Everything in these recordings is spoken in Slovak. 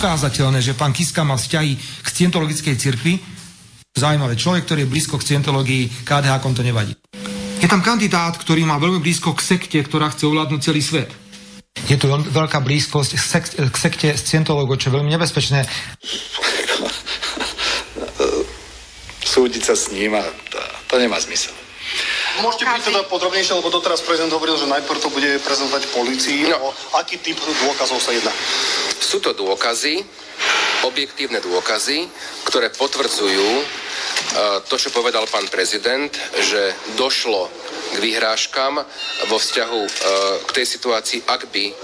preukázateľné, že pán Kiska má vzťahy k scientologickej cirkvi, zaujímavé, človek, ktorý je blízko k scientológii, KDH kom to nevadí. Je tam kandidát, ktorý má veľmi blízko k sekte, ktorá chce ovládnuť celý svet. Je tu veľká blízkosť k sekte scientológov, čo je veľmi nebezpečné. Súdiť sa s ním a to, to nemá zmysel. Môžete byť teda podrobnejšie, lebo doteraz prezident hovoril, že najprv to bude prezentovať policii. No. O aký typ dôkazov sa jedná? Sú to dôkazy, objektívne dôkazy, ktoré potvrdzujú e, to, čo povedal pán prezident, že došlo k vyhrážkam vo vzťahu e, k tej situácii, ak by e,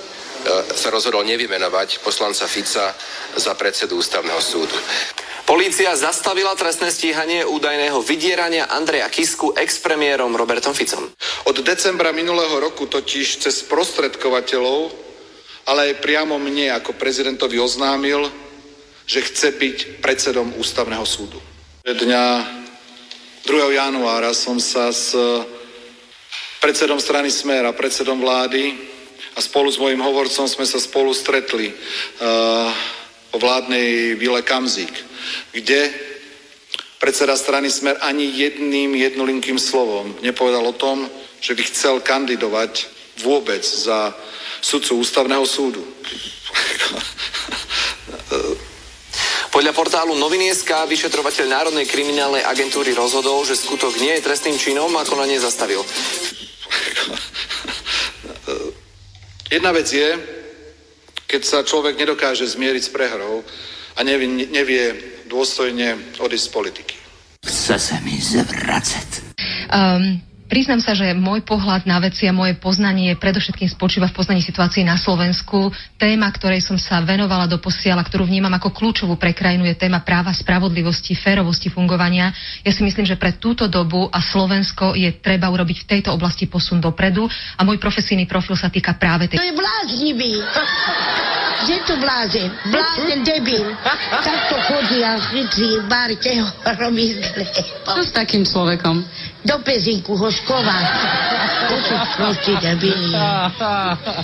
sa rozhodol nevymenovať poslanca Fica za predsedu ústavného súdu. Polícia zastavila trestné stíhanie údajného vydierania Andreja Kisku ex-premiérom Robertom Ficom. Od decembra minulého roku totiž cez prostredkovateľov, ale aj priamo mne ako prezidentovi oznámil, že chce byť predsedom ústavného súdu. Dňa 2. januára som sa s predsedom strany Smer a predsedom vlády a spolu s mojim hovorcom sme sa spolu stretli uh, o vládnej vile Kamzík kde predseda strany Smer ani jedným jednolinkým slovom nepovedal o tom, že by chcel kandidovať vôbec za sudcu ústavného súdu. Podľa portálu Noviny.sk vyšetrovateľ Národnej kriminálnej agentúry rozhodol, že skutok nie je trestným činom a konanie zastavil. Jedna vec je, keď sa človek nedokáže zmieriť s prehrou a nevie, nevie dôstojne odísť z politiky. Chce sa mi zvracať. Um, Priznám sa, že môj pohľad na veci a moje poznanie predovšetkým spočíva v poznaní situácie na Slovensku. Téma, ktorej som sa venovala do posiela, ktorú vnímam ako kľúčovú pre krajinu, je téma práva, spravodlivosti, férovosti fungovania. Ja si myslím, že pre túto dobu a Slovensko je treba urobiť v tejto oblasti posun dopredu a môj profesijný profil sa týka práve tej... To je bláznivý. Kde tu blázen? Blázen, debil. Takto chodí a chytří, barte ho, robí zle. Čo s takým človekom? Do pezinku ho škova. To sú proste debili.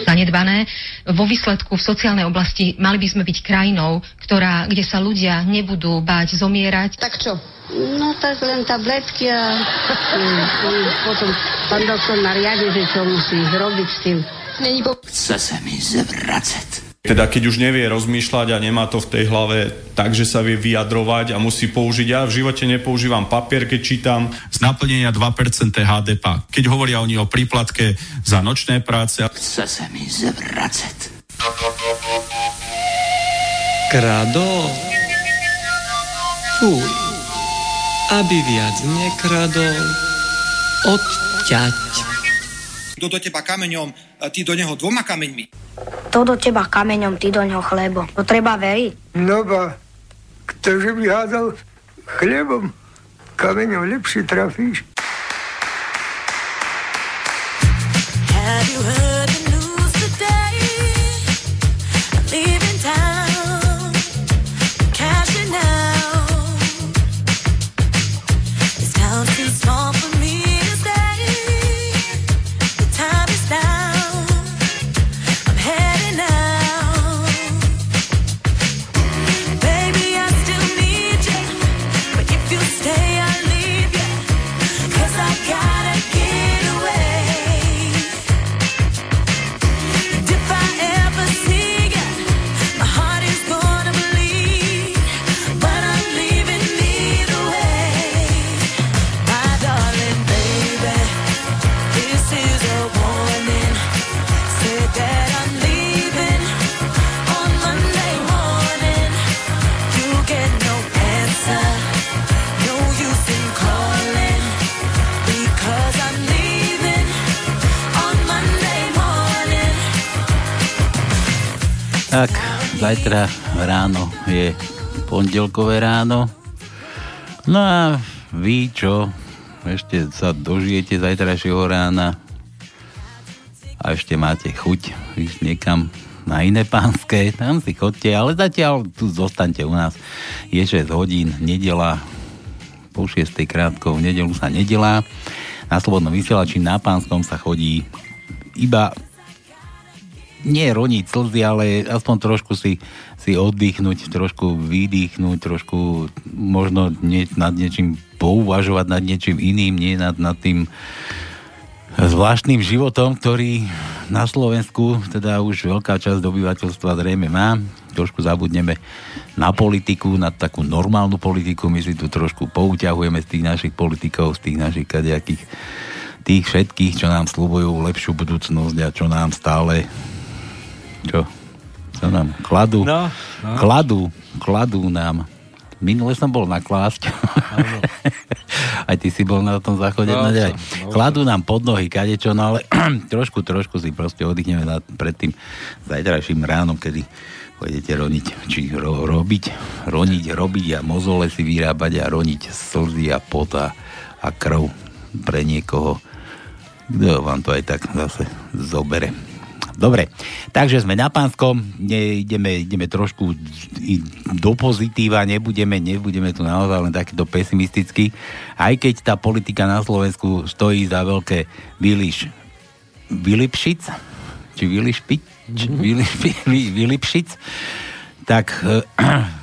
Zanedbané. Vo výsledku v sociálnej oblasti mali by sme byť krajinou, ktorá, kde sa ľudia nebudú báť zomierať. Tak čo? No tak len tabletky a mm, potom pán doktor nariadi, že čo musí robiť s tým. Není po... Chce sa mi zvracať. Teda keď už nevie rozmýšľať a nemá to v tej hlave tak, že sa vie vyjadrovať a musí použiť. Ja v živote nepoužívam papier, keď čítam z naplnenia 2% HDP. Keď hovoria oni o príplatke za nočné práce. Chce sa mi zvracať. Krado. Fuj. Aby viac nekradol. Odťať. Kto do teba kameňom, ty do neho dvoma kameňmi. To do teba kameňom, ty do ňoho chlebom. To treba veriť. No ba, ktože by hádal chlebom, kameňom lepšie trafíš. Have you heard Tak, zajtra ráno je pondelkové ráno No a vy čo? Ešte sa dožijete zajtrajšieho rána a ešte máte chuť ísť niekam na iné pánske, tam si chodte, ale zatiaľ tu zostaňte u nás. Je 6 hodín, nedela, po 6 krátko, v nedelu sa nedelá. Na slobodnom vysielači na pánskom sa chodí iba nie roniť slzy, ale aspoň trošku si, si oddychnúť, trošku vydýchnuť, trošku možno nie, nad niečím pouvažovať, nad niečím iným, nie nad, nad tým zvláštnym životom, ktorý na Slovensku teda už veľká časť obyvateľstva zrejme má. Trošku zabudneme na politiku, na takú normálnu politiku. My si tu trošku pouťahujeme z tých našich politikov, z tých našich kadejakých tých všetkých, čo nám slúbujú lepšiu budúcnosť a čo nám stále čo? Čo nám? Kladú. No, no. Kladú. Kladú nám. Minule som bol na klásť. Aj ty si bol na tom záchode. No, No, Kladú nám pod nohy kadečo, no ale trošku, trošku si proste oddychneme na, pred tým zajtrajším ránom, kedy pôjdete roniť, či ro, robiť, roniť, robiť a mozole si vyrábať a roniť slzy a pot a, a krv pre niekoho, kto vám to aj tak zase zobere. Dobre, takže sme na pánskom, ne, ideme, ideme trošku do pozitíva, nebudeme, nebudeme tu naozaj len takýto pesimistický, aj keď tá politika na Slovensku stojí za veľké vyliš, vylipšic, či vylišpiť, či vylišpi, vy, vylipšic, tak eh,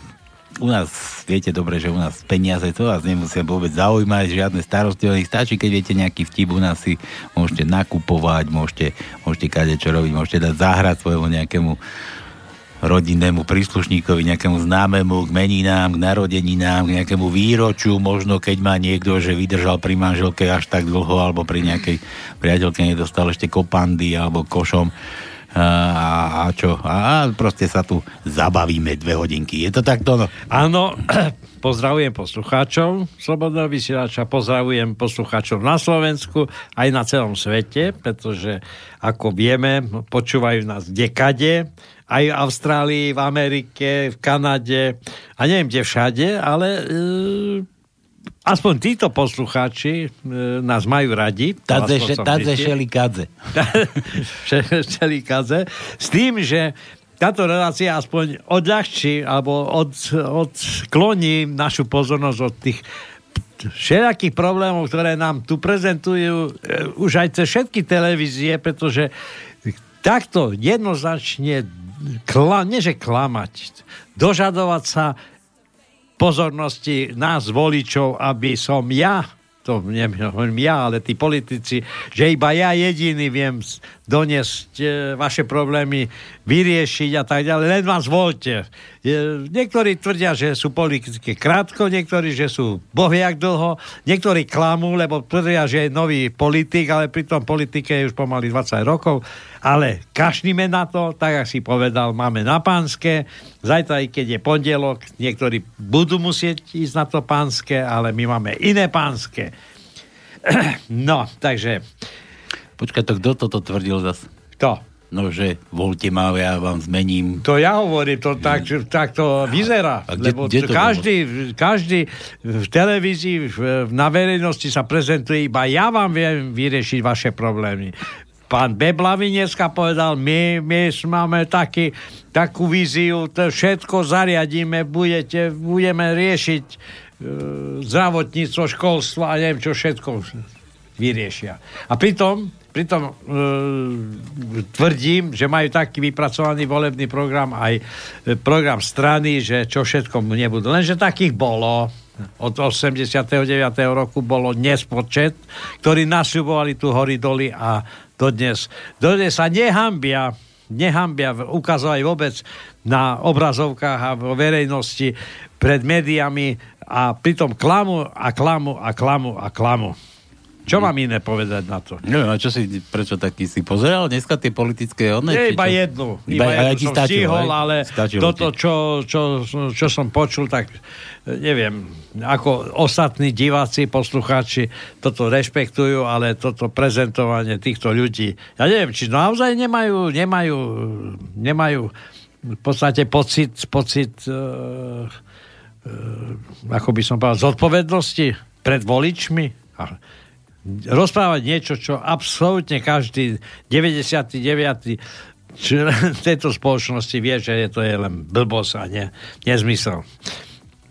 u nás, viete dobre, že u nás peniaze, to vás nemusia vôbec zaujímať, žiadne starosti o nich. Stačí, keď viete nejaký vtip, u nás si môžete nakupovať, môžete, môžete kade čo robiť, môžete dať zahrať svojmu nejakému rodinnému príslušníkovi, nejakému známemu k meninám, k narodeninám, k nejakému výročiu, možno keď má niekto, že vydržal pri manželke až tak dlho, alebo pri nejakej priateľke nedostal ešte kopandy alebo košom a, a čo? A proste sa tu zabavíme dve hodinky. Je to takto? No? Áno, pozdravujem poslucháčov Slobodného vysielača, pozdravujem poslucháčov na Slovensku, aj na celom svete, pretože ako vieme, počúvajú nás kdekade, aj v Austrálii, v Amerike, v Kanade a neviem kde všade, ale e, aspoň títo poslucháči e, nás majú radi. Tadze, še, tadze zistil. šelikadze. Šelikaze, s tým, že táto relácia aspoň odľahčí alebo od, odkloní našu pozornosť od tých všelijakých problémov, ktoré nám tu prezentujú e, už aj cez všetky televízie, pretože takto jednoznačne kla, nie že klamať, dožadovať sa pozornosti nás voličov, aby som ja to neviem ja, ale tí politici, že iba ja jediný viem doniesť e, vaše problémy, vyriešiť a tak ďalej. Len vás voľte. Niektorí tvrdia, že sú politicky krátko, niektorí, že sú bohviak dlho, niektorí klamú, lebo tvrdia, že je nový politik, ale pri tom politike je už pomaly 20 rokov. Ale kašnime na to, tak ako si povedal, máme na pánske. Zajtra, i keď je pondelok, niektorí budú musieť ísť na to pánske, ale my máme iné pánske. No, takže... Počkaj, to kto toto tvrdil zas? Kto? No, že voľte ma, ja vám zmením. To ja hovorím, to tak, tak to vyzerá. A kde- lebo kde to každý, každý v televízii, na verejnosti sa prezentuje iba ja vám viem vyriešiť vaše problémy. Pán Beblavy dneska povedal, my, my máme taký, takú víziu, to všetko zariadíme, budete, budeme riešiť e, zdravotníctvo, školstvo a neviem čo všetko vyriešia. A pritom, pritom e, tvrdím, že majú taký vypracovaný volebný program aj e, program strany, že čo všetko mu nebudú. Lenže takých bolo od 89. roku bolo nespočet, ktorí nasľubovali tu hory doly a dodnes, dodnes sa nehambia nehambia ukazovať vôbec na obrazovkách a vo verejnosti pred médiami a pritom klamu a klamu a klamu a klamu. Čo mám iné povedať na to? Neviem, a čo si, prečo taký si pozeral dneska tie politické odne? Nie, iba jednu. Iba, Iba, jednu ti som stačilo, stihol, ale Stačilo toto, čo, čo, čo som počul, tak e, neviem, ako ostatní diváci, poslucháči toto rešpektujú, ale toto prezentovanie týchto ľudí, ja neviem, či naozaj nemajú, nemajú, nemajú v podstate pocit, pocit e, ako by som povedal, zodpovednosti pred voličmi. Rozprávať niečo, čo absolútne každý 99. člen tejto spoločnosti vie, že je to je len blbosť a ne, nezmysel.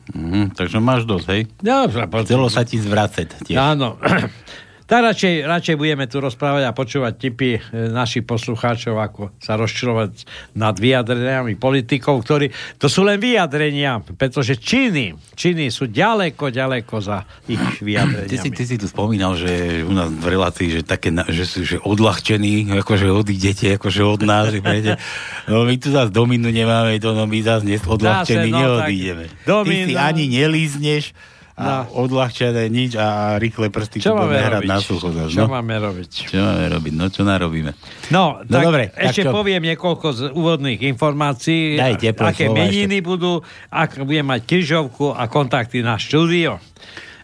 Mhm, takže máš dosť, hej? No, Chcelo sa ti zvracať tiež. Áno. Tak radšej, radšej budeme tu rozprávať a počúvať tipy e, našich poslucháčov, ako sa rozčilovať nad vyjadreniami politikov, ktorí, to sú len vyjadrenia, pretože činy, činy sú ďaleko, ďaleko za ich vyjadreniami. Ty si, ty si tu spomínal, že u nás v relácii, že, také, že sú že odľahčení, akože odídete, akože od nás. Že budete, no my tu zase dominu nemáme, to no my zase odľahčení no, neodídeme. tak Ty si domino- ani nelízneš a odľahčené nič a rýchle prsty Čo máme hrať na sucho. zase, Čo no. máme robiť? Čo máme robiť? No čo narobíme? No, No tak dobre, tak ešte čo? poviem niekoľko z úvodných informácií, Daj teplé aké meniny budú, ak budem mať križovku a kontakty na štúdio.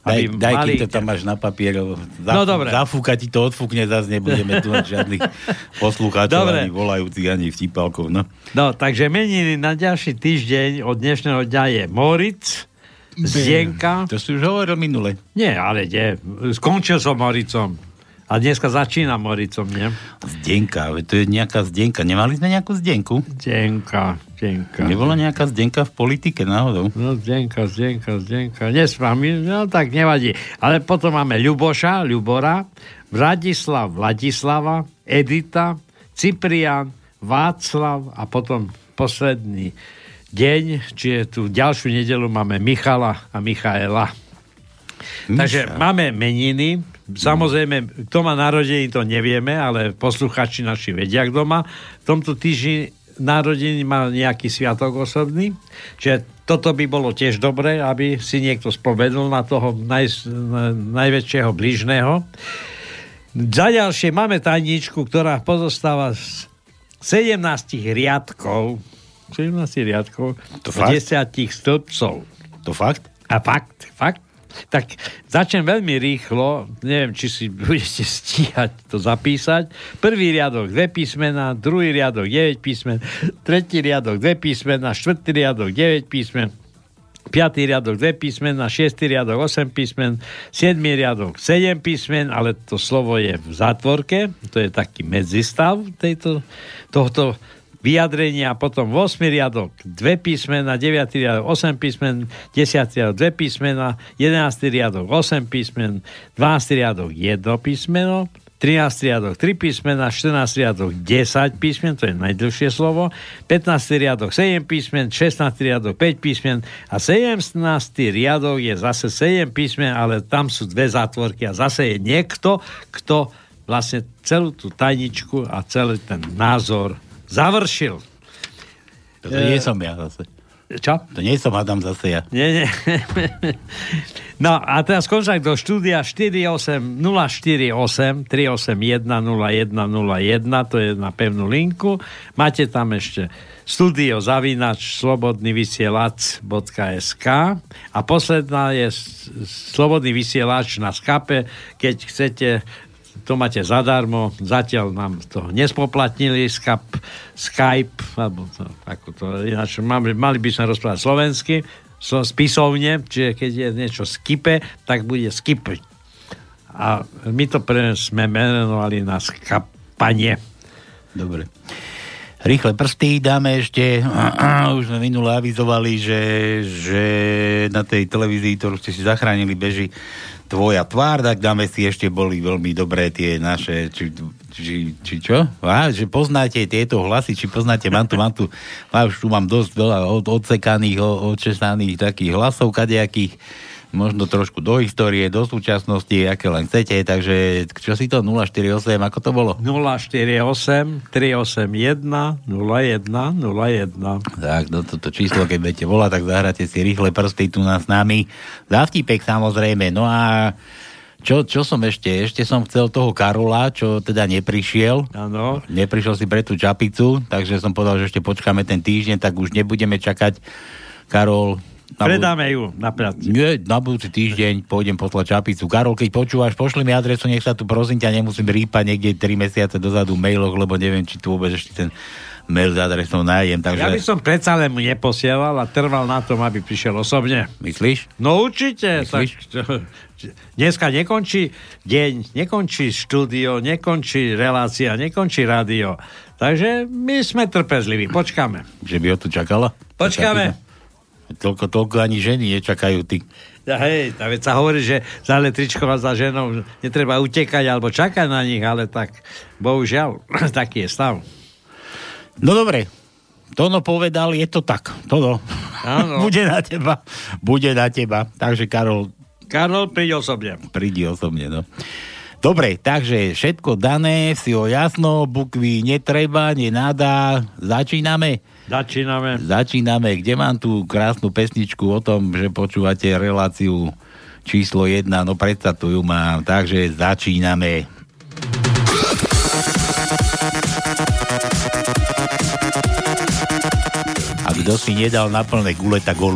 Daj, daj mali- keď to tam máš na papier, zafú, No, dobre. zafúka ti to, odfúkne, zase nebudeme tu mať žiadnych poslucháčov, Dobre. ani volajúcich, ani vtipalkov. No. No, takže meniny na ďalší týždeň od dnešného dňa je Moritz, Zdenka. To si už hovoril minule. Nie, ale nie. Skončil som Moricom. A dneska začína Moricom, nie? Zdenka, to je nejaká Zdenka. Nemali sme nejakú Zdenku? Zdenka, Zdenka. Nebola nejaká Zdenka v politike náhodou? No, Zdenka, Zdenka, Zdenka. Nespám, no tak nevadí. Ale potom máme Ľuboša, Ľubora, Vladislav, Vladislava, Edita, Ciprian, Václav a potom posledný deň, čiže tú ďalšiu nedelu máme Michala a Michaela. Takže máme meniny. Samozrejme, kto má narodení, to nevieme, ale posluchači naši vedia, kto má. V tomto týždni narodení má nejaký sviatok osobný. Čiže toto by bolo tiež dobré, aby si niekto spomenul na toho naj, na, najväčšieho bližného. Za ďalšie máme tajničku, ktorá pozostáva z 17 riadkov 17 riadkov To a fakt? 10 stĺpcov. To fakt? A fakt, fakt. Tak začnem veľmi rýchlo, neviem, či si budete stíhať to zapísať. Prvý riadok dve písmena, druhý riadok 9 písmen, tretí riadok dve písmena, štvrtý riadok 9 písmen, piatý riadok dve písmena, šiestý riadok 8 písmen, siedmý riadok 7 písmen, ale to slovo je v zátvorke, to je taký medzistav tejto, tohto vyjadrenia, potom 8 riadok 2 písmena, 9 riadok 8 písmen, 10 riadok 2 písmena, 11 riadok 8 písmen, 12 riadok 1 písmeno, 13 riadok 3 písmena, 14 riadok 10 písmen, to je najdlhšie slovo, 15 riadok 7 písmen, 16 riadok 5 písmen a 17 riadok je zase 7 písmen, ale tam sú dve zátvorky a zase je niekto, kto vlastne celú tú tajničku a celý ten názor završil. To nie som ja zase. Čo? To nie som Adam zase ja. Nie, nie. No a teraz kontakt do štúdia 48 048 381 0101, to je na pevnú linku. Máte tam ešte studio zavinač slobodný vysielač.sk a posledná je slobodný vysielač na skape, keď chcete to máte zadarmo, zatiaľ nám to nespoplatnili, Skype, Skype alebo to, ako to, ináč mali, mali by sme rozprávať slovensky, so, spisovne, čiže keď je niečo skipe, tak bude skip. A my to pre sme menovali na skapanie. Dobre. Rýchle prsty dáme ešte. Už sme minule avizovali, že, že na tej televízii, ktorú ste si zachránili, beží tvoja tvár, tak dáme si ešte boli veľmi dobré tie naše, či, či, či čo? Á, že poznáte tieto hlasy, či poznáte, mám tu, mám tu, mám, už tu mám dosť veľa od, odsekaných, o- odčesaných takých hlasov kadejakých, možno trošku do histórie, do súčasnosti, aké len chcete, takže čo si to 048, ako to bolo? 048 381 01 01. Tak, no toto číslo, keď budete volať, tak zahráte si rýchle prsty tu na s nami. Za vtipek samozrejme. No a čo, čo som ešte? Ešte som chcel toho Karola, čo teda neprišiel. Áno. Neprišiel si pre tú čapicu, takže som povedal, že ešte počkáme ten týždeň, tak už nebudeme čakať. Karol, na Predáme ju na plac. Nie, na budúci týždeň pôjdem poslať čapicu. Karol, keď počúvaš, pošli mi adresu, nech sa tu prosím ťa nemusím rýpať niekde 3 mesiace dozadu v mailoch, lebo neviem, či tu vôbec ešte ten mail s adresou nájdem. Takže... Ja by som predsa len mu neposielal a trval na tom, aby prišiel osobne. Myslíš? No určite. Myslíš? Tak, dneska nekončí deň, nekončí štúdio, nekončí relácia, nekončí rádio. Takže my sme trpezliví, počkáme. Že by ho tu čakala? Počkáme. Toľko, toľko ani ženy nečakajú, ty. Ja, hej, tá veď sa hovorí, že za električkou a za ženou netreba utekať alebo čakať na nich, ale tak bohužiaľ, taký je stav. No dobre, Tono povedal, je to tak. Tono. Bude na teba. Bude na teba. Takže Karol, Karol, príď osobne. prídi osobne, no. Dobre, takže všetko dané, si o jasno, bukvy netreba, nenadá. Začíname? Začíname. Začíname. Kde mám tú krásnu pesničku o tom, že počúvate reláciu číslo 1, no predsa tu ju mám, takže začíname. A kto si nedal na plné gule, tak ho.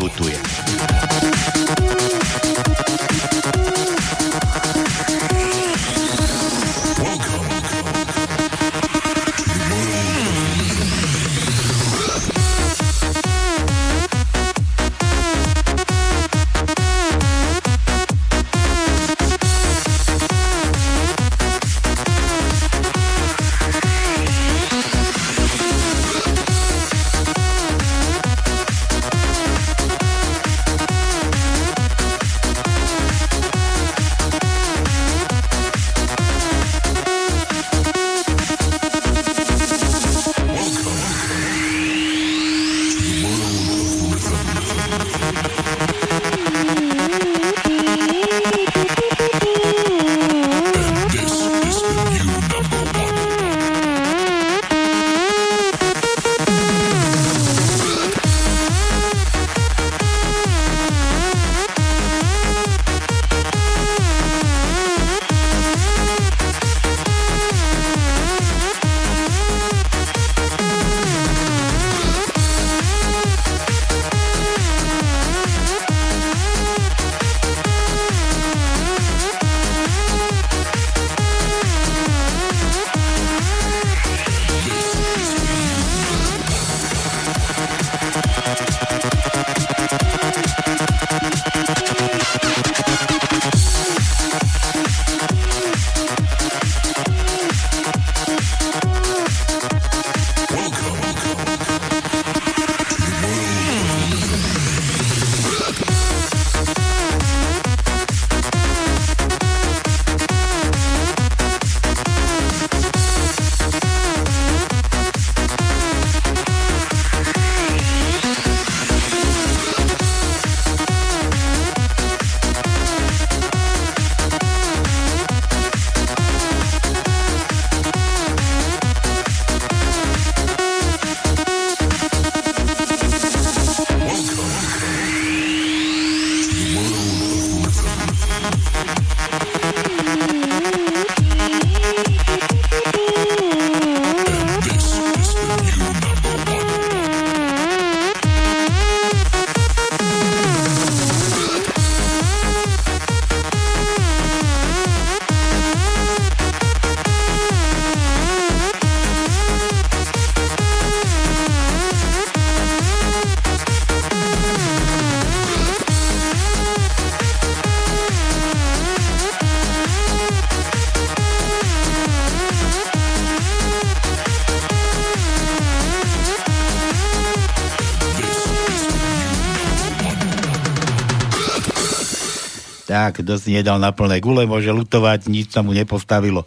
Tak, kto nedal na plné gule, môže lutovať, nič sa mu nepostavilo.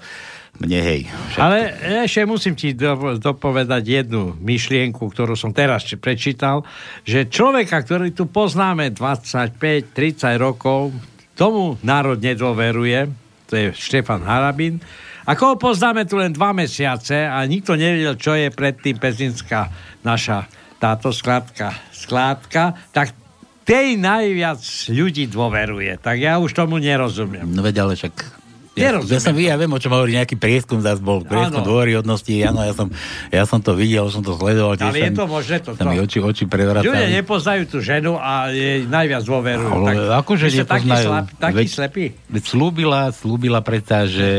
Mne hej. Však... Ale ešte musím ti do, dopovedať jednu myšlienku, ktorú som teraz prečítal, že človeka, ktorý tu poznáme 25-30 rokov, tomu národ nedôveruje, to je Štefan Harabin, ako ho poznáme tu len dva mesiace a nikto nevedel, čo je predtým pezinská naša táto skladka, skládka, tak tej najviac ľudí dôveruje. Tak ja už tomu nerozumiem. No veď ale však Ja, ja som ja viem, o čom hovorí, nejaký prieskum zase bol, prieskum Áno. dôveryhodnosti, áno, ja som, ja som to videl, som to sledoval. Ale je to možné toto? Sa mi oči, oči Ľudia prevracali. nepoznajú tú ženu a jej najviac dôverujú. Ale akože vy ste taký, nepoznajú. slab, taký Veď- slepý? Veď slúbila, slúbila predsa, že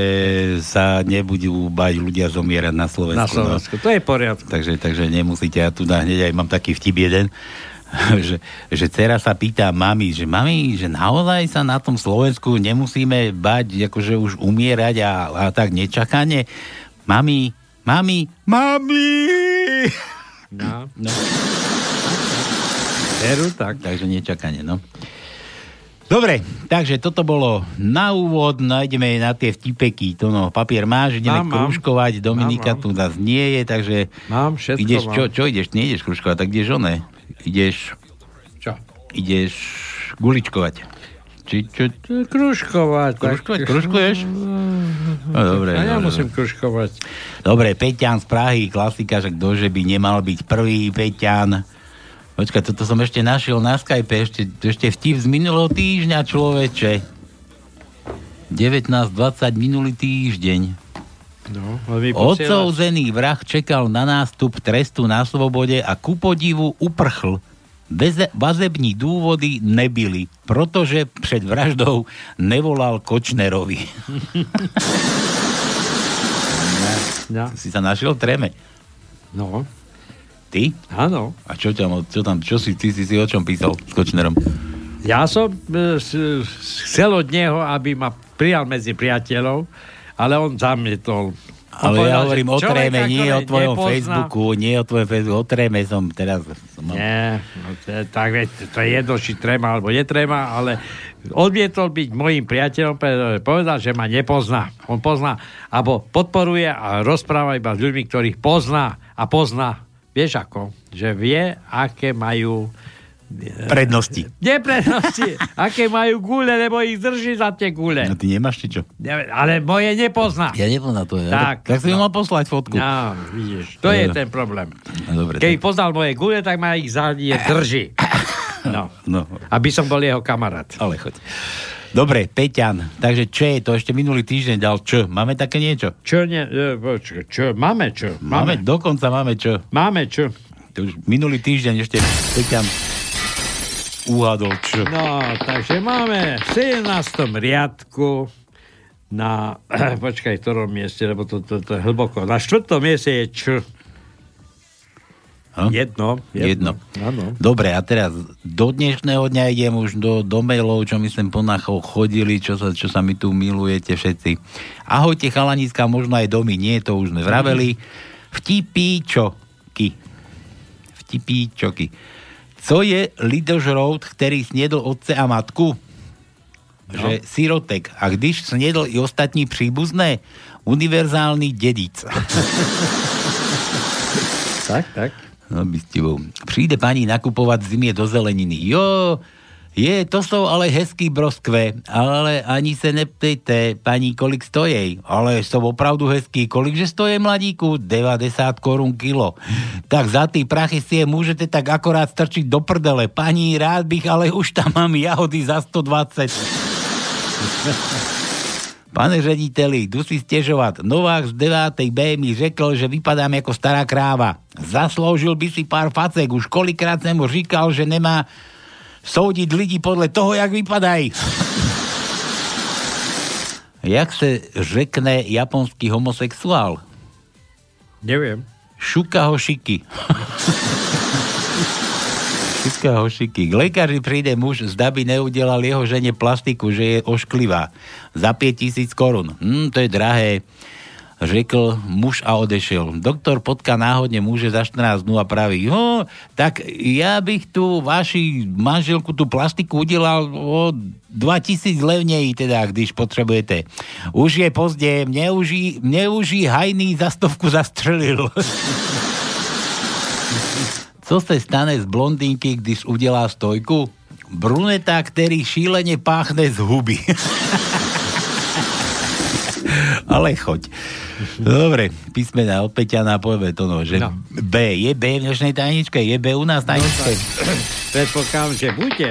sa nebudú bať ľudia zomierať na Slovensku. Na Slovensku, to je poriadku. No. Takže, takže nemusíte, ja tu na hneď aj mám taký vtip jeden, že, že dcera sa pýta mami, že mami, že naozaj sa na tom Slovensku nemusíme bať, akože už umierať a, a tak nečakane. Mami, mami, mami! No. no. Veru, tak. Takže nečakane, no. Dobre, takže toto bolo na úvod, nájdeme na tie vtipeky, to no, papier máš, ideme Mám, kružkovať, Dominika Mám, tu nás nie je, takže Mám, všetko ideš, mám. čo, čo ideš, nejdeš kružkovať, tak ideš one, ideš, Čo? ideš guličkovať. Či, čo, Kružkovať. tak- Kružkovať, kružkuješ? No, dobre, A ja dobre, musím kružkovať. Dobre, Peťan z Prahy, klasika, že ktože by nemal byť prvý Peťan. Počkaj, toto som ešte našiel na Skype, ešte, ešte vtip z minulého týždňa, človeče. 19.20 minulý týždeň. No, Odsouzený vrah čakal na nástup trestu na slobode a ku podivu uprchl. Veze- Vazební dôvody nebyli, protože před vraždou nevolal Kočnerovi. No. Si sa našiel treme. No. Ty? Áno. A čo tam, čo tam, čo si, ty si si o čom písal s Kočnerom? Ja som e, s- chcel od neho, aby ma prijal medzi priateľov, ale on zamietol. Ale povedal, ja hovorím o tréme, nie o tvojom nepozná- Facebooku, nie o tvojom Facebooku, o tréme som teraz... Som. Nie, no to tak veď, to je jedno, či tréma alebo netréma, ale odmietol byť mojim priateľom, povedal, že ma nepozná. On pozná, alebo podporuje a rozpráva iba s ľuďmi, ktorých pozná a pozná. Vieš ako? Že vie, aké majú Prednosti. neprednosti, aké majú gule, lebo ich drží za tie gule. No ty nemáš či čo? Ne- Ale moje nepozná. Ja nepoznám to. Ja. Tak, tak si no. mal poslať fotku. No, vidíš, to je Dobre. ten problém. No, dobre, Keď tak- poznal moje gule, tak ma ich zadie drží. No. No, Aby som bol jeho kamarát. ale choď. Dobre, Peťan, takže čo je to? Ešte minulý týždeň dal čo? Máme také niečo? Čo, nie, e, počkaj, čo, máme čo? Máme, dokonca máme čo? Máme čo? To už minulý týždeň ešte Peťan uhádol čo? No, takže máme v 17. riadku na, počkaj, ktorom mieste, lebo to, to, to je hlboko. Na štvrtom mieste je č. Hm? Jedno. Jedno. Áno. Dobre, a teraz do dnešného dňa idem už do, do mailov, čo my sem ponachov chodili, čo sa, čo sa mi tu milujete všetci. Ahojte chalaniska, možno aj domy, nie, to už sme vraveli. Vtipíčoky. Vtipíčoky. Co je lidožrout, který snědl otce a matku? No. Že sirotek. A když snědl i ostatní příbuzné, univerzální dědic. Tak, tak. No by paní nakupovat v zimě do zeleniny. Jo, je, to jsou ale hezký broskve, ale ani se neptejte, paní, kolik stojí. Ale jsou opravdu hezký. Kolikže stojí, mladíku? 90 korun kilo. Tak za ty prachy si je můžete tak akorát strčiť do prdele. Paní, rád bych, ale už tam mám jahody za 120. Pane řediteli, jdu si stěžovat. Novák z 9. B mi řekl, že vypadám jako stará kráva. Zasloužil by si pár facek. Už kolikrát jsem mu říkal, že nemá soudit lidi podle toho, jak vypadají. jak se řekne japonský homosexuál? Neviem. Šuka hošiky. Šuka hošiky. K lékaři príde muž, zda by neudelal jeho žene plastiku, že je ošklivá. Za 5000 korun. Hm, to je drahé. Řekl muž a odešel. Doktor potká náhodne muže za 14 dnú a praví, no, tak ja bych tu vaši manželku tú plastiku udelal o 2000 levnej, teda, když potrebujete. Už je pozde, mne už, mne už hajný za stovku zastrelil. Co se stane z blondýnky, když udělá stojku? Bruneta, který šíleně páchne z huby. Ale choď. Dobre, písmena od Peťana povieme to, no, že No. B. Je B v dnešnej tajničke? Je B u nás v tajničke? Predpokladám, že bude.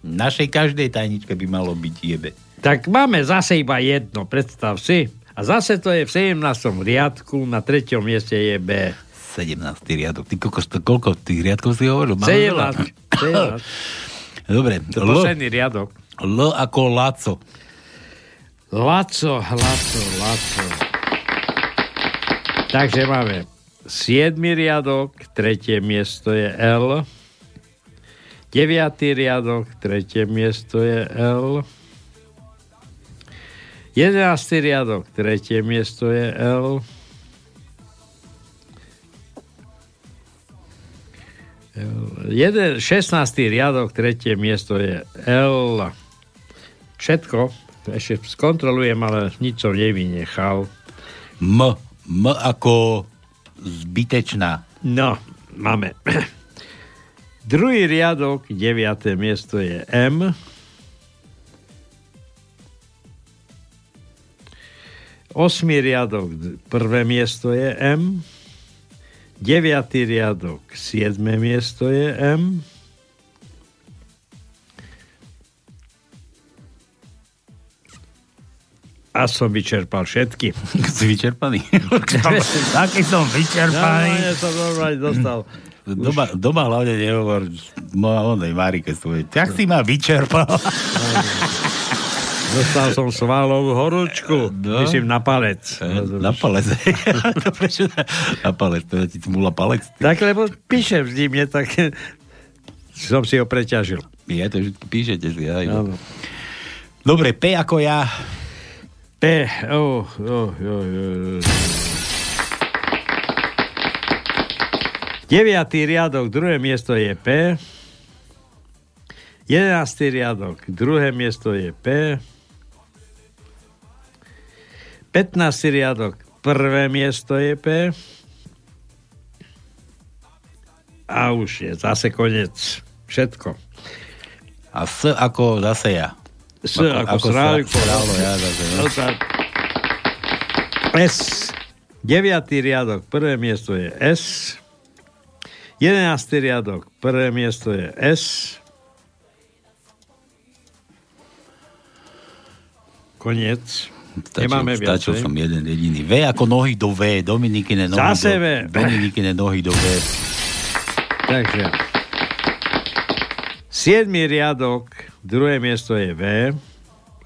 Našej každej tajničke by malo byť jebe. Tak máme zase iba jedno, predstav si. A zase to je v 17. riadku, na treťom mieste je B. 17. riadok. Ty kokos, to, koľko tých riadkov si hovoril? Máme veľa. 17. 17. Dobre. To posledný riadok. L ako Laco. Laco, Laco, Laco. Takže máme 7. riadok, tretie miesto je L. 9. riadok, tretie miesto je L. 11. riadok, tretie miesto je L. Jeden, 16. riadok, tretie miesto je L. Všetko. Ešte skontrolujem, ale nič som nevynechal. M. M ako zbytečná. No, máme. Druhý riadok, deviaté miesto je M. Osmý riadok, prvé miesto je M. Deviatý riadok, siedme miesto je M. A som vyčerpal všetky. Si vyčerpaný? Taký som vyčerpaný. No, ja som normálne dostal. Doma, doma hlavne nehovor moja onej Marike svoje. Tak si ma vyčerpal. Dostal som svalovú horúčku. No. Myslím na palec. Na palec. to prečo na, na palec? To ti smula palec? Tak lebo píšem v zimne, tak som si ho preťažil. Ja to píšete si. Aj. Dobre, P ako ja. P. Oh, oh, oh, oh. Deviatý riadok, druhé miesto je P. Jedenáctý riadok, druhé miesto je P. 15. riadok, prvé miesto je P. A už je zase koniec. Všetko. A S ako zase ja. S ako, ako srálko. Srálko, ja zase. No. No tak. S. Deviatý riadok, prvé miesto je S. Jedenáctý riadok, prvé miesto je S. Koniec. Stačil, Nemáme stačil viacej. som jeden jediný. V ako nohy do V. Dominikine nohy Zase do V. Dominikine nohy do V. Takže. Siedmý riadok, druhé miesto je V,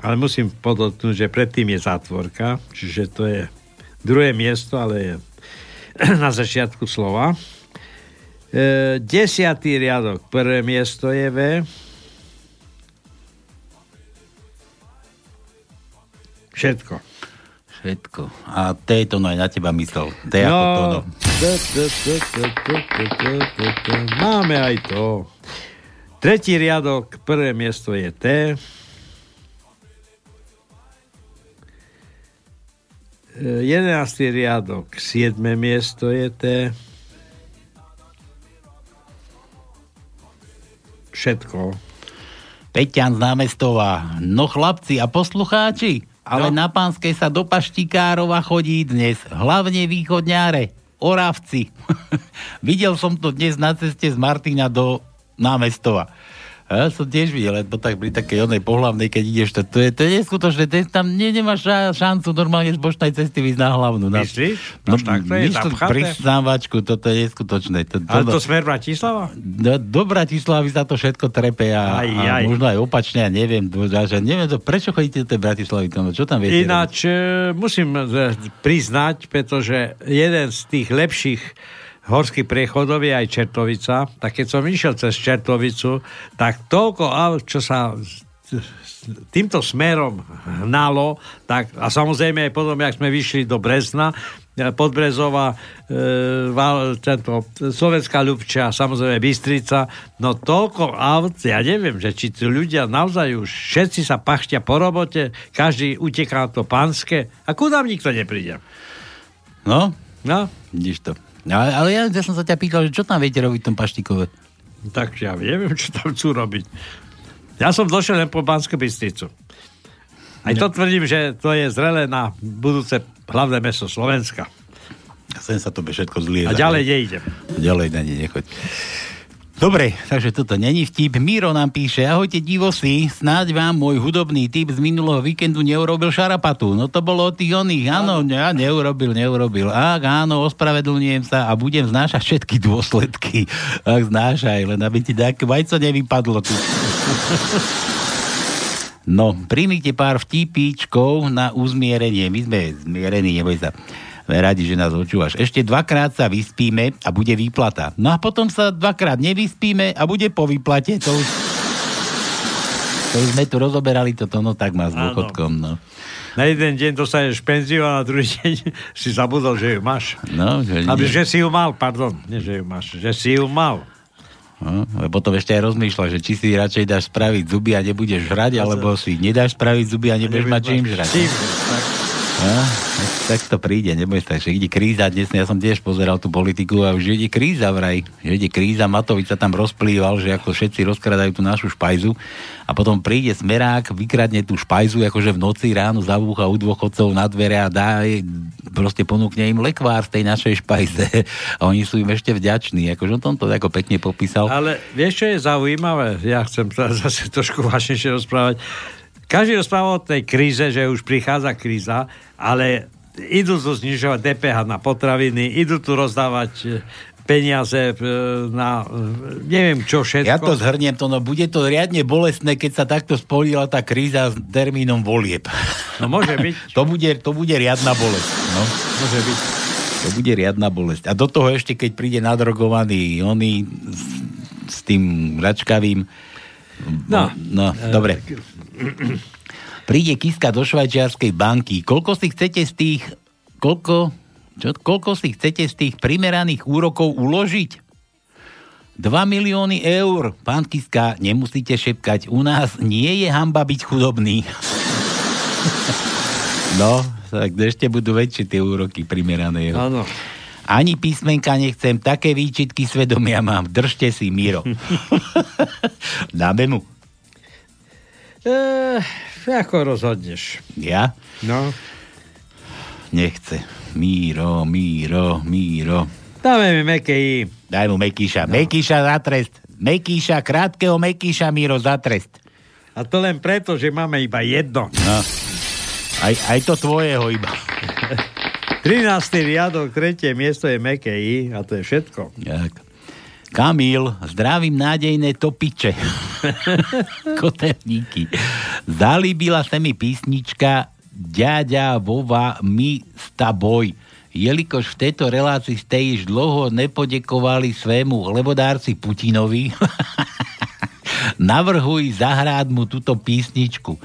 ale musím podotknúť, že predtým je zátvorka, čiže to je druhé miesto, ale je na začiatku slova. E, desiatý riadok, prvé miesto je V. Všetko. Všetko. A T to no aj na teba myslel. T ako to no. Máme aj to. Tretí riadok, prvé miesto je T. E, Jedenáctý riadok, siedme miesto je T. Všetko. Peťan z námestová. No chlapci a poslucháči, ale No. na pánskej sa do Paštikárova chodí dnes. Hlavne východňáre, oravci. Videl som to dnes na ceste z Martina do námestova. A ja som tiež videl, lebo tak pri takej onej pohlavnej, keď ideš, to, to, je, to je neskutočné, to je, tam nie, nemáš ša- šancu normálne z bočnej cesty výsť na hlavnú. Na, Myslíš? No, tak to je pristávačku, toto je neskutočné. To, to, Ale to smer Bratislava? do, do Bratislavy sa to všetko trepe a, Aj, a aj. možno aj opačne, ja neviem, že neviem to, prečo chodíte do tej Bratislavy, tam, čo tam viete? robiť? Ináč e, musím e, priznať, pretože jeden z tých lepších horských priechodov je aj Čertovica. Tak keď som išiel cez Čertovicu, tak toľko aut, čo sa týmto smerom hnalo, tak, a samozrejme aj potom, jak sme vyšli do Brezna, e, Podbrezová, e, Val, tento, Slovenská Ľubča, samozrejme Bystrica, no toľko aut, ja neviem, že či tí ľudia naozaj už všetci sa pachtia po robote, každý uteká na to pánske a kudám nikto nepríde. No? No? Vidíš to. Ale, ale ja, ja som sa ťa pýtal, že čo tam viete robiť v tom Paštikove? Tak ja neviem, čo tam chcú robiť. Ja som došiel len po Banskú Bystricu. Aj to tvrdím, že to je zrelé na budúce hlavné mesto Slovenska. Sem sa to všetko zlieza. A ďalej nejdem. Ďalej na ne nechoď. Dobre, takže toto není vtip. Miro nám píše, ahojte divosi, snáď vám môj hudobný typ z minulého víkendu neurobil šarapatu. No to bolo od tých oných, áno, ja neurobil, neurobil. Ak áno, ospravedlňujem sa a budem znášať všetky dôsledky. Ak znášaj, len aby ti také vajco nevypadlo tu. No, príjmite pár vtipíčkov na uzmierenie. My sme zmierení, neboj sa. Radi, že nás počúvaš. Ešte dvakrát sa vyspíme a bude výplata. No a potom sa dvakrát nevyspíme a bude po výplate. To už, to už sme tu rozoberali toto, no tak má s dôchodkom, no. Na jeden deň dostaneš penziu a na druhý deň si zabudol, že ju máš. No, že, Aby, že si ju mal, pardon. Nie, že ju máš. Že si ju mal. No, potom ešte aj rozmýšľa, že či si radšej dáš spraviť zuby a nebudeš žrať, alebo si nedáš spraviť zuby a nebudeš mať čím žrať. Čím, tak. No, tak, to príde, neboj sa, že ide kríza, dnes. Ja som tiež pozeral tú politiku a už ide kríza vraj, že ide kríza, Matovič sa tam rozplýval, že ako všetci rozkradajú tú našu špajzu. A potom príde smerák, vykradne tú špajzu, akože v noci ráno zabúcha u dôchodcov na dvere a dá proste ponúkne im lekvár z tej našej špajze. A oni sú im ešte vďační, akože on to ako pekne popísal. Ale vieš, čo je zaujímavé? Ja chcem zase trošku vážnejšie rozprávať. Každý rozpráva o tej kríze, že už prichádza kríza, ale idú tu znižovať DPH na potraviny, idú tu rozdávať e, peniaze e, na e, neviem čo všetko. Ja to zhrniem, to no bude to riadne bolestné, keď sa takto spojila tá kríza s termínom volieb. No môže byť. to, bude, to bude riadna bolesť. No. Môže byť. To bude riadna bolesť. A do toho ešte, keď príde nadrogovaný oný s, s tým račkavým... No. no dobre. Príde Kiska do švajčiarskej banky. Koľko si chcete z tých... Koľko, čo, koľko si chcete z tých primeraných úrokov uložiť? 2 milióny eur. Pán Kiska, nemusíte šepkať. U nás nie je hamba byť chudobný. no, tak ešte budú väčšie tie úroky primerané. Áno. Ani písmenka nechcem, také výčitky svedomia mám. Držte si, Miro. Dáme mu. E, ako rozhodneš? Ja? No. Nechce. Míro, Míro, Míro. Dáme mi meké I. Daj mu Mekíša. No. Mekíša za trest. Mekíša, krátkeho Mekíša, Míro, za trest. A to len preto, že máme iba jedno. No. Aj, aj to tvojeho iba. 13. riadok, tretie miesto je meké I a to je všetko. Tak. Kamil, zdravím nádejné topiče. Kotevníky. Zalíbila sa mi písnička Ďaďa vova mi sta boj. Jelikož v tejto relácii ste již dlho nepodekovali svému lebodárci Putinovi, navrhuj zahrát mu túto písničku.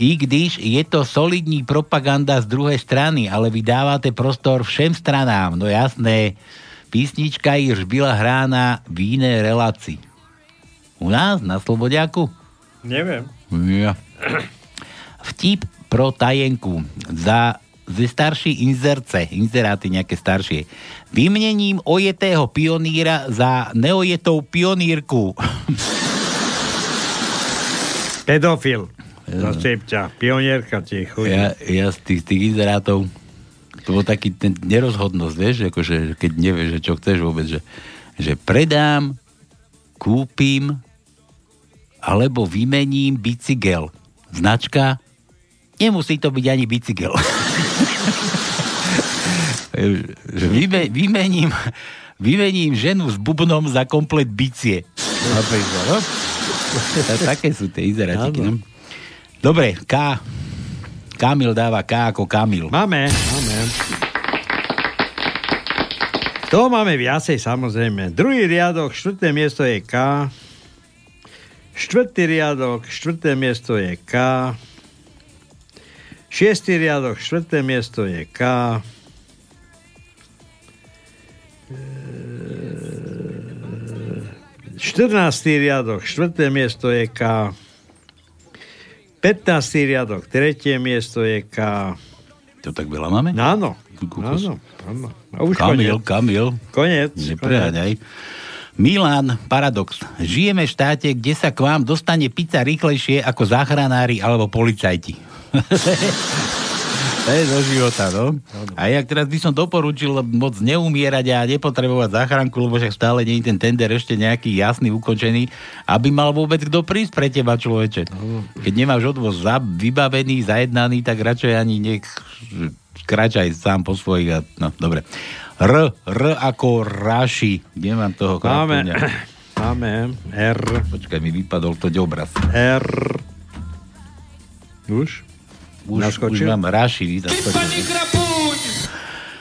I když je to solidní propaganda z druhej strany, ale vy dávate prostor všem stranám. No jasné, písnička již byla hrána v inej relácii. U nás, na Slobodiaku? Neviem. Ja. Vtip pro tajenku. Za ze starší inzerce, inzeráty nejaké staršie. Vymením ojetého pioníra za neojetou pionírku. Pedofil. Zase ťa. Pionierka ti chodí. Ja, ja z tých, tých inzerátov to bol taký ten nerozhodnosť, vieš, akože keď nevieš, že čo chceš vôbec, že, že predám, kúpim alebo vymením bicykel. Značka nemusí to byť ani bicykel. že vyme, vymením, vymením ženu s bubnom za komplet bicie. Napríklad, no? Také sú tie izerátiky. No? Dobre, K. Kamil dáva K ako Kamil. Máme, máme. To máme viacej, samozrejme. Druhý riadok, štvrté miesto je K. Štvrtý riadok, štvrté miesto je K. Šiestý riadok, štvrté miesto je K. Štrnáctý riadok, štvrté miesto je K. 15. riadok, tretie miesto je K. To tak veľa máme? Áno. Áno, áno. A už Kamil, koniec. Kamil. Koniec. Nepreháňaj. Milan, paradox. Žijeme v štáte, kde sa k vám dostane pizza rýchlejšie ako záchranári alebo policajti. To je zo života, no. A jak teraz by som doporučil moc neumierať a nepotrebovať záchranku, lebo však stále nie je ten tender ešte nejaký jasný, ukončený, aby mal vôbec kto prísť pre teba, človeče. Keď nemáš odvoz za, vybavený, zajednaný, tak radšej ani nech kráčaj sám po svojich. A, no, dobre. R, R ako Raši. Kde mám toho Máme, krátkoňa? máme R. Počkaj, mi vypadol to obraz. R. Už? Už, už mám Raši. zaskočil.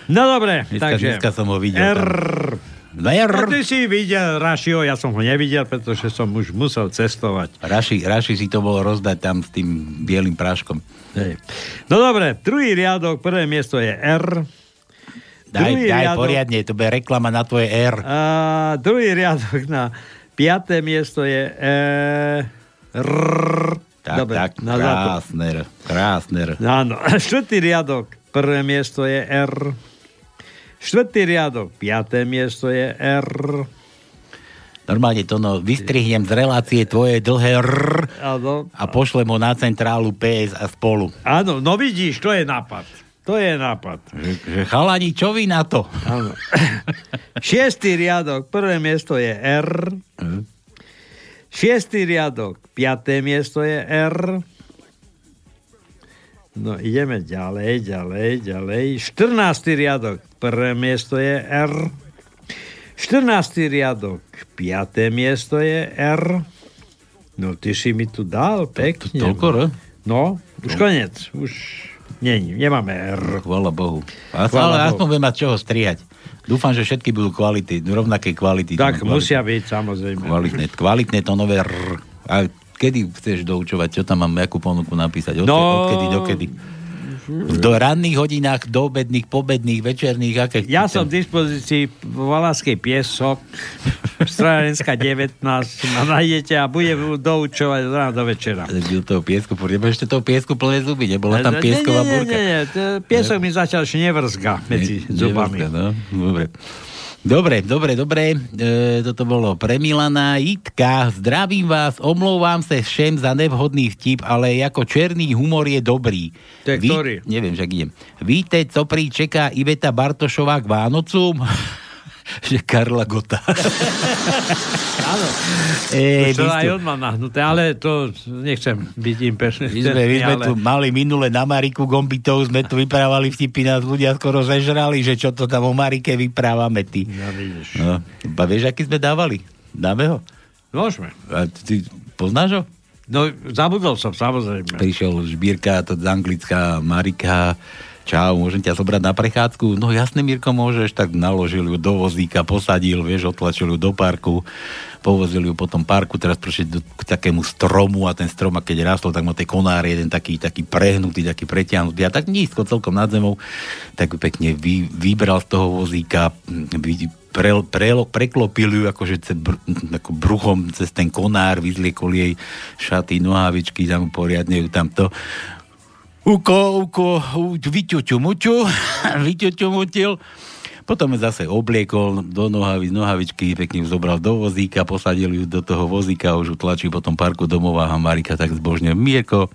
No dobre, Dneska, takže dneska som ho videl. R. Tam. No R. A ty si videl Rašiho, ja som ho nevidel, pretože som už musel cestovať. Raši, Raši si to bol rozdať tam s tým bielým práškom. Hej. No dobre, druhý riadok, prvé miesto je R. Daj, Druhý daj riadok- poriadne, to bude reklama na tvoje R. A druhý riadok na piaté miesto je E. R. Tak, Dobre, tak, krásne R. Krásne R. Áno, štvrtý riadok, prvé miesto je R. Štvrtý riadok, piaté miesto je R. Normálne to no, vystrihnem z relácie tvoje dlhé R Áno, a pošlem ho na centrálu PS a spolu. áno, no vidíš, to je nápad. To je nápad. Že, že chalani, čo vy na to? Áno. Šiestý riadok, prvé miesto je R. Šiestý riadok, piaté miesto je R. No ideme ďalej, ďalej, ďalej. 14. riadok, prvé miesto je R. 14. riadok, piaté miesto je R. No ty si mi tu dal pekne. toľko R? No, už koniec. Už nie, nemáme R. Chvala Bohu. Ale aspoň budem mať čoho strihať. Dúfam, že všetky budú kvality, rovnaké kvality. Tak No, musia byť, samozrejme. Kvalitné, kvalitné tónové R. A kedy chceš doučovať? Čo tam mám, akú ponuku napísať? Od, No. Odkedy, dokedy? Do ranných hodinách, do obedných, pobedných, večerných, aké? Ja som v dispozícii v Valaskej piesok, Strojárenská 19, ma nájdete a budem doučovať od rána do večera. Toho piesku, ešte toho piesku plné zuby, nebola tam piesková nie, nie? Nie, nie, piesok mi zatiaľ ešte nevrzga medzi zubami. nevrzga, No, dobre. Dobre, dobre, dobre. E, toto bolo pre Milana. Jitka, zdravím vás, omlouvám sa všem za nevhodný vtip, ale ako černý humor je dobrý. To je ktorý? Neviem, však idem. Víte, co prý čeká Iveta Bartošová k Vánocům? že Karla Gota. Áno. E, to aj on má nahnuté, ale to nechcem byť impešný. My sme, my sme tu mali minule na Mariku Gombitov, sme tu vyprávali vtipy, nás ľudia skoro zežrali, že čo to tam o Marike vyprávame ty. Ja vidíš. No, ba, vieš, aký sme dávali? Dáme ho? Môžeme. A ty poznáš ho? No, zabudol som, samozrejme. Prišiel Žbírka, to Anglická, Marika, čau, môžem ťa zobrať na prechádzku? No jasne, Mirko, môžeš, tak naložil ju do vozíka, posadil, vieš, otlačil ju do parku, povozil ju po tom parku, teraz prišiel do, k takému stromu a ten strom, a keď rastol, tak mal tie konáre, jeden taký, taký prehnutý, taký pretiahnutý a tak nízko, celkom nad zemou, tak pekne vy, vybral z toho vozíka, vy, pre, pre, preklopil ju akože ce, br, ako bruchom cez ten konár, vyzliekol jej šaty, nohavičky, tam poriadne ju tam to uko, uko, vyťuťu muťu, vyťuťu mutil. Potom zase obliekol do nohavi, nohavičky, pekne ju zobral do vozíka, posadil ju do toho vozíka, už ju tlačil po tom parku domov a Marika tak zbožne, Mirko,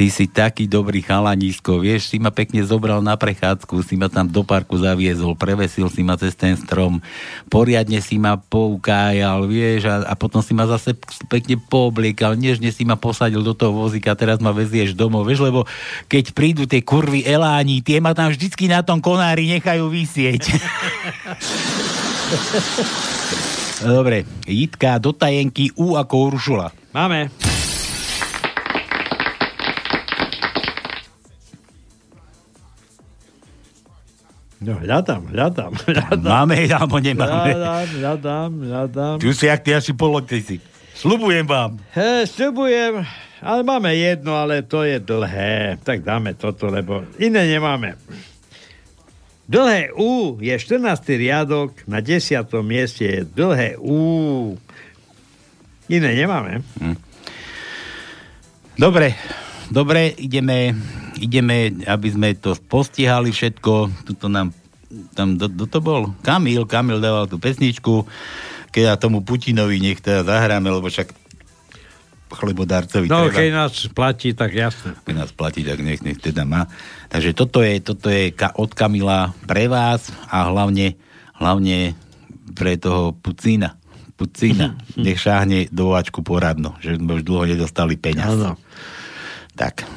ty si taký dobrý chalanisko, vieš, si ma pekne zobral na prechádzku, si ma tam do parku zaviezol, prevesil si ma cez ten strom, poriadne si ma poukájal, vieš, a, a potom si ma zase pekne poobliekal, nežne si ma posadil do toho vozíka, teraz ma vezieš domov, vieš, lebo keď prídu tie kurvy eláni, tie ma tam vždycky na tom konári nechajú vysieť. Dobre, Jitka do tajenky U ako Uršula. Máme. No, hľadám, hľadám, hľadám. Máme alebo nemáme? Hľadám, hľadám, hľadám. Tu si jak ty asi politici. Slubujem vám. He, sľubujem, ale máme jedno, ale to je dlhé. Tak dáme toto, lebo iné nemáme. Dlhé U je 14. riadok, na 10. mieste je dlhé U. Iné nemáme. Dobre, dobre, ideme, ideme, aby sme to postihali všetko. Tuto nám, tam, do, do to bol? Kamil, Kamil dával tú pesničku, keď ja tomu Putinovi nech teda zahráme, lebo však chlebodárcovi No, treba. keď nás platí, tak jasné. keď nás platí, tak nech, nech teda má. Takže toto je, toto je ka, od Kamila pre vás a hlavne, hlavne pre toho Pucína. Pucína. Nech šáhne do poradno, že sme už dlho nedostali peňaz. Áno. Tak.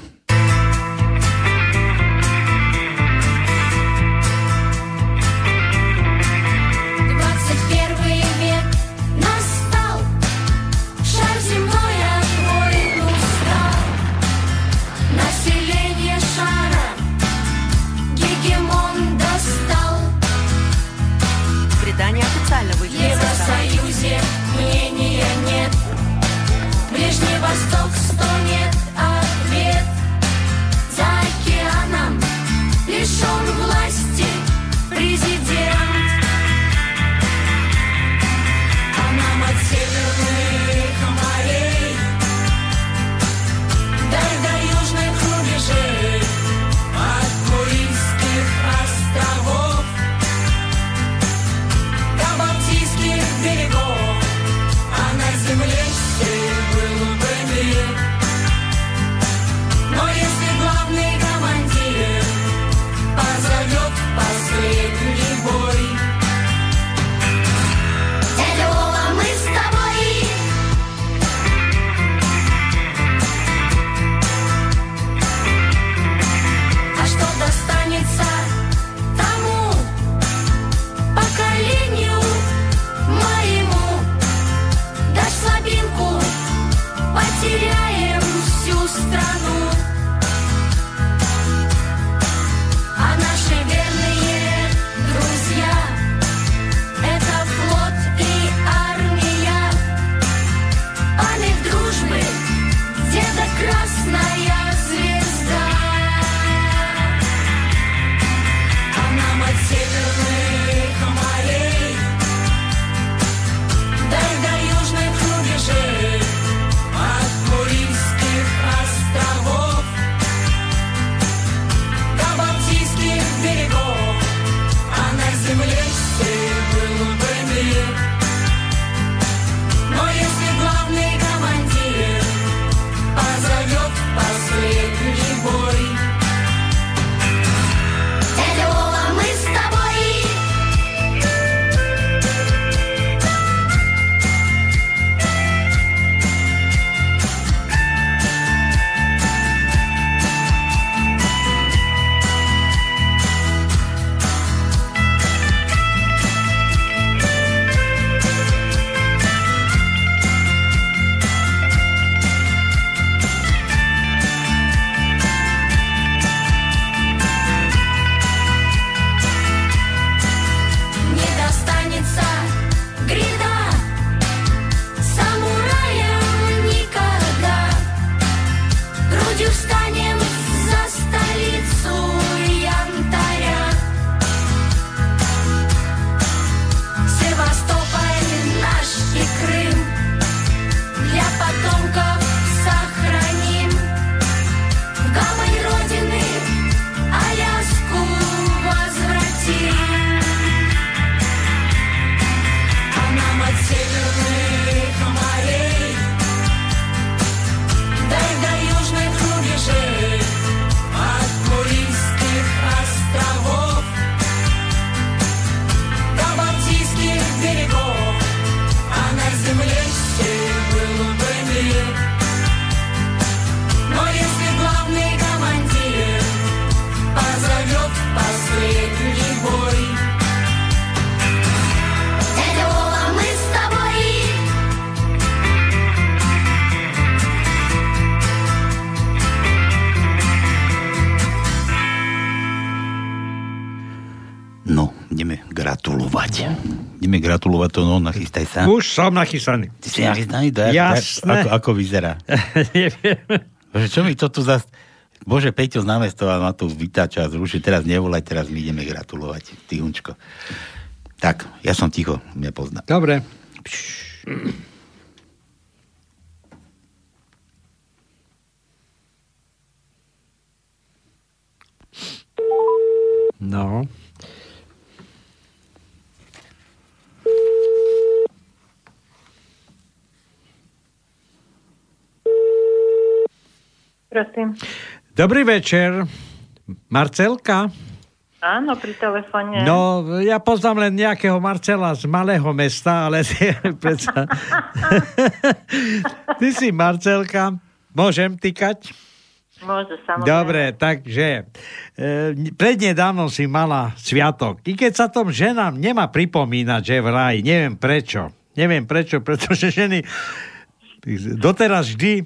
Gratulovať to, no, nachystaj sa. Už som nachystaný. Ty si nachystaný? Je- Jasné. Ako, ako vyzerá? Neviem. Bože, čo mi to tu zas... Bože, Peťo z námestova ma tu vytáča a zruši. Teraz nevolaj, teraz my ideme gratulovať. Tyhunčko. Tak, ja som ticho, mňa pozná. Dobre. No. Prosím. Dobrý večer. Marcelka? Áno, pri telefóne. No, ja poznám len nejakého Marcela z malého mesta, ale ty, predsa... ty si Marcelka. Môžem tykať? Môže, samozrejme. Dobre, takže e, prednedávno si mala sviatok. I keď sa tom ženám nemá pripomínať, že vraj, neviem prečo. Neviem prečo, pretože ženy doteraz vždy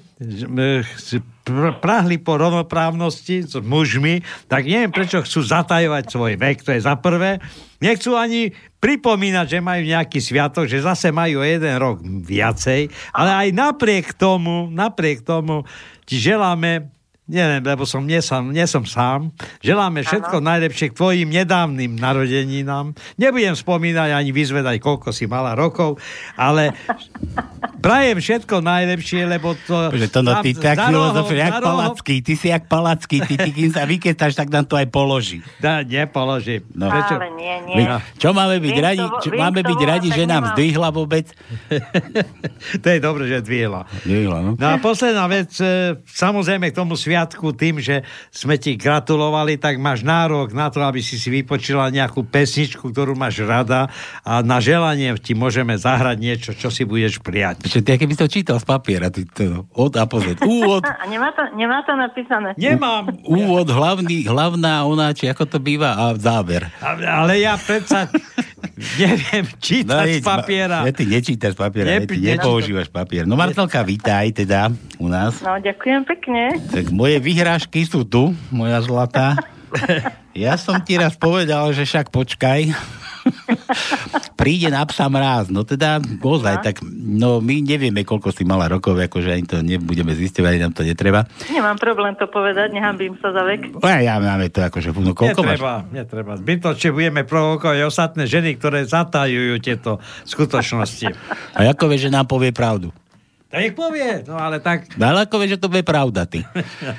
prahli po rovnoprávnosti s mužmi, tak neviem, prečo chcú zatajovať svoj vek, to je za prvé. Nechcú ani pripomínať, že majú nejaký sviatok, že zase majú jeden rok viacej, ale aj napriek tomu, napriek tomu ti želáme Neviem, lebo som, nie, som, nie som sám. Želáme všetko najlepšie k tvojim nedávnym narodeninám. Nebudem spomínať ani vyzvedať, koľko si mala rokov, ale prajem všetko najlepšie, lebo to... Že to no, ty tak filozof, jak palacký, ty si jak palacký, ty, ty kým sa vyketaš, tak nám to aj položí. Dá, nepoložím. No. Prečo? Ale nie, nie. My, čo máme byť Viem radi, čo, máme byť volať, radi, že nám nemám. zdvihla vôbec? to je dobre, že dvihla. Zdvihla, no. No a posledná vec, e, samozrejme k tomu sviatku, tým, že sme ti gratulovali, tak máš nárok na to, aby si si vypočila nejakú pesničku, ktorú máš rada a na želanie ti môžeme zahrať niečo, čo si budeš prijať. Čo ty, keby to čítal z papiera, ty, to, od a po Z. Úvod, A nemá to, nemá to napísané. Nemám. úvod, hlavný, hlavná ona, či ako to býva, a záver. Ale, ale ja predsa neviem čítať z jeď, ma- papiera. Ja ty nečítaš papiera, ja ty nepoužívaš papier. No Marcelka, vítaj teda u nás. No, ďakujem pekne. Tak moje vyhrážky sú tu, moja zlatá. Ja som ti raz povedal, že však počkaj. Príde na psa mráz. No teda, ozaj, tak no my nevieme, koľko si mala rokov, akože ani to nebudeme zistovať, ani nám to netreba. Nemám problém to povedať, nehambím sa za vek. No ja máme to akože, no koľko máš? netreba, netreba. Zbytočne budeme provokovať ostatné ženy, ktoré zatajujú tieto skutočnosti. A ako vieš, že nám povie pravdu? Tak nech povie, no ale tak No ale ako vieš, že to bude pravda, ty?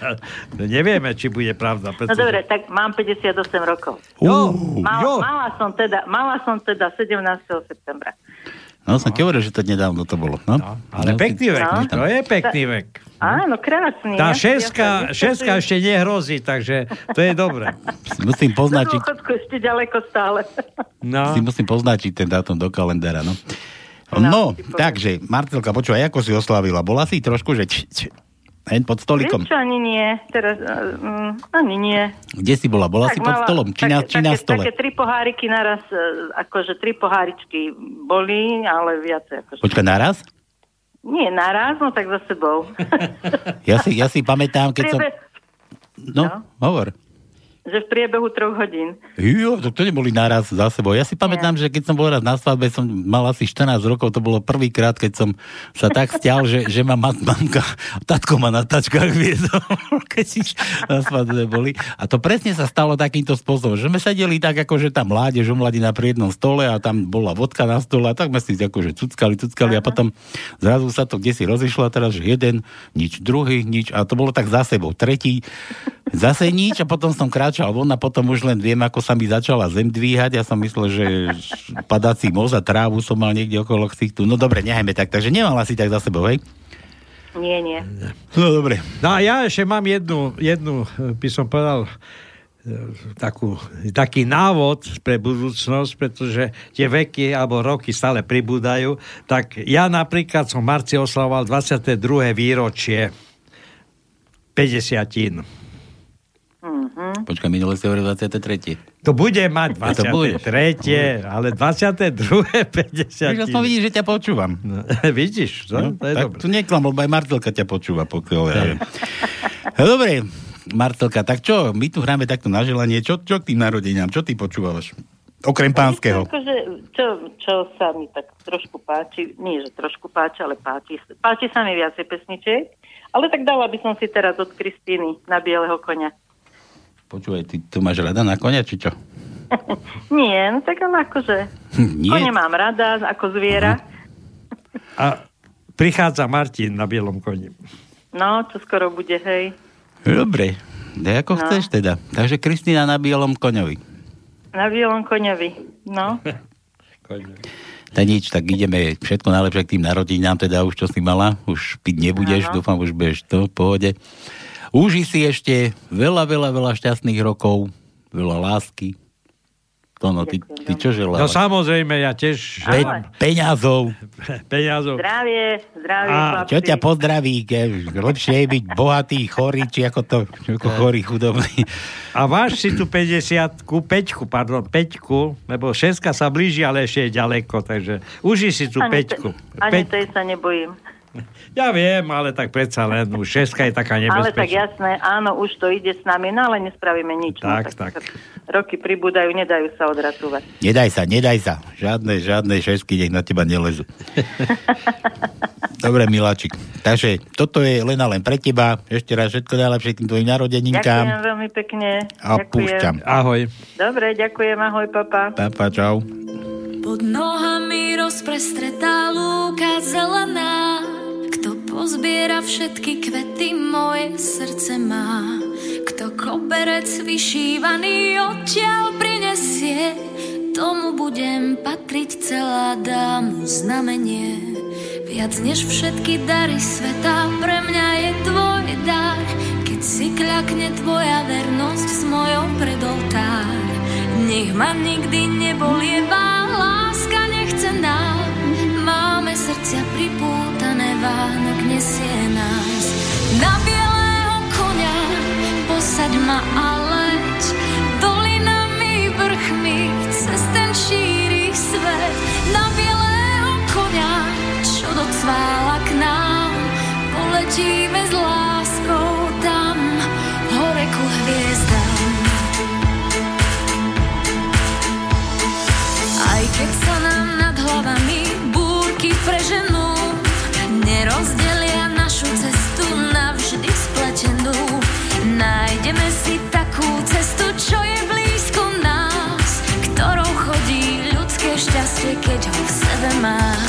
nevieme, či bude pravda. No Pretože... dobre, tak mám 58 rokov. Jo, Mal, jo. mala, som teda, mala som teda 17. septembra. No som ti hovoril, že to nedávno to bolo. No, Ale no, pekný vek, No. to je pekný vek. Áno, krásny. Tá šeska, šeska ešte nehrozí, takže to je dobré. Musím poznačiť, ešte ďaleko stále. No. si musím poznačiť ten dátum do kalendára, no. No, takže, Marcelka, počúvaj, ako si oslavila? Bola si trošku, že č, č, hen pod stolikom? Vieš ani nie. Teraz, uh, ani nie. Kde si bola? Bola si pod mala stolom? Či na, také- či na také- stole? Také tri poháriky naraz, e, akože tri poháričky boli, ale viacej. Akože. Počkaj, naraz? Nie naraz, no tak za sebou. Ja si, ja si pamätám, keď som... Priebe- No, hovor. Že v priebehu troch hodín. Jo, to, to neboli naraz za sebou. Ja si pamätám, že keď som bol raz na svadbe, som mal asi 14 rokov, to bolo prvýkrát, keď som sa tak stial, že, že ma mat, mamka, tatko ma na tačkách viedol, keď si na svadbe boli. A to presne sa stalo takýmto spôsobom, že sme sedeli tak, ako že tam mládež omladina pri jednom stole a tam bola vodka na stole a tak sme si akože cuckali, cuckali a potom zrazu sa to kde si rozišlo a teraz, že jeden, nič, druhý, nič a to bolo tak za sebou. Tretí, zase nič a potom som kráčal von a potom už len viem, ako sa mi začala zem dvíhať. Ja som myslel, že padací moz a trávu som mal niekde okolo ksichtu. No dobre, nehajme tak. Takže nemala si tak za sebou, hej? Nie, nie. No dobre. No a ja ešte mám jednu, jednu by som povedal, eh, takú, taký návod pre budúcnosť, pretože tie veky alebo roky stále pribúdajú, tak ja napríklad som v marci oslavoval 22. výročie 50 Mhm. Počkaj, minule si hovoril 23. To bude mať A to bude. 23. ale 22. 50 Víš, aspoň vidíš, že ťa počúvam. No, vidíš, to, No, to je tak dobré. tu neklam, lebo aj Marcelka ťa počúva, pokiaľ ja viem. No, dobre, Marcelka, tak čo, my tu hráme takto na želanie, čo, čo k tým narodeniam, čo ty počúvaš? Okrem pánskeho. Akože, čo, čo sa mi tak trošku páči, nie že trošku páči, ale páči, páči sa mi viacej pesničiek, ale tak dala by som si teraz od Kristýny na bieleho konia. Počúvaj, ty tu máš rada na konia, či čo? Nie, no tak ale akože, Nie. kone mám rada ako zviera. A prichádza Martin na bielom koni. No, čo skoro bude, hej. Dobre, daj ako No. chceš teda. Takže Kristýna na bielom koňovi. Na bielom koňovi, no. Tak nič, tak ideme všetko najlepšie k tým narodinám, teda už čo si mala, už piť nebudeš, Áno. dúfam, už budeš to v pohode. Uži si ešte veľa, veľa, veľa šťastných rokov, veľa lásky. To no, ty, ty čo No želáš? samozrejme, ja tiež Pe- želám peňazov. peňazov. Zdravie, zdravie, A chlapci. čo ťa pozdraví? Ke, lepšie je byť bohatý, chorý, či ako to, ako chorý, chudobný. A máš si tu 50 peťku, pardon, peťku, lebo šeska sa blíži, ale ešte je ďaleko, takže uži si tú Ani peťku. te- Ani tej sa nebojím. Ja viem, ale tak predsa len, už šeska je taká Ale tak nebezpečná. jasné, áno, už to ide s nami, no ale nespravíme nič. no, Tak, tak. Roky pribúdajú, nedajú sa odracovať. Nedaj sa, nedaj sa. Žiadne, žiadne šesky nech na teba nelezu. Dobre, Miláčik. Takže toto je len a len pre teba. Ešte raz všetko najlepšie k tým tvojim Ďakujem narodeninkám. veľmi pekne. A ďakujem. púšťam. Ahoj. Dobre, ďakujem, ahoj, papa. Papa, čau. Pod nohami rozprestretá lúka zelená. Kto pozbiera všetky kvety, moje srdce má. Kto koberec vyšívaný odtiaľ prinesie, tomu budem patriť celá dámu znamenie. Viac než všetky dary sveta, pre mňa je tvoj dar. Keď si kľakne tvoja vernosť s mojou predoltár. Nech ma nikdy nebolievá, láska nechce nám. Máme srdcia pripútané, Vánok nesie nás. Na bielého konia posaď ma a leď. Dolinami, vrchmi, cez ten šíri svet. Na bielého konia, čo docvála k nám. Poletíme s láskou hlavami búrky preženú, nerozdelia našu cestu navždy spletenú. Nájdeme si takú cestu, čo je blízko nás, ktorou chodí ľudské šťastie, keď ho v sebe máš.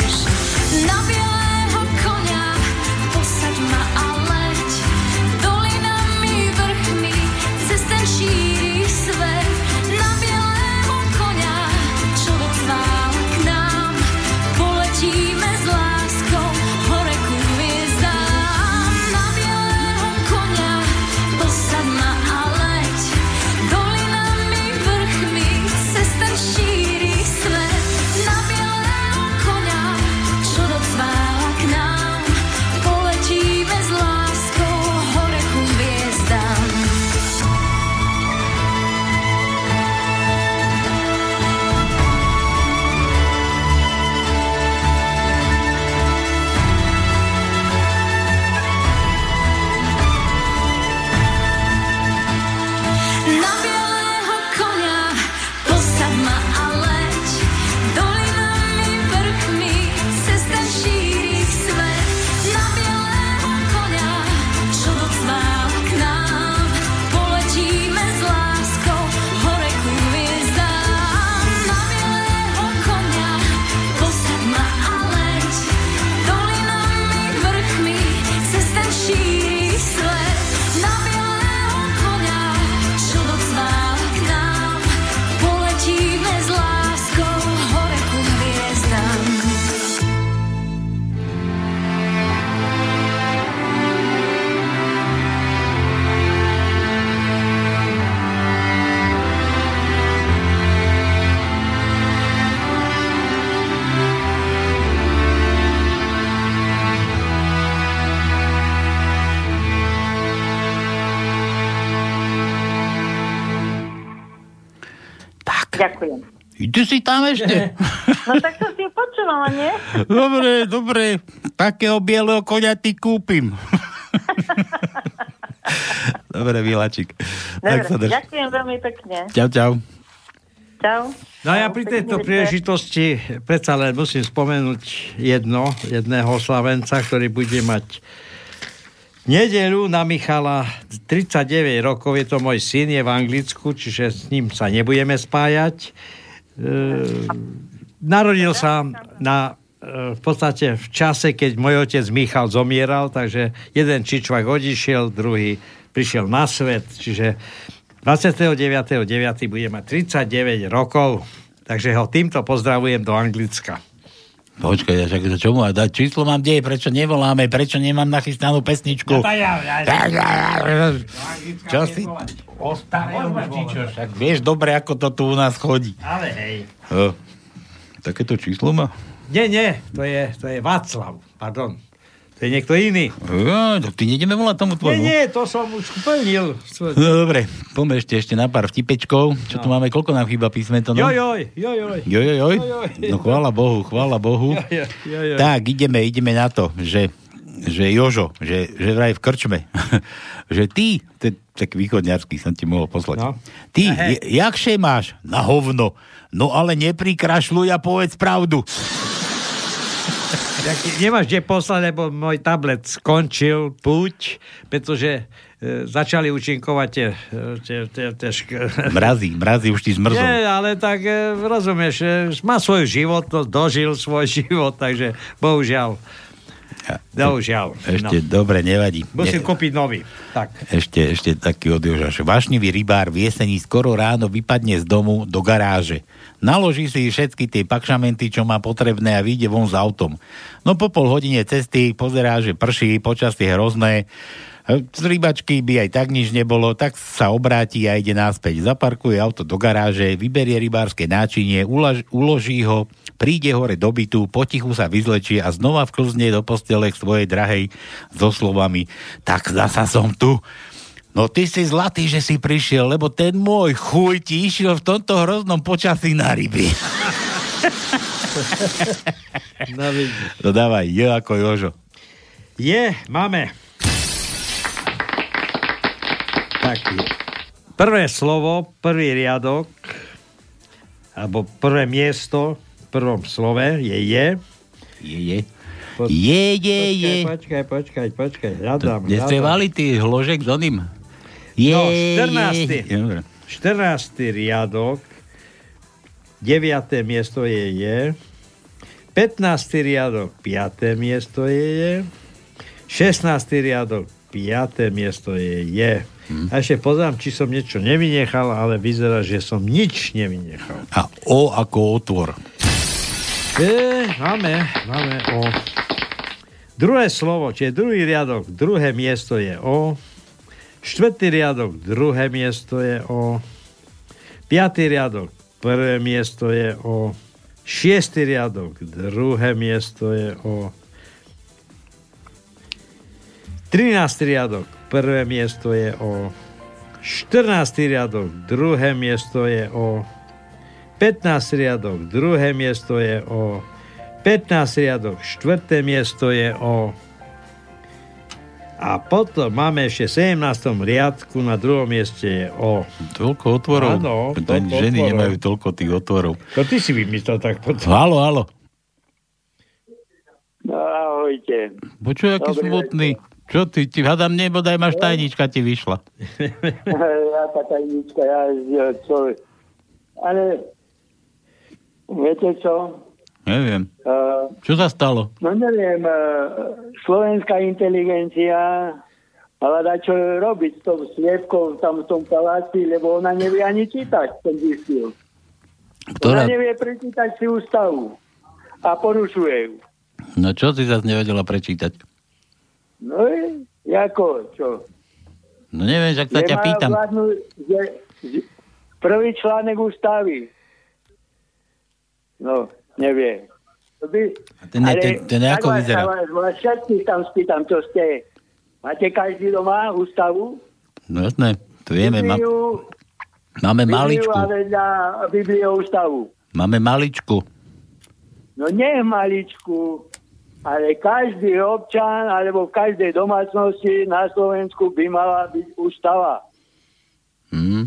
Ty si tam ešte? No tak som si počúvala, nie? Dobre, dobre. Takého bieleho konia ty kúpim. dobre, Miláčik. Tak sa drž. ďakujem veľmi pekne. Čau, čau. Čau. No a ja pri tejto príležitosti predsa len musím spomenúť jedno, jedného slavenca, ktorý bude mať nedelu na Michala 39 rokov, je to môj syn, je v Anglicku, čiže s ním sa nebudeme spájať. E, narodil sa na e, v podstate v čase, keď môj otec Michal zomieral, takže jeden čičvak odišiel, druhý prišiel na svet, čiže 29.9. bude mať 39 rokov, takže ho týmto pozdravujem do Anglicka. Počkaj, ja však čo mu dať? Číslo mám kde? Prečo nevoláme? Prečo nemám nachystanú pesničku? Čo si... Však vieš dobre, ako to tu u nás chodí. Ale hej. O, takéto číslo má? Nie, nie, to je, to je Václav, pardon. To je niekto iný. O, tak ty nejdeme volať tomu Nie, tvojmu? nie, to som už plnil. No, dobre, poďme ešte, ešte na pár vtipečkov. Čo tu máme? Koľko nám chýba písmen? To, no? Jojoj, jojoj. Joj, joj, joj. Jojoj. No chvála Bohu, chvála Bohu. Jojoj, jojoj. Tak, ideme, ideme na to, že, že Jožo, že, že vraj v krčme, že ty, to je tak východňarský som ti mohol poslať. No. Ty, je, jakše máš? Na hovno. No ale neprikrašľuj a povedz pravdu. Tak nemáš kde poslať, lebo môj tablet skončil púť, pretože e, začali účinkovať tie, tie, tie, tie šk- Mrazí, mrazí už ti zmrzol. Nie, ale tak e, rozumieš, e, má svoj život, no, dožil svoj život, takže bohužiaľ. Bohužiaľ. Ešte, no. dobre, nevadí. Musím Ne- kúpiť nový. Tak. Ešte, ešte taký od Joža. že Vášnivý rybár v jesení skoro ráno vypadne z domu do garáže. Naloží si všetky tie pakšamenty, čo má potrebné a vyjde von s autom. No po pol hodine cesty pozerá, že prší, počasie hrozné. Z rybačky by aj tak nič nebolo, tak sa obráti a ide naspäť. Zaparkuje auto do garáže, vyberie rybárske náčinie, ulož, uloží ho, príde hore do bytu, potichu sa vyzlečie a znova vklzne do postele k svojej drahej so slovami tak zasa som tu. No ty si zlatý, že si prišiel, lebo ten môj chuj ti išiel v tomto hroznom počasí na ryby. No, dávaj, je ako Jožo. Je, máme. Tak, prvé slovo, prvý riadok, alebo prvé miesto v prvom slove je je. Je, je. Je, je, je. Počkaj, počkaj, počkaj, hľadám, Dnes ste vali hložek s oným? Je, No, je, 14. je. Dobre. 14. riadok, 9. miesto je je, 15. riadok, 5. miesto je je, 16. riadok, 5. miesto je je. A ešte pozrám, či som niečo nevynechal, ale vyzerá, že som nič nevynechal. A O ako otvor. E, máme, máme O. Druhé slovo, čiže druhý riadok, druhé miesto je O. Štvrtý riadok, druhé miesto je O. Piatý riadok, prvé miesto je O. Šiestý riadok, druhé miesto je O. 13. riadok, prvé miesto je O. 14. riadok, druhé miesto je O. 15. riadok, druhé miesto je O. 15. riadok, štvrté miesto je O. A potom máme ešte v 17. riadku na druhom mieste je O. Toľko otvorov. Áno, Ani toľko ženy otvorov. nemajú toľko tých otvorov. To ty si vymyslel tak potom. Halo, halo. No, ahojte. Počuj, aký Dobrý smutný. Čo ty, ti hádam, nebodaj máš tajnička ti vyšla. ja tá tajnička, ja, ja čo... Ale viete čo? Neviem. Uh, Čo sa stalo? no neviem, uh, slovenská inteligencia mala dať čo robiť s tou sliepkou tam v tom paláci, lebo ona nevie ani čítať ten distil. Ktorá... Ona nevie prečítať si ústavu a porušuje ju. No čo si zase nevedela prečítať? No ako, čo? No neviem, však sa ťa pýtam. vládnu, že, že, prvý článek ústavy. No, nevie. To by, ten je- ten- ten ako vás- vyzerá? Vás, vás všetkých tam spýtam, čo ste. Máte každý doma ústavu? No jasné, to vieme. Ma, Bibliu, máme maličku. a vedľa Bibliou ústavu. Máme maličku. No nie maličku, ale každý občan alebo v každej domácnosti na Slovensku by mala byť ústava. Hm.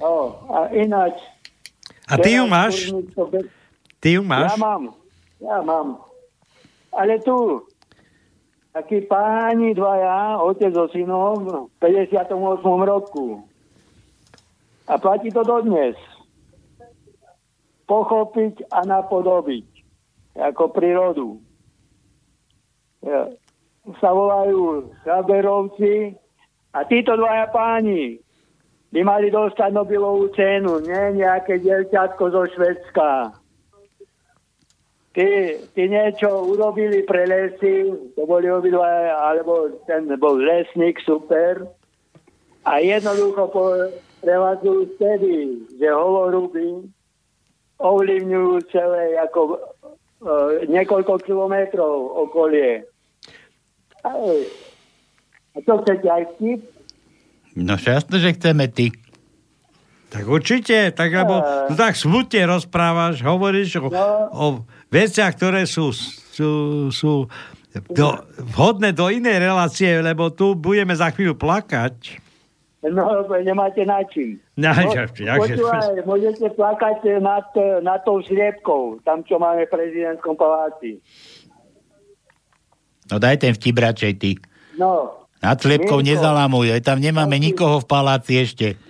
O, a ináč... A ty ju máš? bez- Ty ju máš? Ja mám, ja mám. Ale tu, takí páni dvaja, otec so synom, v 58. roku. A platí to dodnes. Pochopiť a napodobiť. Ako prírodu. Ja, sa volajú Saberovci a títo dvaja páni by mali dostať Nobelovú cenu, nie nejaké dievčatko zo Švedska. Ty, ty niečo urobili pre lesy, to boli obidva, alebo ten bol lesník, super. A jednoducho po, prevádzajú vtedy, že holoruby ovlivňujú celé ako e, niekoľko kilometrov okolie. A to chcete aj vtip? No jasno, že chceme ty. Tak určite, tak lebo no, tak smutne rozprávaš, hovoríš o, o veciach, ktoré sú, sú, sú do, vhodné do inej relácie, lebo tu budeme za chvíľu plakať. No, nemáte na čím. No, No, počúvaj, môžete plakať nad, nad tou sliepkou, tam, čo máme v prezidentskom paláci. No daj ten vtip radšej ty. No, Nad sliepkou nezalamuj, tam nemáme nikoho v paláci ešte.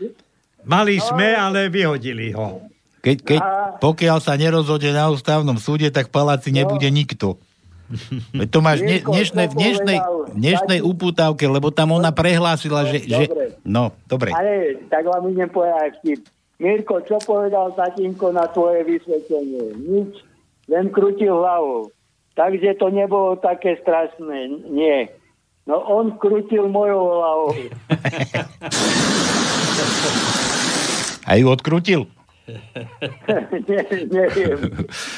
Mali sme, ale vyhodili ho. Keď, keď, pokiaľ sa nerozhodne na ústavnom súde, tak v paláci nebude nikto. Veď to máš ne, dnešnej, v dnešnej, dnešnej uputávke, lebo tam ona prehlásila, že... že Dobre. no, dobre. ale tak vám idem povedať vtip. Mirko, čo povedal tatínko na tvoje vysvetlenie? Nič, len krútil hlavou. Takže to nebolo také strašné. Nie. No on krútil mojou hlavou. A ju odkrútil? Neviem.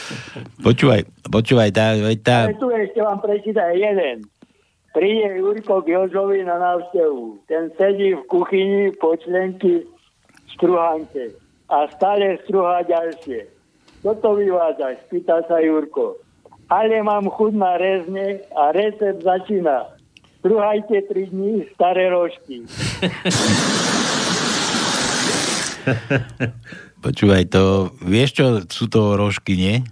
Počúvaj, počúvaj, tá, tá, Ale tu ešte vám prečítaj jeden. Príde Jurko k Jožovi na návštevu. Ten sedí v kuchyni po členky struhance a stále struhá ďalšie. Čo to vyvádzaš? Spýta sa Jurko. Ale mám chuť na rezne a recept začína. Struhajte 3 dní staré rožky. počúvaj, to, vieš čo sú to rožky, nie?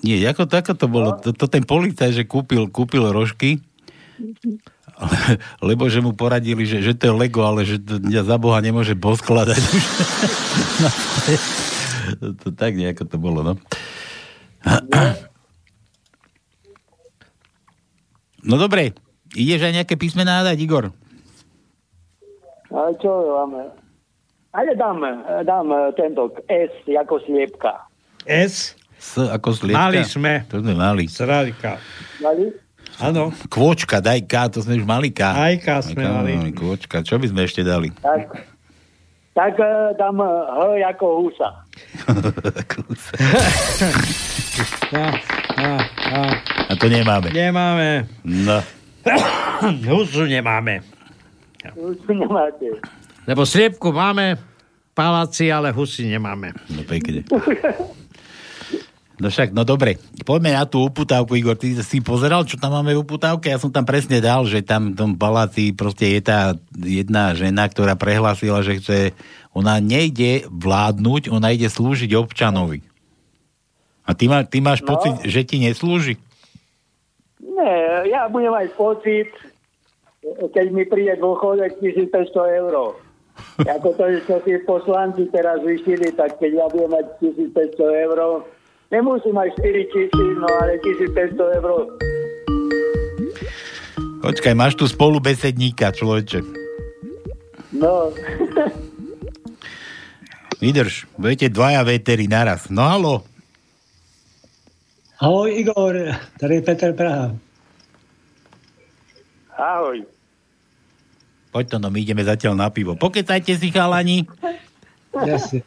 Nie, ako, ako to bolo? To, to ten policaj, že kúpil, kúpil rožky, lebo že mu poradili, že, že to je Lego, ale že to za Boha nemôže poskladať to, to, tak nejako to bolo, no. No dobre, ideš aj nejaké písmená dať, Igor? A čo máme? Ale dám, dám tento S ako sliepka. S? S ako sliepka? Mali sme. To sme mali. Sralika. Mali? Áno. Kôčka, daj K, to sme už mali K. Aj K sme K, mali. no, Kôčka, čo by sme ešte dali? Tak, tak eh, dám H ako husa. A, a, a. A to nemáme. Nemáme. No. Husu nemáme. Už nemáte. Lebo sliepku máme paláci, ale husy nemáme. No pekne. No však, no dobre. Poďme na tú uputávku, Igor. Ty si pozeral, čo tam máme v uputávke? Ja som tam presne dal, že tam v tom paláci proste je tá jedna žena, ktorá prehlásila, že chce, ona nejde vládnuť, ona ide slúžiť občanovi. A ty, má, ty máš No. pocit, že ti neslúži? Nie, ja budem mať pocit, keď mi príde dôchodok 1500 eur. Ako to, čo si poslanci teraz vyšili, tak keď ja budem mať 1500 eur, nemusím mať 4 tisíc, no ale 1500 eur. Počkaj, máš tu spolubesedníka, človeče. No, Vydrž, budete dvaja vetery naraz. No halo. Ahoj Igor, tady je Petr Praha. ahoj. Poď to, no my ideme zatiaľ na pivo. Pokecajte si, chalani. Jasně.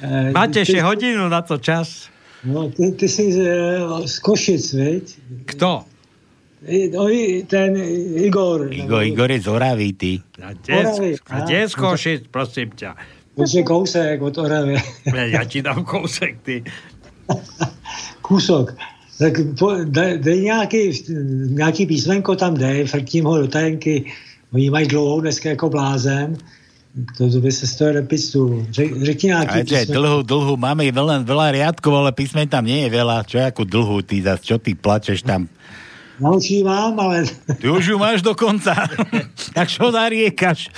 Eh, Máte ešte hodinu na to čas. No, ty, ty jsi z, z Košic, viď? Kto? Ten Igor. Igor, Igor je z Oravy, ty. A kde, z Košic, prosím ťa. To je kousek od Oravy. Ja ti dám kousek, ty. Kusok. Tak po, dej, dej nějaký, nějaký písmenko tam dej, frkním ho do tajenky. Oni mají dlouhou dneska jako blázen. To, to by se z toho repistu. Řek, řekni nějaký je, dlhú, dlhú, máme veľa, veľa riadkov, ale písmen tam nie je veľa. Čo je ako dlhú, ty zas, čo ty plačeš tam? Naučí mám, ale Ty už ju máš do konca. tak čo zariekaš?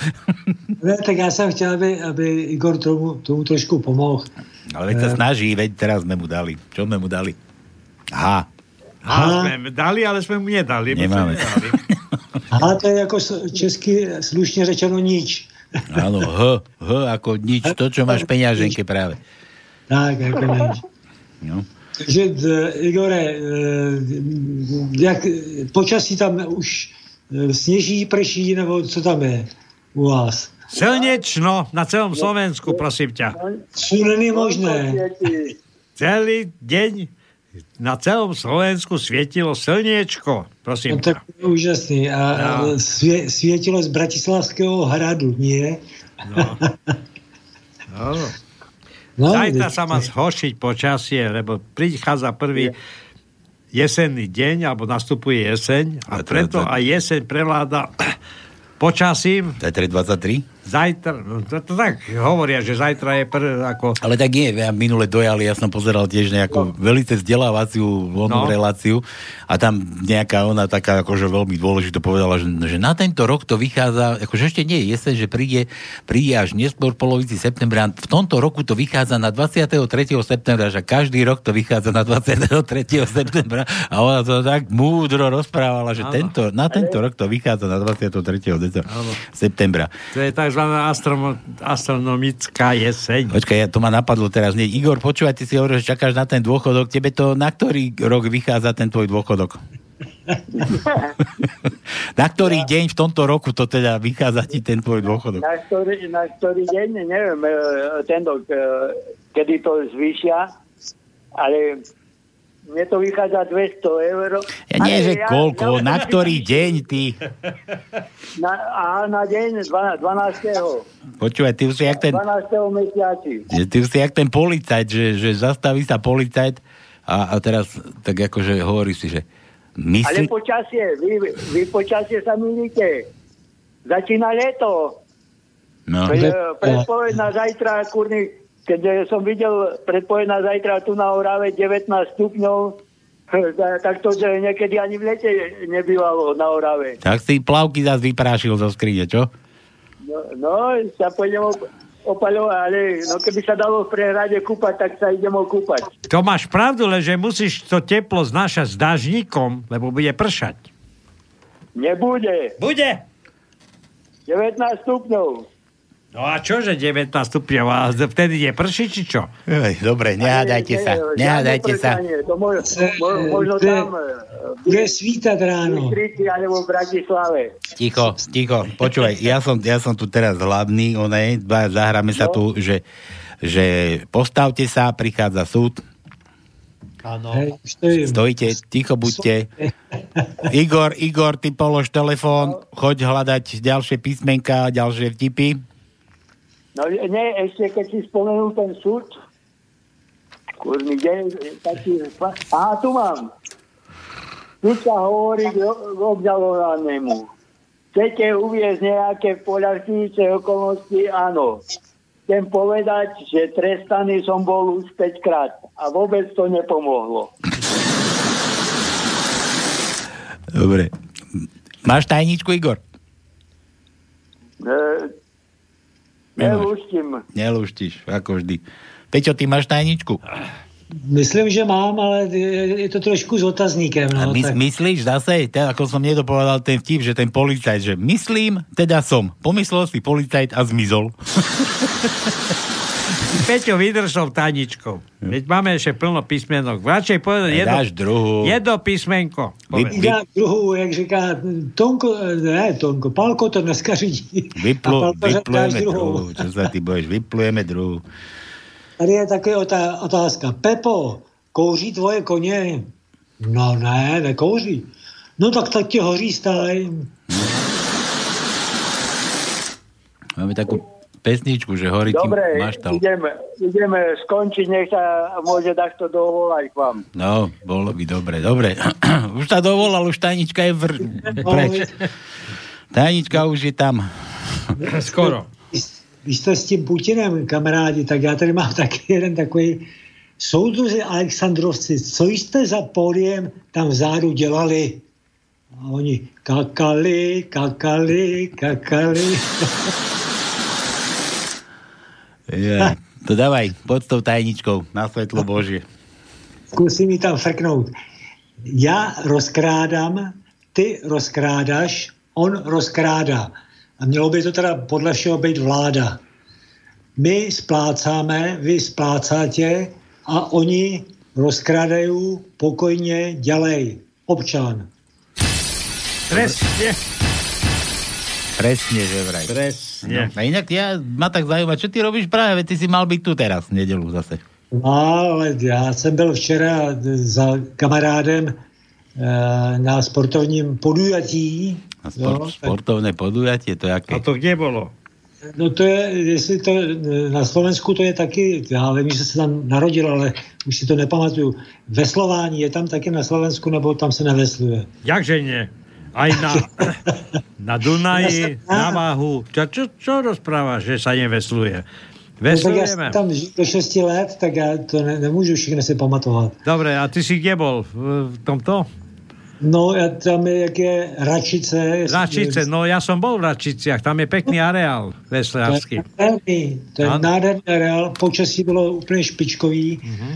ne, tak já jsem chtěl, aby, aby Igor tomu, tomu trošku pomohl. Ale veď sa Eh. snaží, veď teraz sme mu dali. Čo sme mu dali? Aha, A sme dali, ale sme mu nedali. my sme Nemáme. nedali. A to je jako s- česky slušně řečeno nič. áno, H, H ako nič, to, čo máš peňaženke práve. Tak, jako nič. No. že d- Igore, e, jak počasí tam už e, sněží, prší, nebo co tam je u vás? Slnečno na celom Slovensku, prosím ťa. Sú není možné. Celý deň na celom Slovensku svietilo slniečko, prosím No tak to je úžasný. A No. svie, svietilo z Bratislavského hradu, nie? No. No. No, Zajtra sa má zhoršiť počasie, lebo prichádza prvý jesenný deň, alebo nastupuje jeseň a preto aj jeseň prevláda počasím. Zajtra je 23? Zajtra, no to, to tak hovoria, že zajtra je pr, ako... Ale tak nie, ja minule dojali, ja som pozeral tiež nejakú no. velice vzdelávaciu No. reláciu a tam nejaká ona taká akože veľmi dôležito povedala, že, že na tento rok to vychádza, akože ešte nie je jeseň, že príde, príde až neskôr v polovici septembra. V tomto roku to vychádza na 23. septembra, že každý rok to vychádza na 23. septembra a ona to tak múdro rozprávala, že tento, na tento rok to vychádza na 23. decembra- septembra. To je tzv. Astromo, astronomická jeseň. Počkaj, ja, to ma napadlo teraz. Nie. Igor, počúvaj, ty si hovoril, že čakáš na ten dôchodok. Tebe to na ktorý rok vychádza ten tvoj dôchodok? na ktorý deň v tomto roku to teda vychádza ti ten tvoj dôchodok? Na ktorý, na ktorý deň, neviem, e, tento, e, kedy to zvýšia, ale mne to vychádza 200 eur. Ja nie, Ale že koľko, na ktorý deň ty... Na, a na deň 12. 12. Počúvaj, ty už si jak ten, 12. mesiaci. že ty už si jak ten policajt, že, že zastaví sa policajt a, a teraz tak akože hovorí si, že Ale myslím... počasie, vy, vy počasie sa milíte. Začína leto. No. Pre, predpoveď na zajtra, kurný, keď som videl predpoveď na zajtra tu na Orave 19 stupňov, tak to, že niekedy ani v lete nebývalo na Orave. Tak si plavky zase vyprášil zo skrine, čo? No, no sa pôjdem op- opaľovať, ale no, keby sa dalo v prehrade kúpať, tak sa idem okúpať. To máš pravdu, ale že musíš to teplo znášať s dážnikom, lebo bude pršať. Nebude. Bude. 19 stupňov. No a čože 19 stupňov? A vtedy je prší, či čo? Ej, dobre, nehádajte sa, nehádajte sa. To mo- mo- možno tam Bude svítať ráno. alebo v Bratislave. Ticho, ticho, počúvaj, ja som, ja som tu teraz hlavný, onej, dva- zahráme sa tu, že, že postavte sa, prichádza súd, Áno. Stojíte, ticho buďte. Igor, Igor, ty polož telefón, choď hľadať ďalšie písmenka, ďalšie vtipy. No nie, ešte keď si spomenul ten súd, kurný deň, taký, aha, tu mám. Tu sa hovorí k o- k obžalovanému. Chcete uviezť nejaké poľahčujúce okolnosti? Áno. Chcem povedať, že trestaný som bol už 5 krát a vôbec to nepomohlo. Dobre. Máš tajničku, Igor? E, Nelúštim. Nelúštiš, ako vždy. Peťo, ty máš tajničku? Myslím, že mám, ale je, to trošku s otazníkem. A No, my, tak. myslíš zase, teda, ako som nedopovedal ten vtip, že ten policajt, že myslím, teda som. Pomyslel si policajt a zmizol. Peťo, vydrž tou tajničkou. Veď máme ešte plno písmenok. Radšej povedať jedno, Dáš druhú. jedno písmenko. Povedz. Já druhou, jak říká Tonko, ne Tonko, Palko to dneska řídí. Vyplu, vyplujeme druhú. Čo sa ty bojíš? Vyplujeme druhú. Tady je také otá- otázka. Pepo, kouří tvoje koně? No ne, nekouří. No tak tak ti hoří stáj. Máme takú pesničku, že horí Dobre, maštal. ideme, ideme skončiť, nech sa môže takto dovolať k vám. No, bolo by dobre, dobre. už sa dovolal, už tajnička je vr... preč. Tajnička už je tam. Skoro. Vy jste s tím Putinem, kamarádi, tak já tady mám taky jeden takový soudruzi Alexandrovci, co jste za pódiem tam vzadu dělali? A oni kakali, kakali, kakali. Je. To dávaj, pod tou tajničkou, na svetlo Božie. Zkusím mi tam frknout. Já rozkrádám, ty rozkrádaš, on rozkrádá. A mělo by to teda podle všeho být vláda. My splácáme, vy splácáte a oni rozkrádajú, pokojne, ďalej. Občan. Presne. Presne, že vraj. Presne. No, a inak ja, ma tak zaujíma, čo ty robíš práve, veď ty si mal byť tu teraz, v nedelu zase. No, ale já jsem byl včera za kamarádem e, na sportovním podujatí. A sport, tak- sportovné podujatie, to jaké? A to kde bolo? No to je, jestli to, na Slovensku to je taky, já vím, že se tam narodil, ale už si to nepamatuju. Veslování je tam taky na Slovensku, nebo tam se nevesluje? Jakže nie? Aj na, na Dunaji, na Váhu. Čo, čo, čo rozprávaš, že sa nevesluje? No, tak Veslujeme. jsem tam žil do 6 let, tak já to ne, nemůžu všechno si pamatovat. Dobre, a ty si kde bol? V, tomto? No, ja, tam je, jak je Račice. Račice, no ja som bol v Račiciach, tam je pekný areál vesliarsky. Nádherný, to je Ano. nádherný areál, počasí bylo úplně špičkový. Mhm.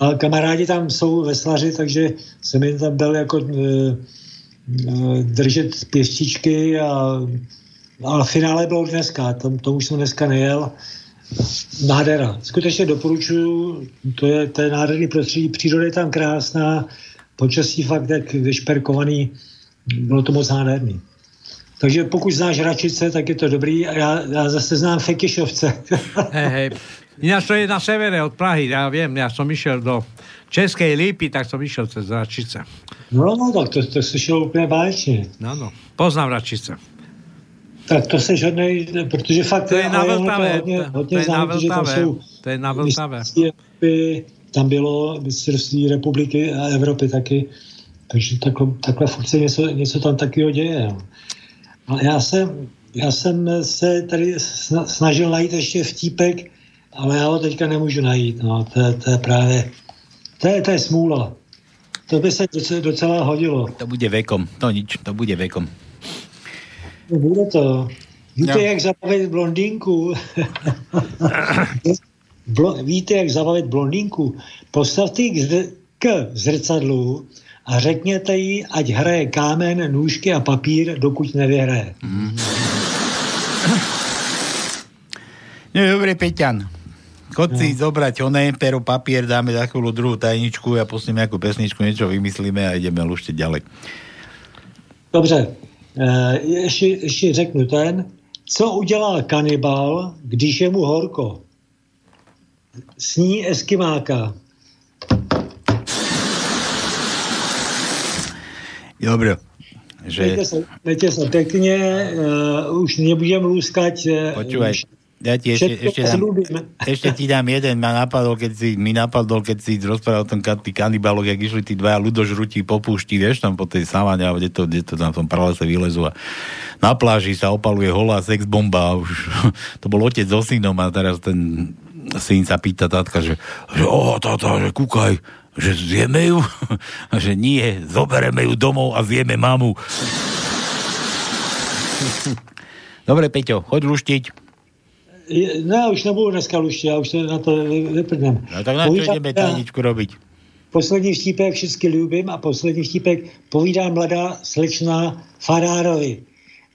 A kamarádi tam jsou veslaři, takže jsem jim tam byl jako e, držet pěstičky a ale finále bylo dneska, tam, to už jsem dneska nejel. Nádhera. Skutečně doporučuju, to je, to je nádherný prostředí, příroda je tam krásná, počasí fakt jak vyšperkovaný, bylo to moc nádherný. Takže pokud znáš Račice, tak je to dobrý. A já, já zase znám Fekišovce. Hej, hej. Ináč to je na severe od Prahy, ja viem, ja som išiel do Českej Lípy, tak som išiel cez Račice. No, no, tak to, to slyšelo úplně báječně. No, no. Poznám Račice. Tak to se žádnej, protože fakt To je na hodně, to- hodně to je na znám, protože tam Vltave. jsou To je na Evropy, tam bylo mistrovství republiky a Evropy taky. Takže takhle, takhle furt se něco, něco tam takového děje. No. Ale já jsem, já jsem se tady sna- snažil najít ještě vtípek, ale já ho teďka nemůžu najít. No. To, to je právě, to je, to je smůla. To by se docela, docela hodilo. To bude vekom, to nič, to bude vekom. No, Bude to. Víte, No. jak zabavit blondýnku? Blo, víte, jak zabavit blondýnku? Postavte ji k, zr- k zrcadlu a řekněte jí, ať hraje kámen, nůžky a papír, dokud nevyhraje. No dobre, Peťan. Chod si zobrať oné, pero papier, dáme za chvíľu druhú tajničku a pustíme nejakú pesničku, niečo vymyslíme a ideme luštiť ďalej. Dobře, e, ještě, ještě řeknu ten. Co udělá kanibal, když je mu horko? Sní eskimáka. Dobre. Že... Mějte se, mějte se pěkně, uh, už nebudem lúskať. Uh, Počúvaj, ja ti ešte, Všetko ešte, dám, ešte ti dám jeden, ma napadol, keď si, mi napadol, keď si rozprával o tom tí jak išli tí dvaja ľudožrutí po púšti, vieš, tam po tej savane, kde to, kde to tam v tom pralese vylezú a na pláži sa opaluje holá sex bomba a už to bol otec so synom a teraz ten syn sa pýta tátka, že, že o, táta, že kúkaj, že zjeme ju? A že nie, zobereme ju domov a zjeme mamu. Dobre, Peťo, choď luštiť. Ne, už nebudu dneska luště, já už se na to vy- vyprdnem. No tak na Povídám ideme teda- tajničku robiť? Poslední vtípek vždycky ljubím a poslední vtípek povídá mladá slečna Farárovi.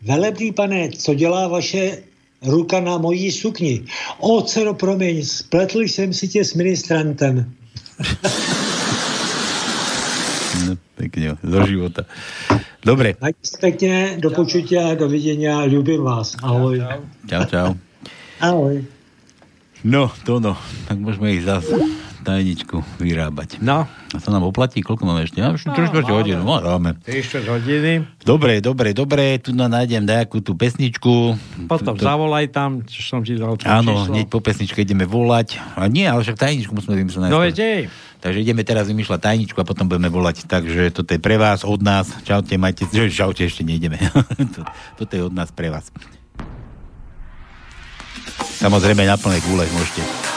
Velebný pane, co dělá vaše ruka na mojí sukni? O, dcero, promiň, spletl jsem si tě s ministrantem. No, pekne, zo života. Dobre, Majte pěkně, do počutí a do vidění a ľubím vás. Ahoj. čau, čau. Ahoj. No, to no, tak môžeme ich zase tajničku vyrábať. No. A to nám oplatí, koľko máme ešte? No, už 3 čtvrte hodinu, no dáme. 3 hodiny. Dobre, dobre, dobre, tu na nájdem nejakú tú pesničku. Potom Tu- zavolaj tam, čo som ti dal Áno, číslo. hneď po pesničke ideme volať. A nie, ale však tajničku musíme vymyslieť. No najskôr. veď ej. Takže ideme teraz vymýšľať tajničku a potom budeme volať. Takže toto je pre vás, od nás. Čaute, majte... že Čaute, ešte nejdeme. To- toto je od nás pre vás. Samozrejme na plnej gule môžete.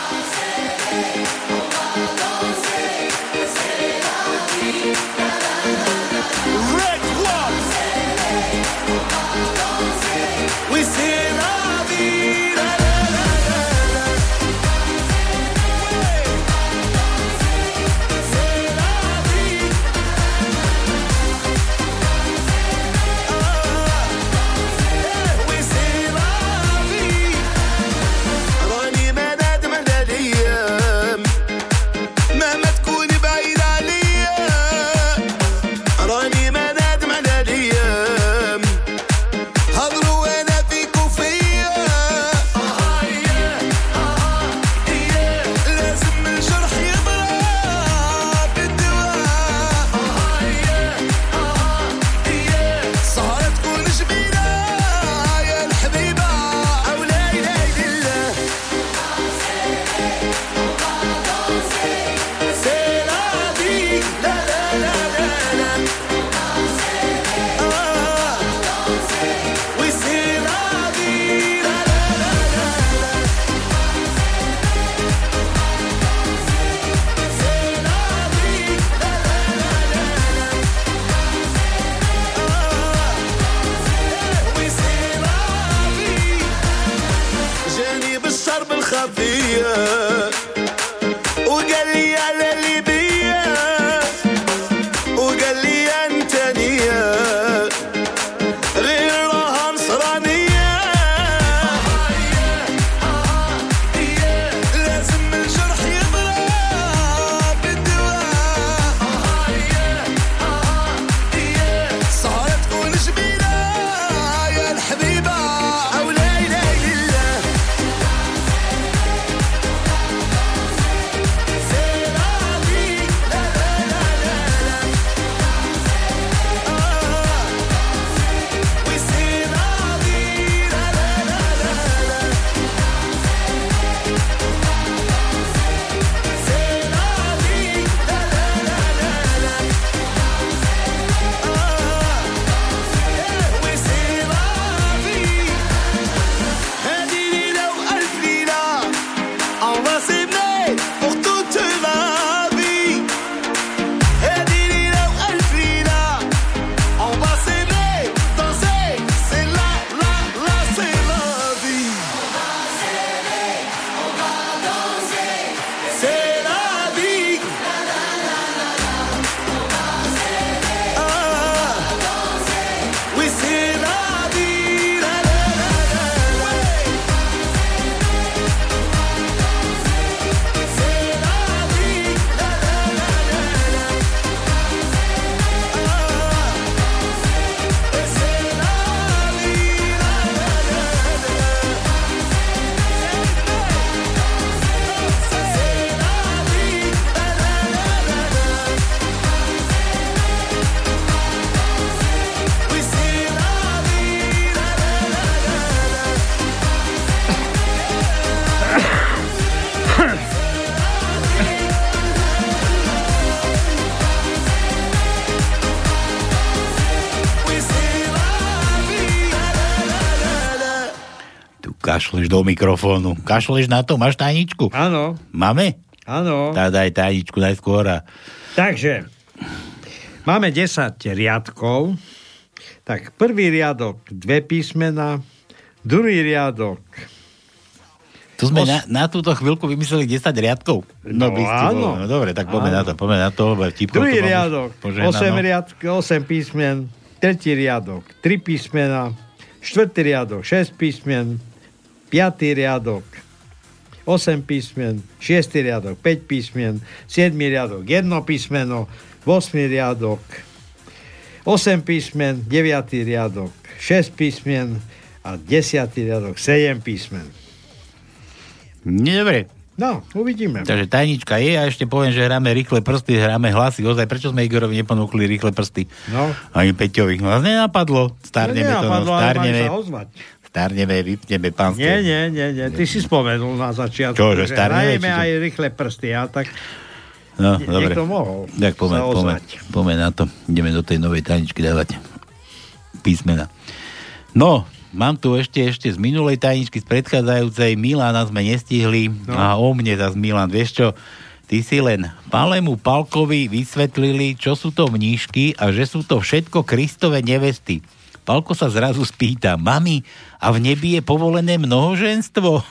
Kašleš do mikrofónu. Kašleš na to? Máš tajničku? Áno. Máme? Áno. Tá daj tajničku najskôr. Takže, máme 10 riadkov. Tak prvý riadok dve písmena, druhý riadok Tu sme na, na túto chvíľku vymysleli 10 riadkov. No, ste áno. bol- No, dobre, tak poďme na to, poďme na to, lebo vtipkov Druhý už riadok, požehnané. 8, riadk, 8 písmen, tretí riadok, 3 písmena, štvrtý riadok, 6 písmen, piatý riadok, 8 písmen, 6 riadok, 5 písmen, 7 riadok, 1 písmeno, 8 riadok, 8 písmen, 9 riadok, 6 písmen a 10 riadok, 7 písmen. Dobre. No, uvidíme. Takže tajnička je a ešte poviem, že hráme rýchle prsty, hráme hlasy. Ozaj, prečo sme Igorovi neponúkli rýchle prsty? No. Ani Peťovi. Vás nenapadlo. Starneme to, no, starneme. sa ozvať. Starneme, vypneme pánske. Nie, nie, nie, nie. Ty si spomenul na začiatku, Čo, že starneme, hrajeme aj rýchle prsty. A tak No, Nie- dobre. niekto mohol Tak poďme, poďme, poďme na to. Ideme do tej novej tajničky dávať písmena. No, mám tu ešte, ešte z minulej tajničky, z predchádzajúcej. Milana sme nestihli No. a o mne zas Milan. Vieš čo, ty si len Palemu Palkovi vysvetlili, čo sú to mníšky a že sú to všetko Kristove nevesty. Palko sa zrazu spýta, mami, a v nebi je povolené mnohoženstvo?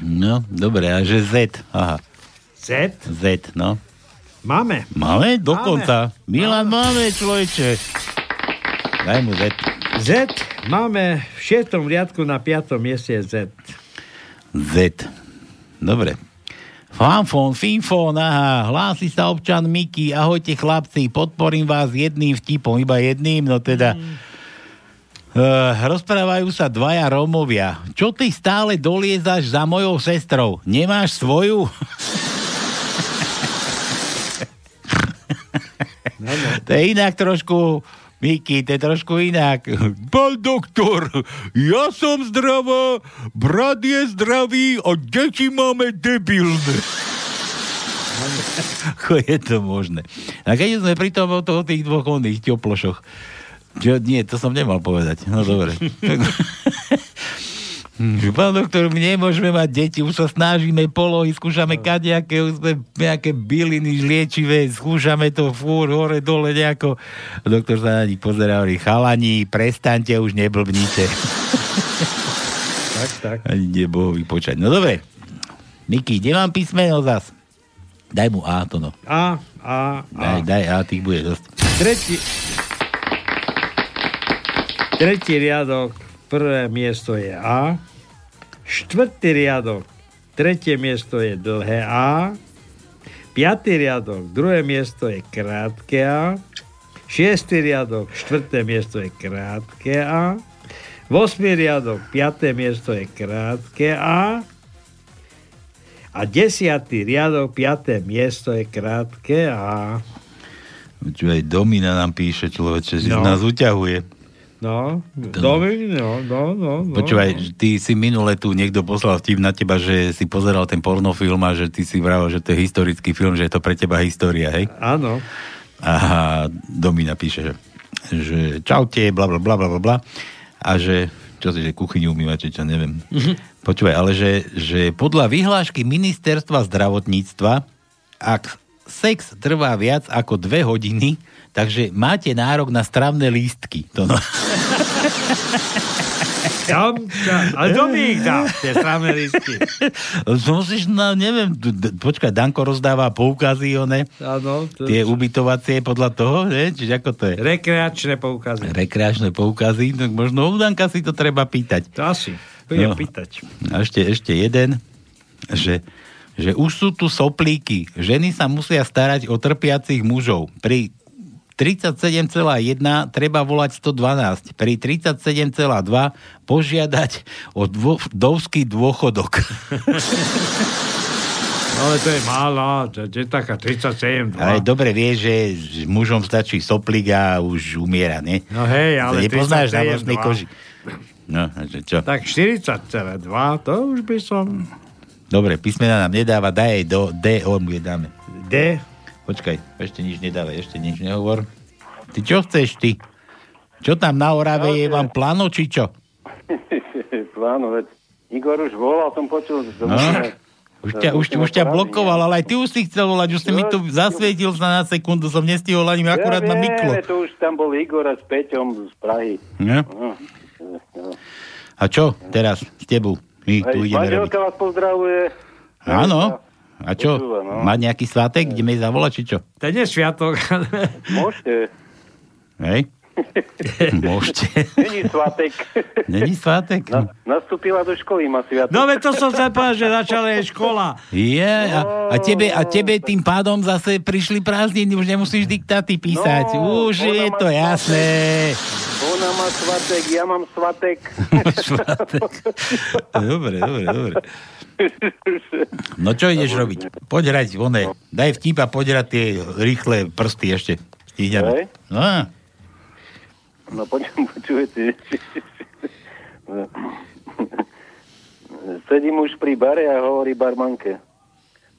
No, dobre, a že Z. Aha. Z? Z, no. Máme. Máme? Dokonca. Milan, máme, človeče. Daj mu Z. Z máme v šiestom riadku na piatom mieste Z. Z. Dobre. Fanfón, finfón, aha, hlási sa občan Miky, ahojte chlapci, podporím vás jedným vtipom, iba jedným, no teda... Uh, rozprávajú sa dvaja Rómovia. Čo ty stále doliezaš za mojou sestrou? Nemáš svoju? To je inak trošku, Miki, to je trošku inak. Pán doktor, ja som zdravá, brat je zdravý a deti máme debilné. Ako je to možné? A keď sme pri tom o, tých dvoch oných toplošoch, čo, nie, to som nemal povedať. No dobre. Pán doktor, my nemôžeme mať deti, už sa snažíme polohy, skúšame kadejaké, už sme nejaké byliny liečivé, skúšame to fúr, hore, dole nejako. Doktor sa na nich pozerá, hovorí, chalani, prestaňte, už neblbnite. Tak, tak. Ani nebohu vypočať. No dobre. Miky, kde mám písmeno zas? Daj mu A to no. A, A, A. Daj, daj A, tých bude dosť. Tretí, tretí riadok, prvé miesto je A. Štvrtý riadok, tretie miesto je dlhé A. Piatý riadok, druhé miesto je krátke A. Šiestý riadok, štvrté miesto je krátke A. Vosmý riadok, piaté miesto je krátke A. A desiatý riadok, piaté miesto je krátke A. Čo aj Domina nám píše, človeče, že No. no. nás uťahuje. No, domy, no, no, no, no. Počúvaj, ty si minule tu niekto poslal vtip na teba, že si pozeral ten pornofilm a že ty si vravel, že to je historický film, že je to pre teba história, hej? Áno. A Domina píše, že, že čaute, bla bla bla bla bla a že čo si, že kuchyňu umývať, či čo, neviem. Počúvaj, ale že, že podľa vyhlášky ministerstva zdravotníctva, ak sex trvá viac ako dve hodiny, takže máte nárok na stravné lístky. To no. Tam, tam. Ale kto mi ich dá, tie strávne listky? Musíš, no neviem, počkaj, Danko rozdáva poukazy, one, Áno. to- tie ubytovacie podľa toho, ne? Čiže ako to je? Rekreačné poukazy. Rekreačné poukazy, tak možno u Danka si to treba pýtať. To asi. Budem No. pýtať. A ešte, ešte jeden, že, že už sú tu soplíky. Ženy sa musia starať o trpiacich mužov. Pri 37,1 treba volať 112. Pri 37,2 požiadať o dvo, dovský dôchodok. Ale to je málo, to je taká 37. Ale dobre vieš, že mužom stačí soplík a už umiera, nie? No hej, ale nepoznáš na 37,2. vlastnej koži. No, že čo? Tak 40,2, to už by som... Dobre, písmena nám nedáva, daj jej do D, on mu je dáme. D? Počkaj, ešte nič nedávaj, ešte nič nehovor. Ty čo chceš, ty? Čo tam na Orave je vám plano, či čo? Plánu, veď Igor už volal, som počul. No. Už ťa, už, už ťa blokoval, ale aj ty už si chcel volať, už si mi tu zasvietil sa na sekundu, som nestihol ani akurát ja na Miklo. to už tam bol Igor a s Peťom z Prahy. No. No. No. A čo teraz s tebou? My tu Hej, ideme robiť. vás pozdravuje. Áno. A čo? Počúva, no. Má nejaký svátek, ideme jej zavolať, či čo? To nie je sviatok. Môžete. Hej? Môžete. Není svatek. Není svátek? Na, nastúpila do školy, má sviatok. No veď to som sa povedal, že začala je škola. Je, a, a, tebe, a tebe tým pádom zase prišli prázdniny, už nemusíš diktáty písať. No, už je to jasné. Ona má svatek, ja mám svatek. Dobre, dobre, dobre. No čo ideš robiť? Poď hrať, one. Daj vtip a poď hrať tie rýchle prsty ešte. Hej. No, No poďme, počujete. Sedím už pri bare a hovorí barmanke.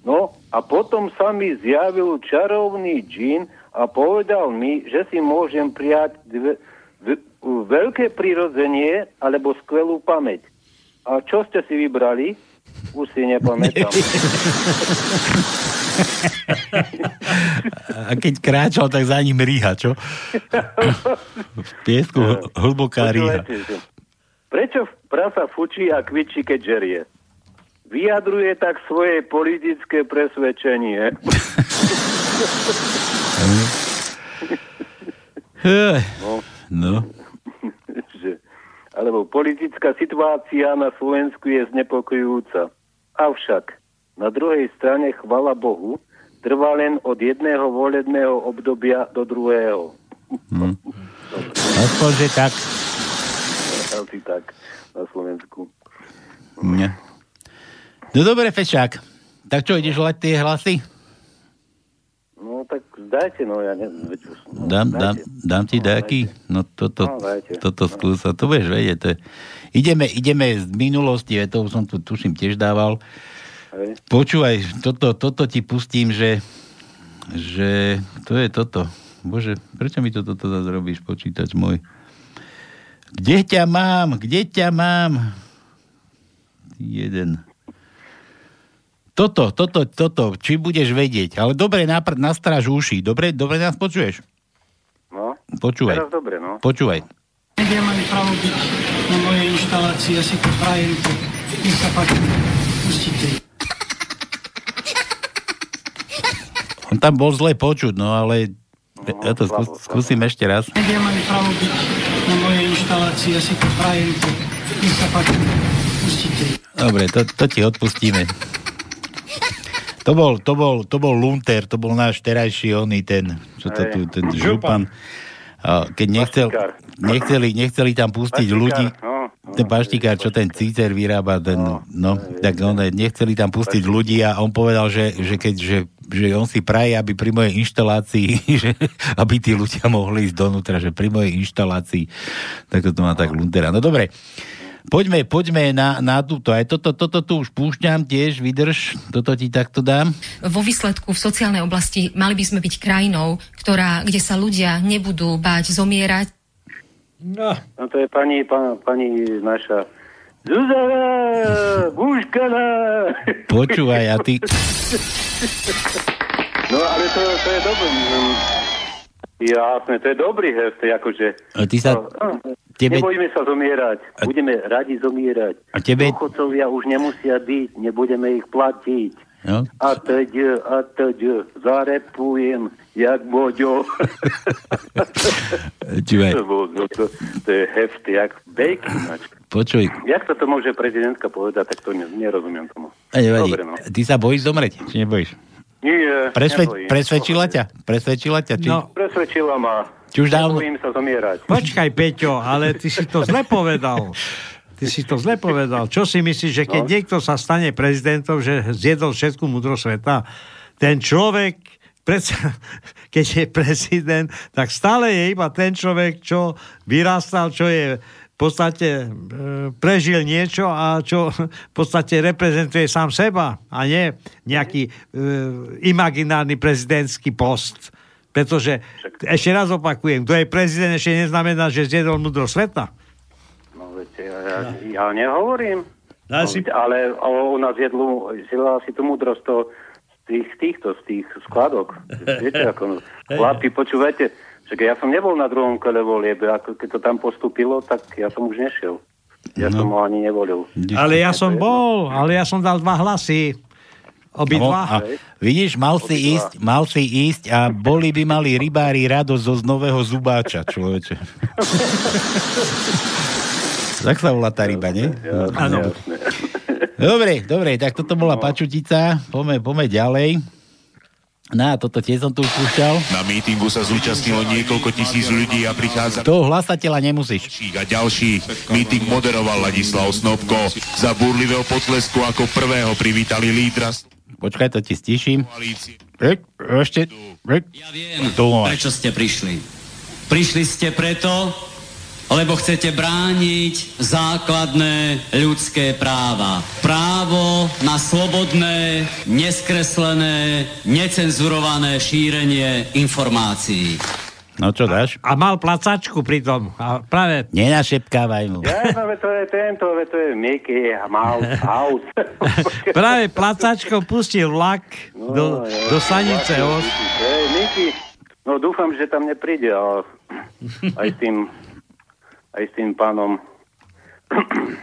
No a potom sa mi zjavil čarovný džín a povedal mi, že si môžem prijať dve, v, veľké prirodzenie alebo skvelú pamäť. A čo ste si vybrali? Už si nepamätám. a keď kráčal, tak za ním rýha, čo? V piesku hl- hlboká že Prečo prasa fučí a kvičí, keď žerie? Vyjadruje tak svoje politické presvedčenie. No, No, alebo politická situácia na Slovensku je znepokojujúca. Avšak na druhej strane, chvala Bohu, trvá len od jedného volebného obdobia do druhého. hm. aspoň, že tak. Asi tak na Slovensku. Nie. No dobre, Fešák. Tak čo, ideš volať tie hlasy? No tak dajte, no ja neviem. No, Dám, dám, dám ti nejaký? No toto, No, dajte. toto skúsa, to budeš vedieť. To je... ideme, ideme z minulosti, to som tu tuším tiež dával. Hej. Počúvaj, toto, toto ti pustím, že, že to je toto. Bože, prečo mi to toto zase robíš, počítač môj? Kde ťa mám? Kde ťa mám? Jeden. Toto, toto, toto, či budeš vedieť. Ale dobre, napr- nastraž uši. Dobre, dobre nás počuješ? No, Počúvaj. teraz dobre, no. Počúvaj. Media mali právo byť na mojej inštalácii, ja si to prajem, nech sa páči, pustite. Tam bol zle počuť, no ale ja to skús, skúsim ešte raz. Media mali právo byť na mojej inštalácii, ja si to prajem, nech sa páči, pustite. Dobre, to, to ti odpustíme. To bol, to, bol, to bol Lunter, to bol náš terajší oný ten, čo to tu, ten župan. Keď nechcel, nechceli, nechceli tam pustiť ľudí, no, ten paštikár, čo ten cícer vyrába, ten, no, tak on, nechceli tam pustiť ľudí a on povedal, že, že keď, že, že on si praje, aby pri mojej inštalácii, že, aby tí ľudia mohli ísť donútra, že pri mojej inštalácii, tak to má tak Luntera. No dobre, Poďme, poďme na, na túto. Aj toto, toto tu už púšťam tiež, vydrž, toto ti takto dám. Vo výsledku v sociálnej oblasti mali by sme byť krajinou, ktorá, kde sa ľudia nebudú báť zomierať. No. No to je pani, pa, pani naša Zuzana, Búškana. Počúvaj, a ty... No ale to, to je dobrý. mm, Jasné, to je dobrý heft, akože. A ty sa... No, Tebe- Nebojíme sa zomierať, budeme radi zomierať. A tebe- Dôchodcovia už nemusia byť, nebudeme ich platiť. A teď, a teď, zarepujem, jak Boďo. To, bol- to, to, to je heft, jak bejky. počuj, Jak sa to môže prezidentka povedať, tak to ne, nerozumiem tomu. a nevadí. Dobre, no. Ty sa bojíš zomrieť, či nebojíš? Nie, Presve, nebojím. presvedčila ťa? Presvedčila ťa? Či... No. Presvedčila ma. Či už dávno- Nebojím sa zomierať. Počkaj, Peťo, ale ty si to zle povedal. Ty si to zle povedal. Čo si myslíš, že keď No. niekto sa stane prezidentom, že zjedol všetku múdro sveta, ten človek, predsa, keď je prezident, tak stále je iba ten človek, čo vyrastal, čo je v podstate e, prežil niečo a čo v podstate reprezentuje sám seba a nie nejaký e, imaginárny prezidentský post. Pretože, ešte raz opakujem, kto je prezident, ešte neznamená, že zjedol múdro sveta. No, ja, ja, ja nehovorím. No, si- ale o- ona zjedlu, zjedla si tú múdrosť to, z tých, týchto, z tých skladok. Viete, ako chlapi, počúvajte, však ja som nebol na druhom kole volieb, ako keď to tam postupilo, tak ja som už nešiel. Ja No. som ho ani nevolil. Ale ja som bol, ale ja som dal dva hlasy. No, Obidva. a vidíš, mal si, ísť, mal si ísť a boli by mali rybári radosť zo z nového zubáča, človeče. tak sa volá tá ryba, nie? Áno. Dobre, dobre, tak toto bola pačutica. Poďme, poďme ďalej. No a toto tiež som tu púšťal. Na mítingu sa zúčastnilo niekoľko tisíc ľudí a prichádza Toho hlasateľa nemusíš. a ďalší. Míting moderoval Ladislav Snobko. Za búrlivého potlesku ako prvého privítali lídra Počkaj, to ti stiším. E, ešte. E, Ja viem, prečo ste prišli. Prišli ste preto, lebo chcete brániť základné ľudské práva. Právo na slobodné, neskreslené, necenzurované šírenie informácií. No čo dáš? A mal placačku pritom. A práve Nenašepkávaj mu. Ja, no, to je tento, to je Mickey Mouse House. Práve placačkou pustil vlak do, ja, do stanice ja, Os. Hej, Mickey, no dúfam, že tam nepríde, ale aj tým, aj s tým pánom.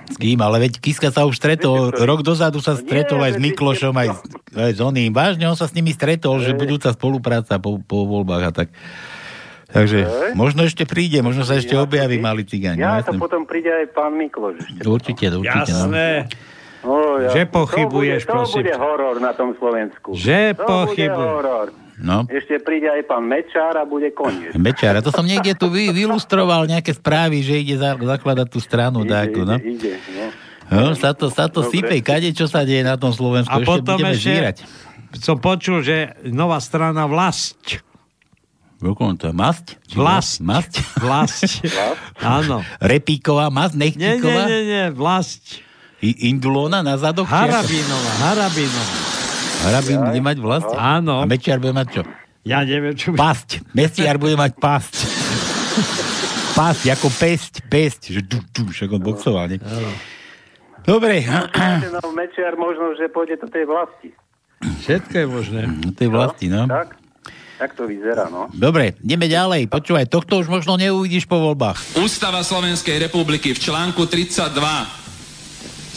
S kým? Ale veď Kiska sa už stretol, rok dozadu sa stretol aj s Miklošom, aj, s- aj s oným. Vážne, on sa s nimi stretol, že budúca spolupráca po, po voľbách a tak. Takže Hej. možno ešte príde, možno sa ešte objaví malý cigáň. Ja, no, to potom príde aj pán Mikloš. ešte. Určite, určite. No. Jasné. No, ja, Že pochybuješ, to bude, prosím. To bude horor na tom Slovensku. Že to pochybuješ. No. Ešte príde aj pán Mečár a bude koniec. Bečára, to som niekde tu vy, vylustroval nejaké správy, že ide za, zakladať tú stranu. Dáku, no. Ide, no. No, sa to, sa to sype, kade čo sa deje na tom Slovensku. A ešte potom budeme ešte žírať. som počul, že nová strana Vlast. Je masť? Vlast. Masť? Vlast. Áno. Repíková masť, Nie, nie, nechtíková? nie, nie, Vlast. I- Indulóna na zadoch? či ako? Harabín bude mať vlast? Áno. A Mečiar bude mať čo? Ja neviem, čo... Pasť. Mestiar bude mať pasť. Pasť, ako pesť, pesť. Že du, du, však on boxoval, nie? Dobre. No, Mečiar možno, že pôjde do tej vlasti. Všetko je možné. Do tej vlasti, no. Tak? Tak to vyzerá, no. Dobre, ideme ďalej. Počúvaj, tohto už možno neuvidíš po voľbách. Ústava Slovenskej republiky v článku 32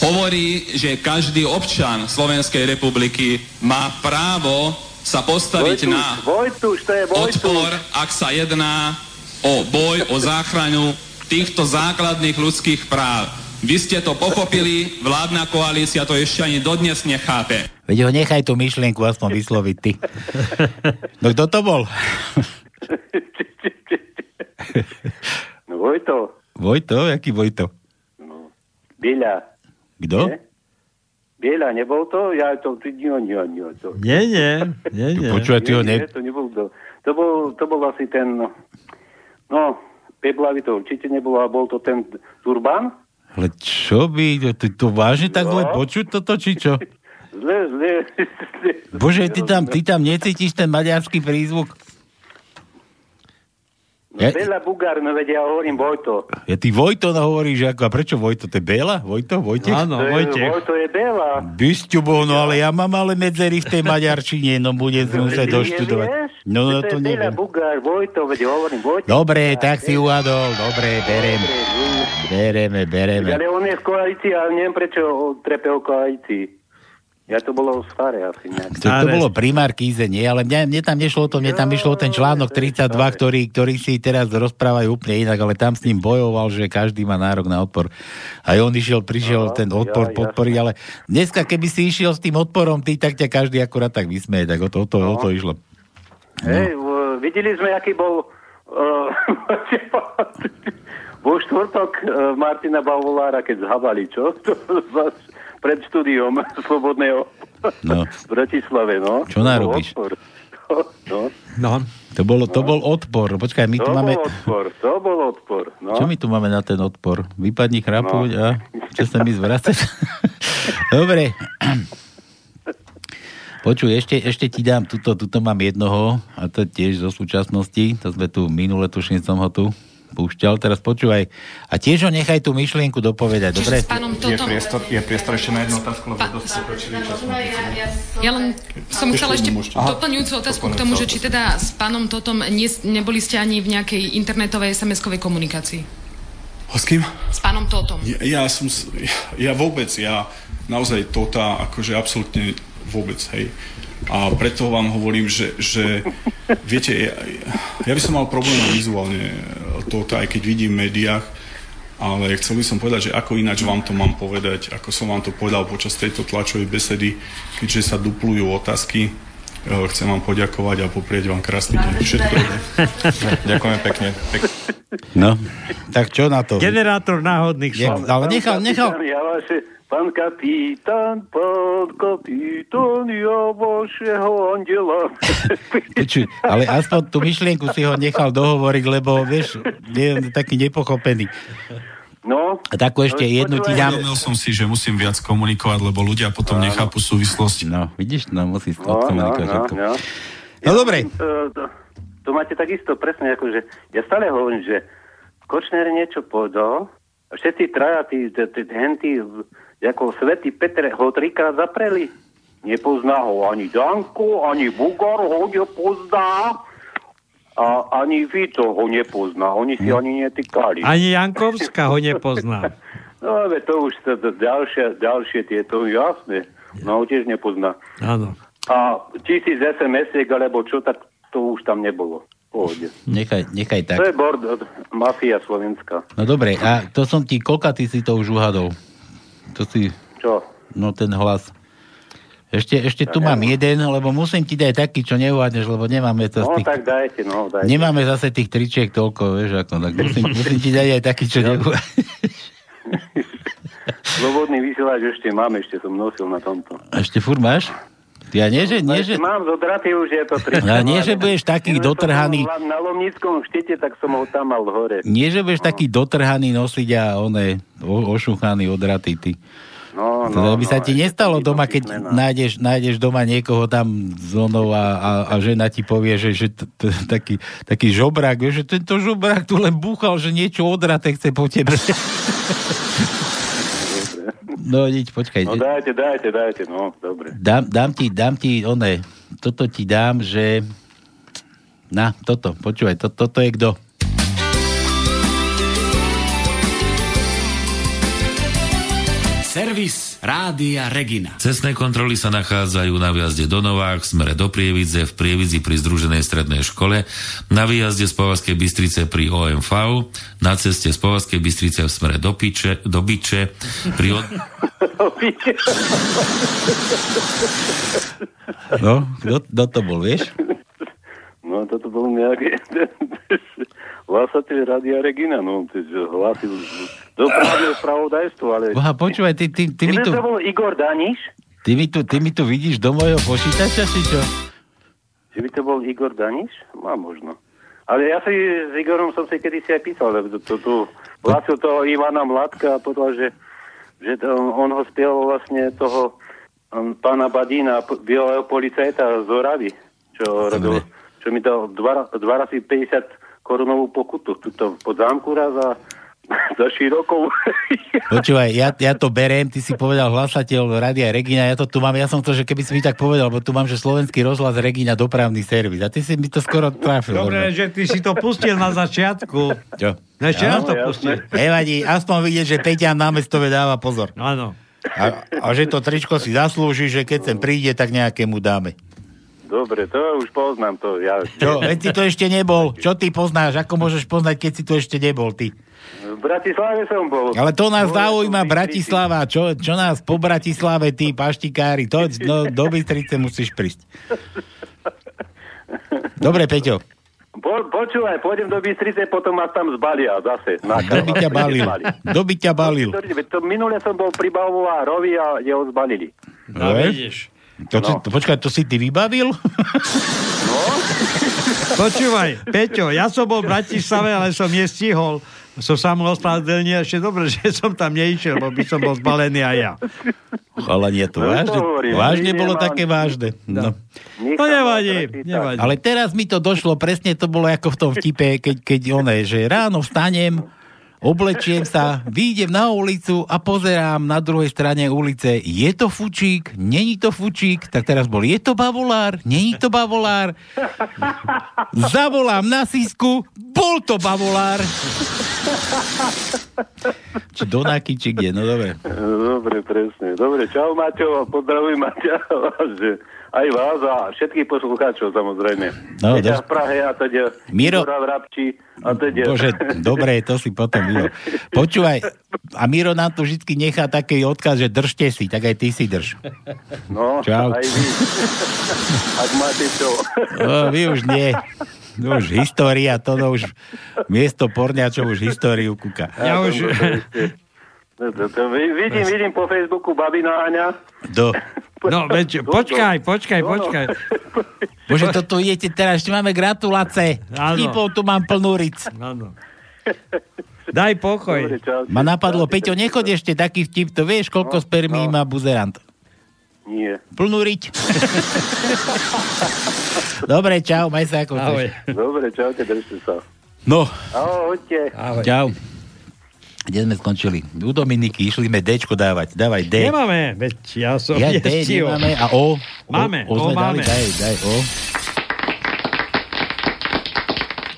hovorí, že každý občan Slovenskej republiky má právo sa postaviť Vojtuš, na Vojtuš, to je Vojtuš. odpor, ak sa jedná o boj, o záchranu týchto základných ľudských práv. Vy ste to pochopili, vládna koalícia to ešte ani dodnes nechápe. Veď ho nechaj tú myšlienku aspoň vysloviť ty. No kto to bol? No Vojto, Vojto? Jaký Vojto? Bieľa. Kto? Bieľa, nebol to? Ja to... Nie, nie, nie. To, Nie, nie, nie, nie. Počúvaj, ty ho ne... nie, to nebol to. To bol, to bol asi ten... No, Peblavy to určite nebol, ale bol to ten Turban. Ale čo by... To, to vážne tak zle No. počuť toto, či čo? Zle, zle. zle. Bože, ty tam, ty tam necítiš ten maďarský prízvuk? Ja, Bela Bugár, no vedia, ja hovorím Vojto. ja ty Vojto no hovoríš, ako, a prečo Vojto? To je Bela? Vojto? Vojtech? Áno, To je, Vojtech. Vojto je Bela. Bysťubo, no ale ja mám ale medzery v tej maďarčine, no budem si musieť Ty doštudovať. nevieš? No, no to to je Bela neviem. Bugár, Vojto, veď hovorím Vojto. Dobre, tak si uhadol, dobre, berem. Bereme, bereme. Ale on je v koalícii, ale neviem prečo trepe o koalícii. Ja to bolo staré asi nejak. To, to bolo pri Markíze, nie, ale mne, mne tam nešlo o to, mne tam išlo o ten článok 32, ktorý, ktorý si teraz rozprávajú úplne inak, ale tam s ním bojoval, že každý má nárok na odpor. A on išiel, prišiel ten odpor ja, podporiť, ale dneska, keby si išiel s tým odporom, ty, tak ťa každý akurát tak vysmeje, tak o to, o to, o to išlo. Hej, v- videli sme, aký bol uh, vo štvrtok uh, Martina Bavolára, keď zhabali, čo? Pred štúdiom Slobodného No. v Bratislave, no. Čo narobíš? To bol odpor. No, No. To, bolo, to bol odpor. Počkaj, my to tu máme... bol odpor, to bol odpor. No. Čo my tu máme na ten odpor? Vypadni chrapuť a čo sa mi zvracaš? Dobre. Počuj, ešte, ešte ti dám, tuto, tuto mám jednoho, a to je tiež zo súčasnosti, to sme tu minule, tuším som ho tu púšťal, teraz počúvaj. A tiež ho nechaj tú myšlienku dopovedať, dobre? s pánom Je Totom- priestor, je priestor ešte na jednu otázku, lebo Pa- dosť pokročili čas. Ja len som chcela ešte doplňujúcu otázku k tomu, že či teda s pánom Totom nie, neboli ste ani v nejakej internetovej SMS-kovej komunikácii. S kým? S pánom Totom. Ja, ja som, s- ja vôbec, ja naozaj tota, akože absolútne vôbec, hej. A preto vám hovorím, že, že viete, ja, ja by som mal problém vizuálne tota, aj keď vidím v médiách, ale chcel by som povedať, že ako ináč vám to mám povedať, ako som vám to povedal počas tejto tlačovej besedy, keďže sa duplujú otázky, chcem vám poďakovať a poprieť vám krásny deň. Všetko. Ďakujem pekne. Pek- No, tak čo na to? Generátor náhodných Je, slov. ale nechal, nechal, pán kapitán, pán kapitán, ja vašeho andela. Počuj, ale aspoň tú myšlienku si ho nechal dohovoriť, lebo vieš, je taký nepochopený. No. A takú ešte jednu ti dám. Uvedomil som si, že musím viac komunikovať, lebo ľudia potom nechápu súvislosti. No, vidíš, no musí No, no, odkomunikovať no, všetko. no. No dobre. To, to, to máte takisto presne, ako že ja stále hovorím, že Kočner niečo povedal a všetci traja, tí, tí, tí, henty, ako svetý Peter ho trikrát zapreli. Nepozná ho ani Danko, ani Bugar ho nepozná a ani Vito ho nepozná. Oni si ani netýkali. Ani Jankovská ho nepozná. No, ale to už to, to ďalšie, ďalšie tieto, jasné. No, ho tiež nepozná. Áno. A tisíc SMS-iek, alebo čo, tak to už tam nebolo. Pohode. Nechaj, nechaj To je tak. bord, mafia slovenská. No dobre, a to som ti, koľka ty si to už uhadol? To si, Čo? no ten hlas. Ešte, ešte tu mám jeden, lebo musím ti dať taký, čo neuhádneš, lebo nemáme to No, tých... tak dajte, no, dajte. Nemáme zase tých tričiek toľko, vieš, ako, tak musím, musím ti dať aj taký, čo neuhádeš. Slobodný vysielač ešte mám, ešte som nosil na tomto. Ešte furt máš? Ja nie, že, nie, že... Mám zodraty už, je to 300. Ja nie, že budeš taký som dotrhaný- Na Lomnickom štite, tak som ho tam mal hore. Nie, že budeš taký dotrhaný nosiť a one, ošuchaný, odratý ty. No, Teda no, by sa no, ti nestalo doma, keď nájdeš, nájdeš doma niekoho tam z onou a, a, a žena ti povie, že, že t, t, taký, taký žobrák, že tento žobrák tu len búchal, že niečo odraté chce po tebe. No, nič, počkaj. No dajte, dajte, dajte, no, dobre. Dám, dám ti, dám ti, one, toto ti dám, že... Na, toto, počúvaj, to, toto je kto? Servis Rádia Regina. Cestné kontroly sa nachádzajú na výjazde do Novák, v smere do Prievidze, v Prievidzi pri Združenej strednej škole, na výjazde z Povazkej Bystrice pri OMV, na ceste z Povazkej Bystrice v smere do, Piče, do Biče, pri od... No, kto, kto to bol, vieš? No, toto bol nejaký hlasateľ Radia Regina, no, hlasil dopravné spravodajstvo, ale... Boha, počúvaj, ty, ty, ty, mi tu, to bol Igor Daniš? ty, mi tu, ty mi tu vidíš do mojho počítača, či čo? Že by to bol Igor Daniš? Má možno. Ale ja si s Igorom som si kedysi aj písal, lebo to, tu hlasil toho Ivana Mladka a povedal, že, že to, on ho spieval vlastne toho um, pána Badína, bieleho policajta z Oravy, čo robil, čo mi dal dva, dva razy 50 korunovú pokutu. Tuto pod zámku raz a za širokou. Počúvaj, ja, ja to beriem, ty si povedal hlasateľ Radia Regina, ja to tu mám, ja som to, že keby si mi tak povedal, bo tu mám, že slovenský rozhlas Regina dopravný servis a ty si mi to skoro trafil. Dobre, že ty si to pustil na začiatku. Čo? No ešte raz to pustil. Nevadí, aspoň vidieť, že Peťa námestove dáva pozor. Áno. A, a že to tričko si zaslúži, že keď sem príde, tak nejakému dáme. Dobre, to už poznám to. Ja... Čo, veď si to ešte nebol. Čo ty poznáš? Ako môžeš poznať, keď si to ešte nebol, ty? V Bratislave som bol. Ale to nás zaujíma Bratislava. Čo, čo nás po Bratislave, tí paštikári? To, no, do Bystrice musíš prísť. Dobre, Peťo. Po, počúvaj, pôjdem do Bystrice, potom ma tam zbalia zase. Na Kto by ťa balil? Kto by ťa balil? To, minule som bol pri Bavovo a Rovi a jeho zbalili. No, Dobre. vidíš. To, no. to, počkaj, to si ty vybavil? Počúvaj, Peťo, ja som bol v Bratislave, ale som nestihol. Som sa mu ospravedlnil, ešte dobre, že som tam neišiel, bo by som bol zbalený aj ja. Ale nie to No, to vážne. hovorím, Vážne bolo také vážne. No. No nevadí, nevadí. Ale teraz mi to došlo, presne to bolo ako v tom vtipe, keď, keď oné, že ráno vstanem, oblečiem sa, výjdem na ulicu a pozerám na druhej strane ulice, je to fučík, není to fučík, tak teraz bol, je to bavolár, není to bavolár, zavolám na sísku, bol to bavolár. Či Donáky, či kde, no dobre. Dobre, presne. Dobre, čau Maťo, pozdravujem Maťa, že aj vás a všetkých poslucháčov samozrejme. No, dos- v Prahe a teda Miro- v Rabči a teda. Bože, dobre, to si potom Miro. Počúvaj, a Miro nám tu vždy nechá taký odkaz, že držte si, tak aj ty si drž. No, Čau. aj vy. Ak máte čo. O, vy už nie. No už história, to no už miesto porňačov už históriu kúka. Ja už... No, to, to, vi- vidím, vidím po Facebooku babina Aňa. Do. No, veď, počkaj, počkaj, počkaj. Bože, toto idete teraz, ešte máme gratulácie. Áno. Vtipov tu mám plnú ric. Áno. Daj pokoj. Dobre, čau. Ma napadlo, Peťo, nechoď ešte taký vtip, to vieš, koľko spermí má buzerant. Nie. Plnú riť. Dobre, čau, maj sa ako Ahoj. chceš. Dobre, čaute, držte sa. No, Ahojte. Ahoj. čau. Kde sme skončili? U Dominiky išli sme Dčko dávať. Dávaj D. Nemáme, veď ja som Ja D nemáme a O? Máme, o, O dali, máme. Daj, daj O.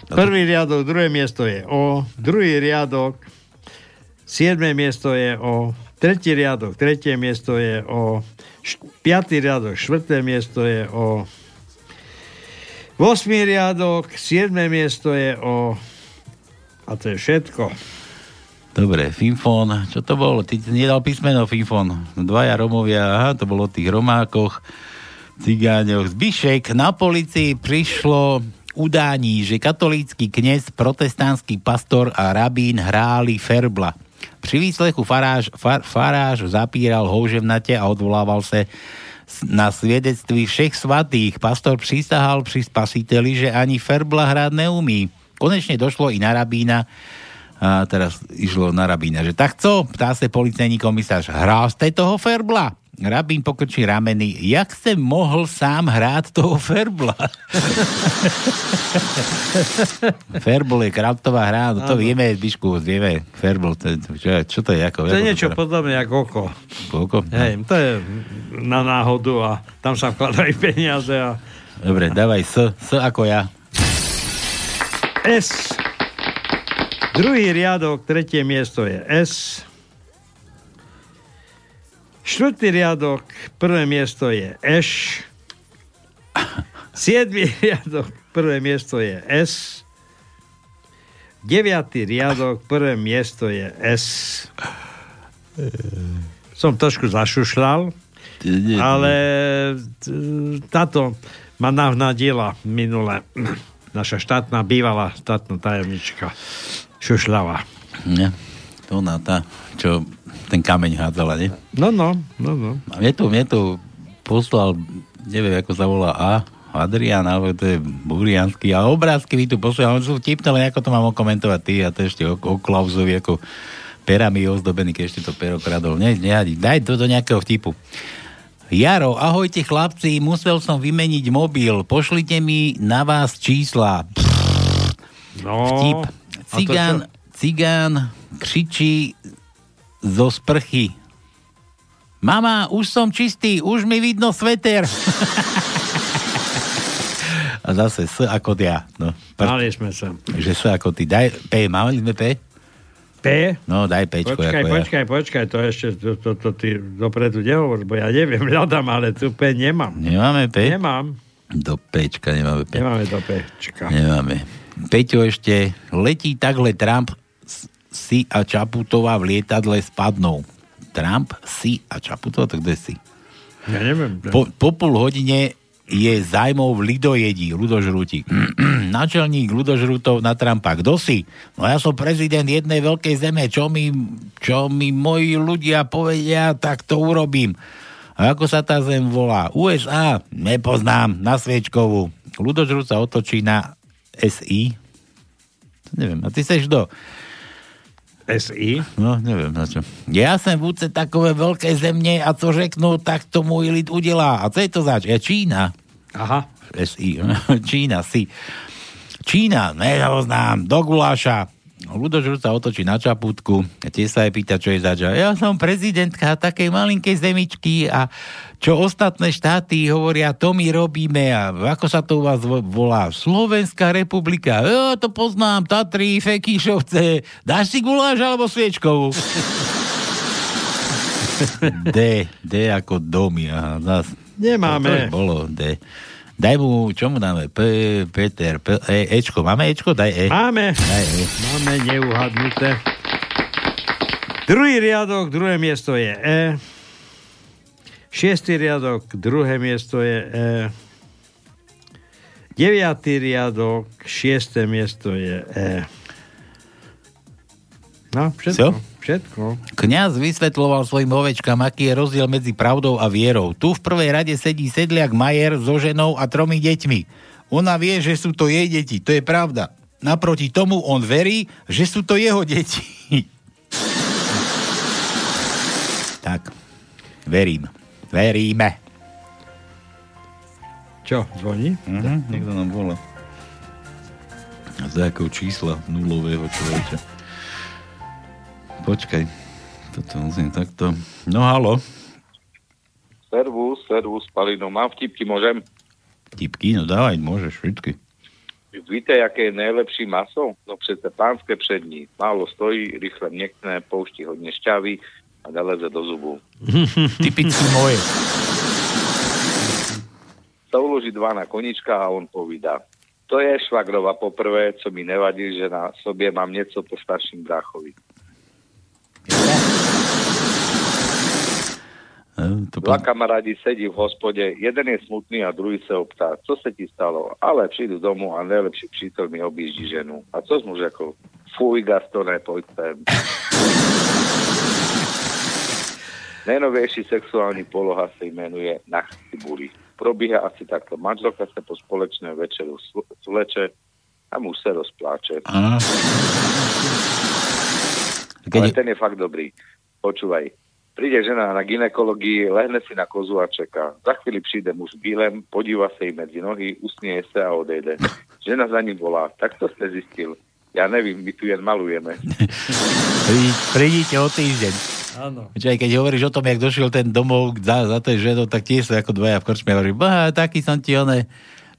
Prvý riadok, druhé miesto je O, druhý riadok, siedme miesto je O, tretí riadok, tretie miesto je O, š- piatý riadok, štvrté miesto je O, Osmý riadok, siedme miesto je O, a to je všetko. Dobre, Finfón. Čo to bolo? Ty nedal písmeno Finfón. Dvaja Romovia, aha, to bolo o tých Romákoch, Cigáňoch. Zbyšek, na policii prišlo udání, že katolícky kněz, protestantský pastor a rabín hráli ferbla. Pri výslechu faráž, far, faráž zapíral houževnate a odvolával sa na svedectví všech svatých. Pastor prisahal pri spasiteli, že ani ferbla hrať neumí. Konečne došlo i na rabína, a teraz išlo na rabína, že tak co? Ptá sa policajný komisář, hrál ste toho ferbla? Rabín pokrčí rameny, jak ste mohl sám hrát toho ferbla? Ferbol je kraftová hra, no to Áno. vieme, Bišku, vieme, ferbol, to, čo, čo to je? Ako, To je niečo to- podobné ako oko. Koľko? Hej, to je na náhodu a tam sa vkladajú peniaze a Dobre, dávaj S, S ako ja. S. Druhý riadok, tretie miesto je S. Štvrtý riadok, prvé miesto je Š. Siedmý riadok, prvé miesto je S. Deviatý riadok, prvé miesto je S. Som trošku zašušľal, ale t- táto ma navnadila minule naša štátna, bývalá štátna tajomnička Šušľava. Ne, to ona tá, čo ten kameň hádzala, nie? No, no, no, no. A mne tu, mne tu poslal, neviem, ako sa volá A, Adrian, alebo to je buriansky, a obrázky mi tu oni sú vtipné, len ako to mám okomentovať ty a to ešte o, o Klausovi, ako perami ozdobený, keď ešte to pero kradol. Ne, ne, daj to do nejakého vtipu. Jaro, ahojte chlapci, musel som vymeniť mobil, pošlite mi na vás čísla. Pff, No, Vtip. to Cigán, cigán kričí zo sprchy. Mama, už som čistý, už mi vidno sveter. A zase S ako ja. No, Mali sme sa. že S ako ty. Daj P, mali sme P? P? No, daj Pčko Počkaj, ako počkaj, počkaj, to ešte, to, to, to ty dopredu nehovor, bo ja neviem, hľadám, ale tu P nemám. ja. Nemáme P? Nemám. Do Pčka nemáme P. Nemáme do Pčka. Nemáme. Peťo ešte, letí takhle Trump, si a Čaputová v lietadle spadnou. Trump, si a Čaputová, tak kde si? Ja neviem. Po, po pol hodine je zájmov v Lidojedí, ľudožrútik. Načelník ľudožrútov na Trumpa. Kto si? No ja som prezident jednej veľkej zeme. Čo mi, čo mi moji ľudia povedia, tak to urobím. A ako sa tá zem volá? USA? Nepoznám. Na Sviečkovú. Ľudožrút sa otočí na SI. Neviem. A ty seš kto? SI? No, neviem na čo. Ja som v úce takové veľké zemne a co řeknú, tak to môj lid udelá. A co je to zač? Je Čína. Aha. SI. Čína, si. Čína, nehoznám, do guláša. Ľudožrút sa otočí na čaputku a tie sa aj pýta, čo je zač. Ja som prezidentka takej malinkej zemičky a čo ostatné štáty hovoria, to my robíme a ako sa to u vás vo- volá? Slovenská republika. Jo, to poznám, Tatry, Fekíšovce. Dáš si guláš alebo sviečkovú? D, D ako domy. Aha, zas. Nemáme. To už bolo D. Daj mu, čo mu dáme? P, Peter, P, e, Ečko. Máme Ečko? Daj E. Máme. Daj E. Máme neuhadnuté. Druhý riadok, druhé miesto je E. Šiestý riadok, druhé miesto je E. Deviatý riadok, šiesté miesto je E. No, všetko. Co? Všetko. Kňaz vysvetloval svojim ovečkám, aký je rozdiel medzi pravdou a vierou. Tu v prvej rade sedí sedliak Majer so ženou a tromi deťmi. Ona vie, že sú to jej deti, to je pravda. Naproti tomu on verí, že sú to jeho deti. tak, verím. Veríme. Čo, zvoní? Mhm, niekto nám volá. Z akého čísla nulového človeča. Počkaj. Toto musím takto. No halo. Servus, servus, Palino. Mám vtipky, môžem? Tipky, no dávaj, môžeš všetky. Víte, jaké je nejlepší maso? No přece pánské přední. Málo stojí, rychle měkne, pouští hodně šťavy a neleze do zubu. Typicky moje. Sa uloží dva na konička a on povídá. To je švagrova poprvé, co mi nevadí, že na sobě mám něco po starším bráchovi. To Dva kamarádi sedí v hospode, jeden je smutný a druhý se ho ptá, co se ti stalo? Ale přijdu domů a nejlepší přítel mi objíždí ženu. A co mu řekl? Fuj, Gastone, pojď sem. Nejnovější sexuální poloha se jmenuje na cibuli. Probíhá asi takto. Manželka se po společném večeru sl- sleče a muž se rozpláče. Aha. Ale ten je fakt dobrý. Počúvaj. Príde žena na ginekologii, lehne si na kozu a čeká. Za chvíli přijde muž bílem, podíva sa jej medzi nohy, usmieje sa a odejde. Žena za ním volá. Tak to ste zistil. Ja nevím, my tu jen malujeme. Prídi- Prídite o týždeň. Áno. Čiže aj keď hovoríš o tom, jak došiel ten domov za, za tej ženou, tak tiež sa ako dvaja v krčme hovorí, boha, taký som ti one.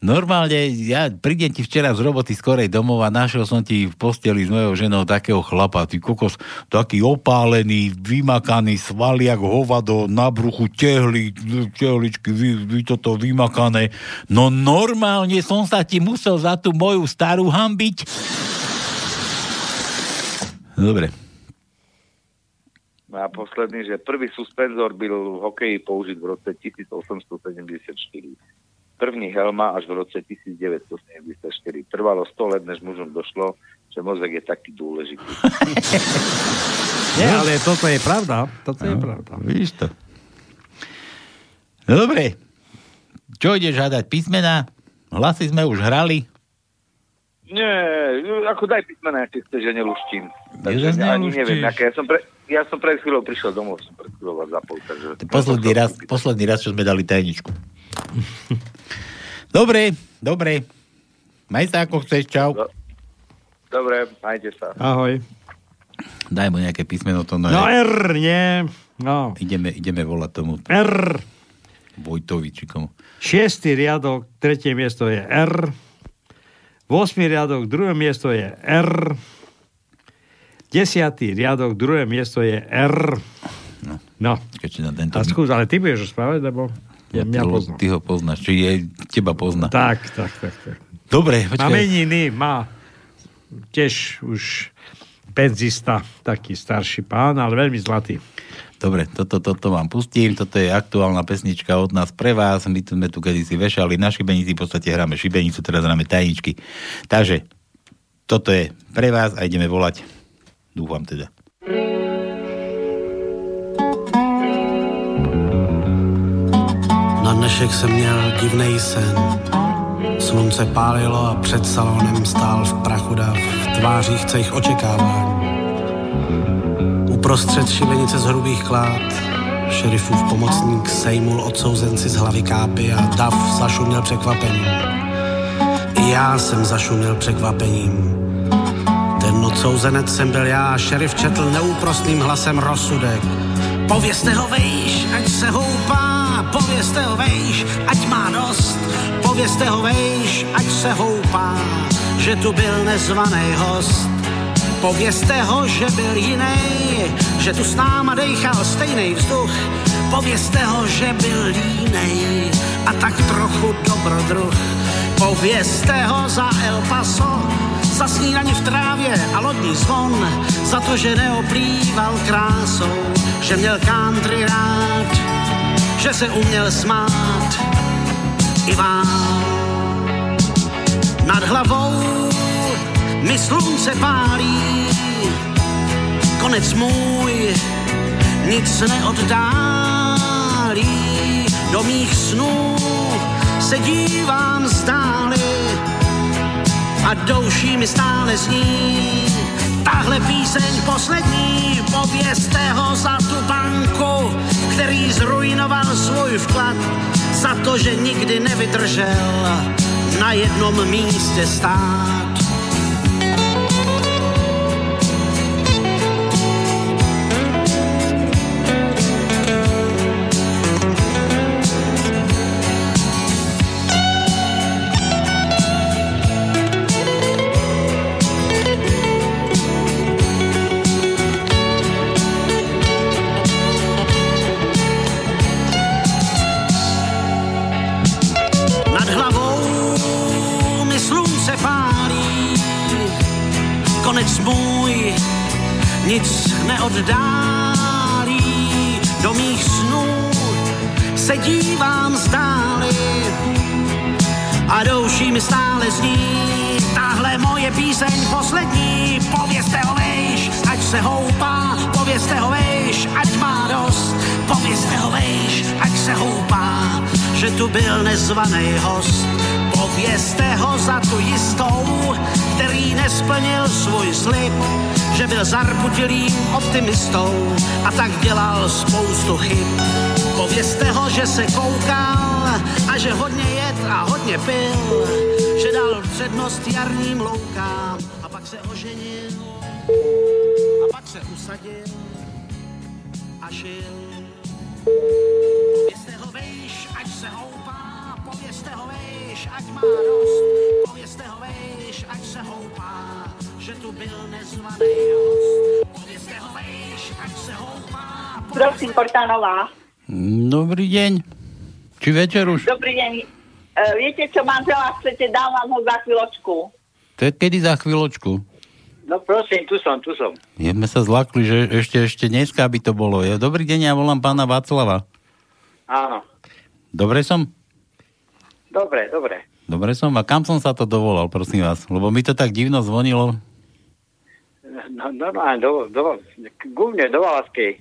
Normálne, ja prídem ti včera z roboty skorej domov a našiel som ti v posteli s mojou ženou takého chlapa, ty kokos, taký opálený, vymakaný, svaliak, hovado, na bruchu, tehly, tehličky, vy, vy toto vymakané. No normálne som sa ti musel za tú moju starú hambiť. Dobre. No a posledný, že prvý suspenzor byl v hokeji použit v roce 1874. První helma až v roce 1974. Trvalo 100 let, než mužom došlo, že mozek je taký dôležitý. Nie, ale toto je pravda. Toto je pravda. Vidíš to. No dobre. Čo ideš hľadať? Písmena? Hlasy sme už hrali. Nie, ako daj písmena, ak chceš, že neluštím. Ja Takže ani neluštíš. neviem, aké. Ja som, pre, ja som pred chvíľou prišiel domov, som pred chvíľou vás zapol, takže... Posledný raz, posledný raz, čo sme dali tajničku. dobre, dobre. Maj sa ako chceš, čau. Dobre, majte sa. Ahoj. Daj mu nejaké písmeno, to No R, nie. No. Ideme, ideme volať tomu R. Vojtovi, či komu. Šiestý riadok, tretie miesto je R. Vosmý riadok, druhé miesto je R. Desiatý riadok, druhé miesto je R. No. no. Na tento... A skús, ale ty budeš ho správať, lebo ja, mňa ty, poznám. ty ho poznáš, či je, teba pozná. Tak, tak, tak. tak. Dobre, Má počkaj. meniny, má tiež už penzista, taký starší pán, ale veľmi zlatý. Dobre, toto, toto vám pustím, toto je aktuálna pesnička od nás pre vás, my tu sme tu kedysi vešali na šibenici, v podstate hráme šibenicu, teraz hráme tajničky. Takže, toto je pre vás a ideme volať. Dúfam teda. Na dnešek jsem měl divnej sen. Slunce pálilo a před salonem stál v prachu dav v tvářích cejch očekávání. Uprostřed šibenice z hrubých klád šerifův pomocník sejmul odsouzenci z hlavy kápy a dav zašuměl překvapením. I já jsem zašuměl překvapením. Ten odsouzenec jsem byl já, šerif četl neúprostným hlasem rozsudek. Povězte ho vejš, ať se houpá, povězte ho vejš, ať má dost. Povězte ho vejš, ať se houpá, že tu byl nezvaný host. Povězte ho, že byl jiný, že tu s náma dejchal stejný vzduch. Povězte ho, že byl línej a tak trochu dobrodruh. Povězte ho za El Paso, za snídaní v trávě a lodní zvon, za to, že neoplýval krásou, že měl country rád, že se uměl smát i vám. Nad hlavou mi slunce pálí, konec můj nic neoddálí. Do mých snů se dívám zdáli a douší mi stále zní. Tahle píseň poslední, povězte ho za tu banku, který zrujnoval svůj vklad, za to, že nikdy nevydržel na jednom místě stát. Tu byl nezvaný host. Povězte ho za tu jistou, který nesplnil svůj slib, že byl zarputilým optimistou a tak dělal spoustu chyb. Povězte ho, že se koukal a že hodně jet a hodně pil, že dal přednost jarním loukám a pak se oženil a pak se usadil a žil. Se houpá, povězte ho vejš, ať má dost, povězte ho vejš, ať se houpá, že tu byl nezvaný host. Povězte ho vejš, ať se houpá, Prosím, Portánová. Dobrý deň. Či večer už? Dobrý deň. E, viete, čo manžela chcete, dám vám ho za chvíľočku. To je kedy za chvíľočku? No prosím, tu som, tu som. Je, sme sa zlakli, že ešte, ešte dneska by to bolo. Ja, dobrý deň, ja volám pána Václava. Áno. Dobre som? Dobre, dobre. Dobre som? A kam som sa to dovolal, prosím vás? Lebo mi to tak divno zvonilo. No, normálne, do, do, guvne, do Valaskej.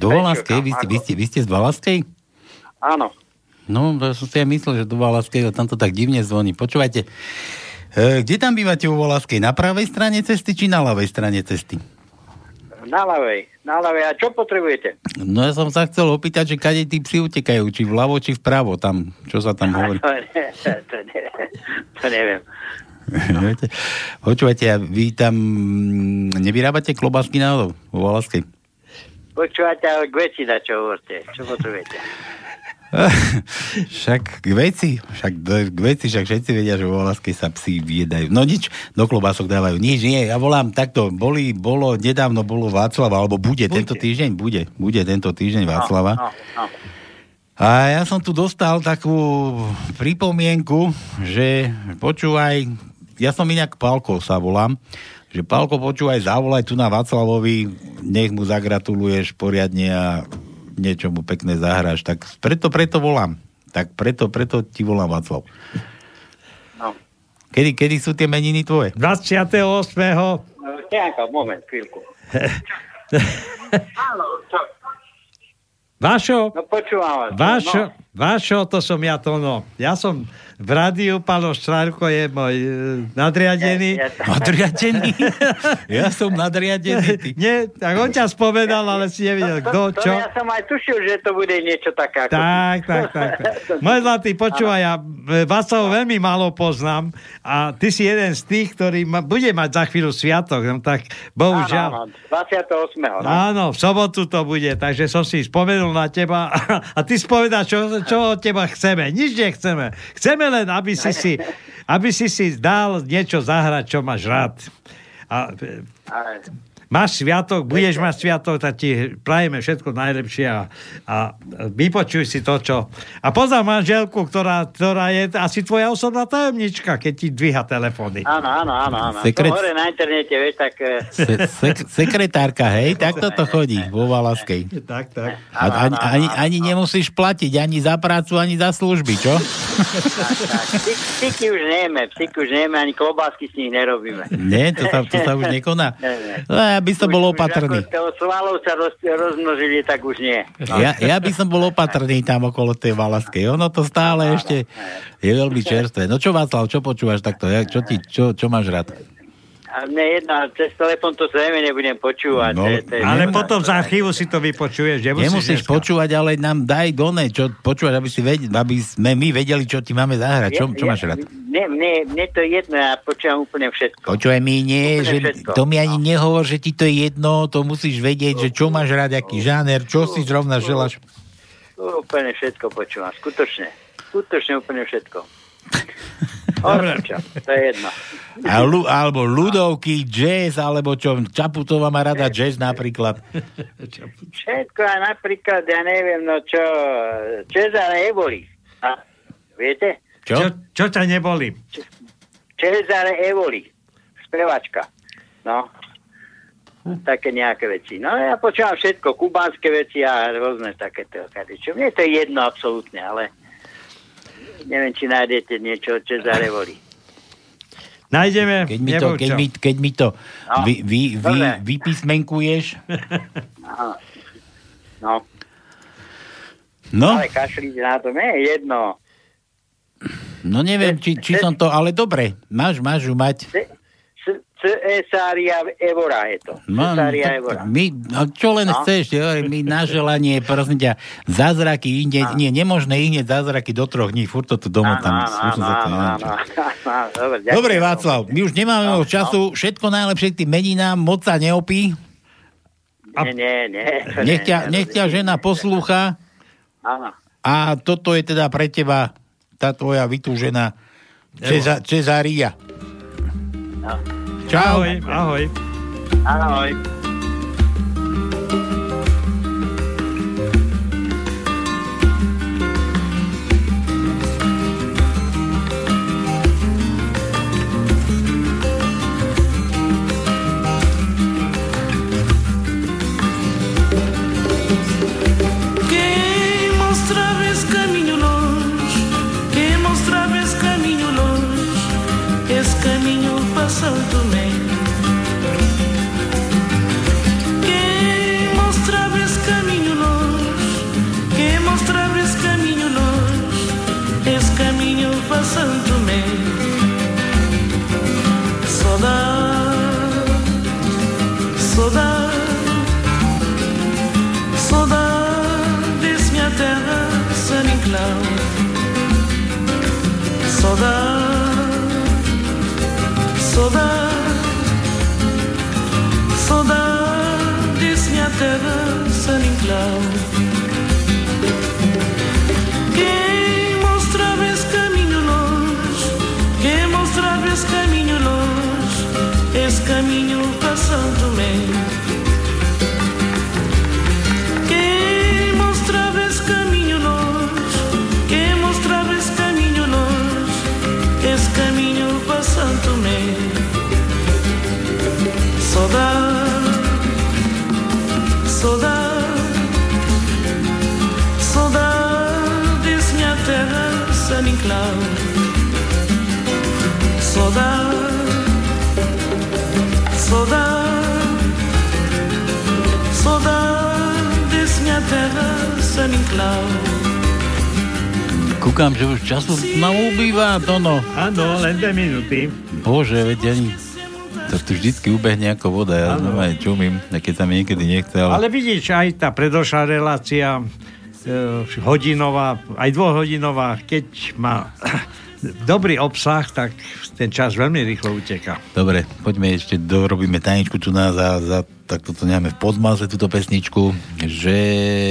Do Valaskej? Vy vy, ste, vy ste z Valaskej? Áno. No, to som si ja myslel, že do Valaskej tam to tak divne zvoní. Počúvajte, e, kde tam bývate u Valaskej? Na pravej strane cesty, či na ľavej strane cesty? Na ľavej, na ľavej. A čo potrebujete? No ja som sa chcel opýtať, že kade tí psi utekajú, či vľavo, či vpravo, tam, čo sa tam hovorí. To, ne, to, ne, to neviem. Viete? Počúvajte, vy tam mm, nevyrábate klobásky náhodou vo Valaskej? Počúvate, ale k veci na čo hovorte. Čo potrebujete? však k veci, však k veci, však všetci vedia, že vo Valaskej sa psi vyjedajú. No nič, do klobások dávajú. Nič, nie, ja volám takto, boli, bolo, nedávno bolo Václava, alebo bude, tento týždeň, bude, bude tento týždeň Václava. No, no. A ja som tu dostal takú pripomienku, že počúvaj, ja som inak Pálko sa volám, že Pálko počúvaj, zavolaj tu na Václavovi, nech mu zagratuluješ poriadne a niečo mu pekné zahráš. Tak preto, preto volám. Tak preto, preto ti volám Václav. No. Kedy, kedy sú tie meniny tvoje? 28. No, Nejaká, moment, chvíľku. Áno, čo? Vašo, No počúvam vás. Vašo, No. Vašo, to som ja to no. Ja som v rádiu, Palo Štrárko je môj e, nadriadený. Ja- ja- Nadriadený? Ja som nadriadený. Ty. Nie, tak on ťa spovedal, ale si nevidel, kto, To čo. ja som aj tušil, že to bude niečo také ako... Tak, tak, tak. tak. Môj zlatý, počúvaj, ja e, vás to veľmi málo poznám a ty si jeden z tých, ktorý ma, bude mať za chvíľu sviatok, no tak bohužiaľ. Áno, áno, 28. No. Áno, v sobotu to bude, takže som si spomenul na teba a ty spovedáš, čo, čo od teba chceme. Nič nechceme. Chceme len, aby si si, aby si, si dal niečo zahrať, čo máš rád. A, máš sviatok, budeš mať sviatok, tak ti prajeme všetko najlepšie a, a vypočuj si to, čo... A poznám manželku, ktorá, ktorá je asi tvoja osobná tajomnička, keď ti dvíha telefóny. áno, áno, áno, áno. Sekret- To hore na internete, vieš, tak... eh, Se, sek, sekretárka, hej, takto to chodí vo Valaskej. Tak, tak. A, ani, ani, ani nemusíš platiť ani za prácu, ani za služby, čo? Psík- Psíky už nejeme, psíky už nejeme, ani klobásky s nich nerobíme. Nie, to sa, to sa už nekoná. Ne, ne. Ja by som bol opatrný. Už ako svalov sa roz, rozmnožili, tak už nie. No. Ja, ja by som bol opatrný tam okolo tej Valaskej. Ono to stále ešte je veľmi čerstvé. No čo Václav, čo počúvaš takto? Ja, čo, ti, čo, čo máš rád? A mne jedna, cez telefon to zrejme nebudem počúvať. No, to je- Ale potom za archívu si to vypočuješ. Nemusíš, Nemusíš dneska. počúvať, ale nám daj done, čo počúvať, aby, si vedeli, aby sme my vedeli, čo ti máme zahrať. Čo, čo máš rád? Mne, mne, mne to je jedno, ja počúvam úplne všetko. Počúvaj mi, nie, Úplne že všetko. to mi ani nehovor, že ti to je jedno, to musíš vedieť, že čo máš rád, aký žáner, čo si zrovna želáš. Úplne všetko počúvam, skutočne. Skutočne úplne všetko. Čo, to je jedno. A lu, alebo ľudovky, jazz, alebo čo, Čaputová má rada jazz napríklad. Všetko a napríklad, ja neviem, no čo, Cezare Evoli. A, viete? Čo, čo ťa neboli? Cezare Evoli, spevačka. No, také nejaké veci. No ja počúvam všetko, kubánske veci a rôzne takéto kadečo. Mne to je jedno absolútne, ale neviem, či nájdete niečo od Cezare Evoli. Nájdeme, Keď mi to, keď mi, keď mi to No, vy, vy, vy, vypísmenkuješ. No, no, ale kašlíte na to, mne je jedno. no neviem, či, či som to, ale dobre, máš, máš ju mať. Cesária Evora je to. No, Cesária Evora. my, no, čo len No. chceš, jo, my na želanie, prosím ťa, zázraky, inde, nie, nemožné hneď zázraky do troch dní, furt to tu áno, sa to- áno, áno, Dobre. Dobre, Václav, my už nemáme moc času, všetko najlepšie k tým meninám, moc sa neopí, Nie, nie, nie. to nech nie, ťa, nie, nech ťa žena poslúcha Áno. a toto je teda pre teba tá tvoja vytúžená Ceza, Cezária. No. Čau. Ahoj, ahoj. Ahoj. so that sem clau. Kúkam, že už času nám ubýva, Tono. Áno, len dve minúty. Bože, veď ani... To tu vždycky ubehne ako voda, ja normálne čumím, a keď sa mi niekedy nechce, ale... Ale vidíš, aj tá predošlá relácia e, hodinová, aj dvohodinová, keď má dobrý obsah, tak ten čas veľmi rýchlo uteká. Dobre, poďme ešte, dorobíme tajničku tu na za, za tak toto necháme v podmaze túto pesničku, že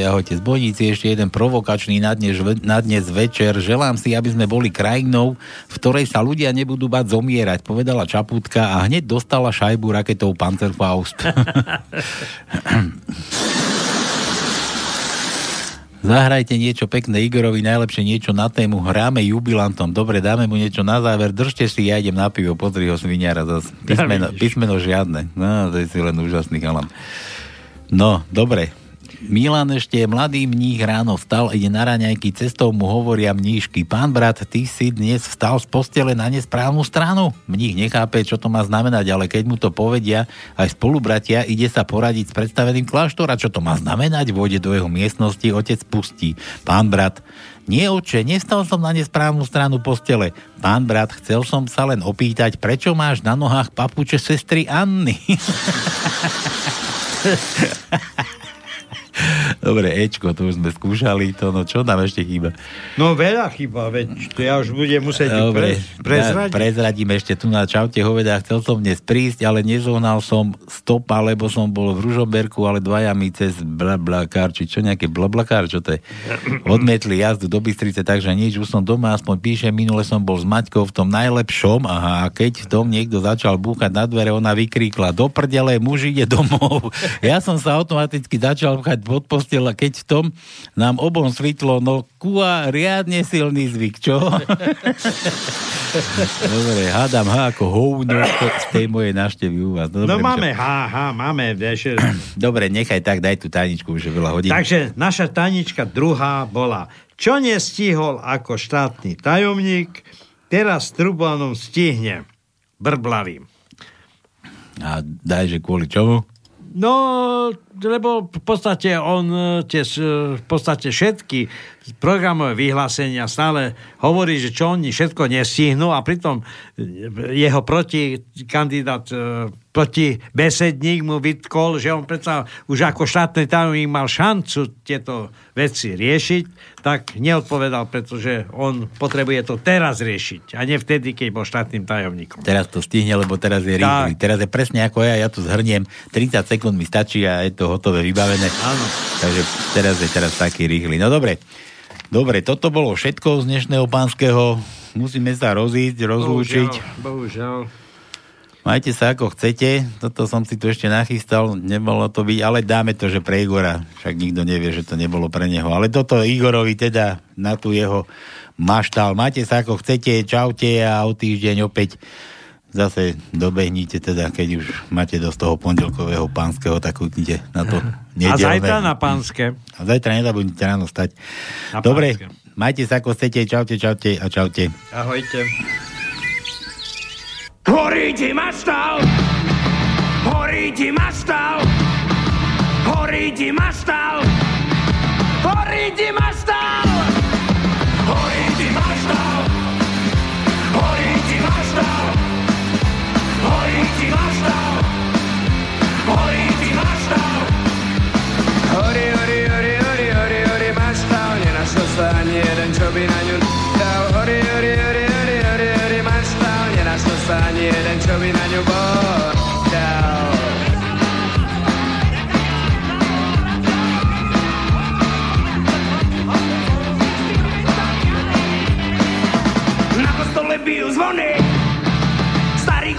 ahojte z Bojnici, ešte jeden provokačný na dnes, na dnes večer. Želám si, aby sme boli krajinou, v ktorej sa ľudia nebudú bať zomierať, povedala Čaputka a hneď dostala šajbu raketou Panzerfaust. Zahrajte niečo pekné Igorovi, najlepšie niečo na tému. Hráme jubilantom. Dobre, dáme mu niečo na záver. Držte si, ja idem na pivo, pozri ho sviniara zase. Písmeno, písmeno žiadne. No, to je si len úžasný chalan. No, dobre. Milan ešte je mladý mních ráno vstal, ide na raňajky, cestou mu hovoria mníšky. Pán brat, ty si dnes vstal z postele na nesprávnu stranu. Mních nechápe, čo to má znamenať, ale keď mu to povedia, aj spolubratia, ide sa poradiť s predstaveným kláštora, čo to má znamenať, vôjde do jeho miestnosti, otec pustí. Pán brat, nie, oče, nestal som na nesprávnu stranu postele. Pán brat, chcel som sa len opýtať, prečo máš na nohách papuče sestry Anny? Dobre, Ečko, to už sme skúšali, to no čo nám ešte chýba? No veľa chyba, veď to ja už budem musieť Dobre, pre, prezradiť. Ja prezradím ešte tu na čaute hoveda, chcel som dnes prísť, ale nezohnal som stopa, lebo som bol v Ružomberku, ale dvaja mi cez blablakár, či čo nejaké blablakár, čo to je? Odmietli jazdu do Bystrice, takže nič, už som doma, aspoň píše, minule som bol s Maťkou v tom najlepšom, aha, a keď v tom niekto začal búchať na dvere, ona vykríkla, do prdele, muž ide domov. Ja som sa automaticky začal pchať pod postel a keď v tom nám obom svitlo, no kua, riadne silný zvyk, čo? Dobre, hádam H ako hovno z tej mojej návštevy u vás. No, dobre, máme, ha, ha, máme, vieš. Dobre, nechaj tak, daj tú tajničku, už je veľa hodín. Takže naša tajnička druhá bola, čo nestihol ako štátny tajomník, teraz Trubanom stihne. Brblavým. A daj, že kvôli čomu? No, lebo v podstate on e, tiež, e, v podstate všetky programové vyhlásenia stále hovorí, že čo oni všetko nestihnú a pritom jeho protikandidát e, proti besedník mu vytkol, že on predsa už ako štátny tajomník mal šancu tieto veci riešiť, tak neodpovedal, pretože on potrebuje to teraz riešiť a nie vtedy, keď bol štátnym tajomníkom. Teraz to stihne, lebo teraz je rýchly. Teraz je presne ako ja, ja tu zhrniem, 30 sekúnd mi stačí a je to hotové, vybavené. Áno. Takže teraz je teraz taký rýchly. No dobre, dobre, toto bolo všetko z dnešného pánskeho. Musíme sa rozísť, rozlúčiť. Bohužiaľ, bohužiaľ. Majte sa ako chcete, toto som si tu ešte nachystal, nebolo to byť, ale dáme to, že pre Igora, však nikto nevie, že to nebolo pre neho, ale toto Igorovi teda na tú jeho maštál. Majte sa ako chcete, čaute a o týždeň opäť zase dobehnite teda, keď už máte do toho pondelkového pánskeho, tak kúknite na to A nedelné. zajtra na pánske. A zajtra nezabudnite ráno stať. Na Dobre, pánske. majte sa ako chcete, čaute, čaute a čaute. Ahojte. Horí ti maštal! Horí ti maštal! Horí ti maštal! Horí ti maštal!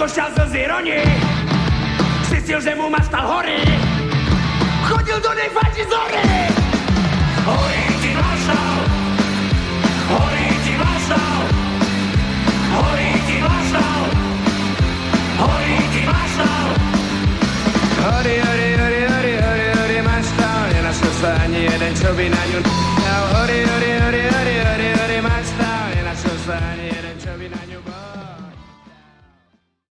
Košťal slzy roní Zistil, že mu maštal horí Chodil do nej fačiť zory. Horí ti maštal Horí ti maštal Horí ti maštal Horí ti maštal Horí, horí, horí, horí, horí, horí, maštal, nenašiel sa ani jeden, čo by na ňu dal. Horí, horí,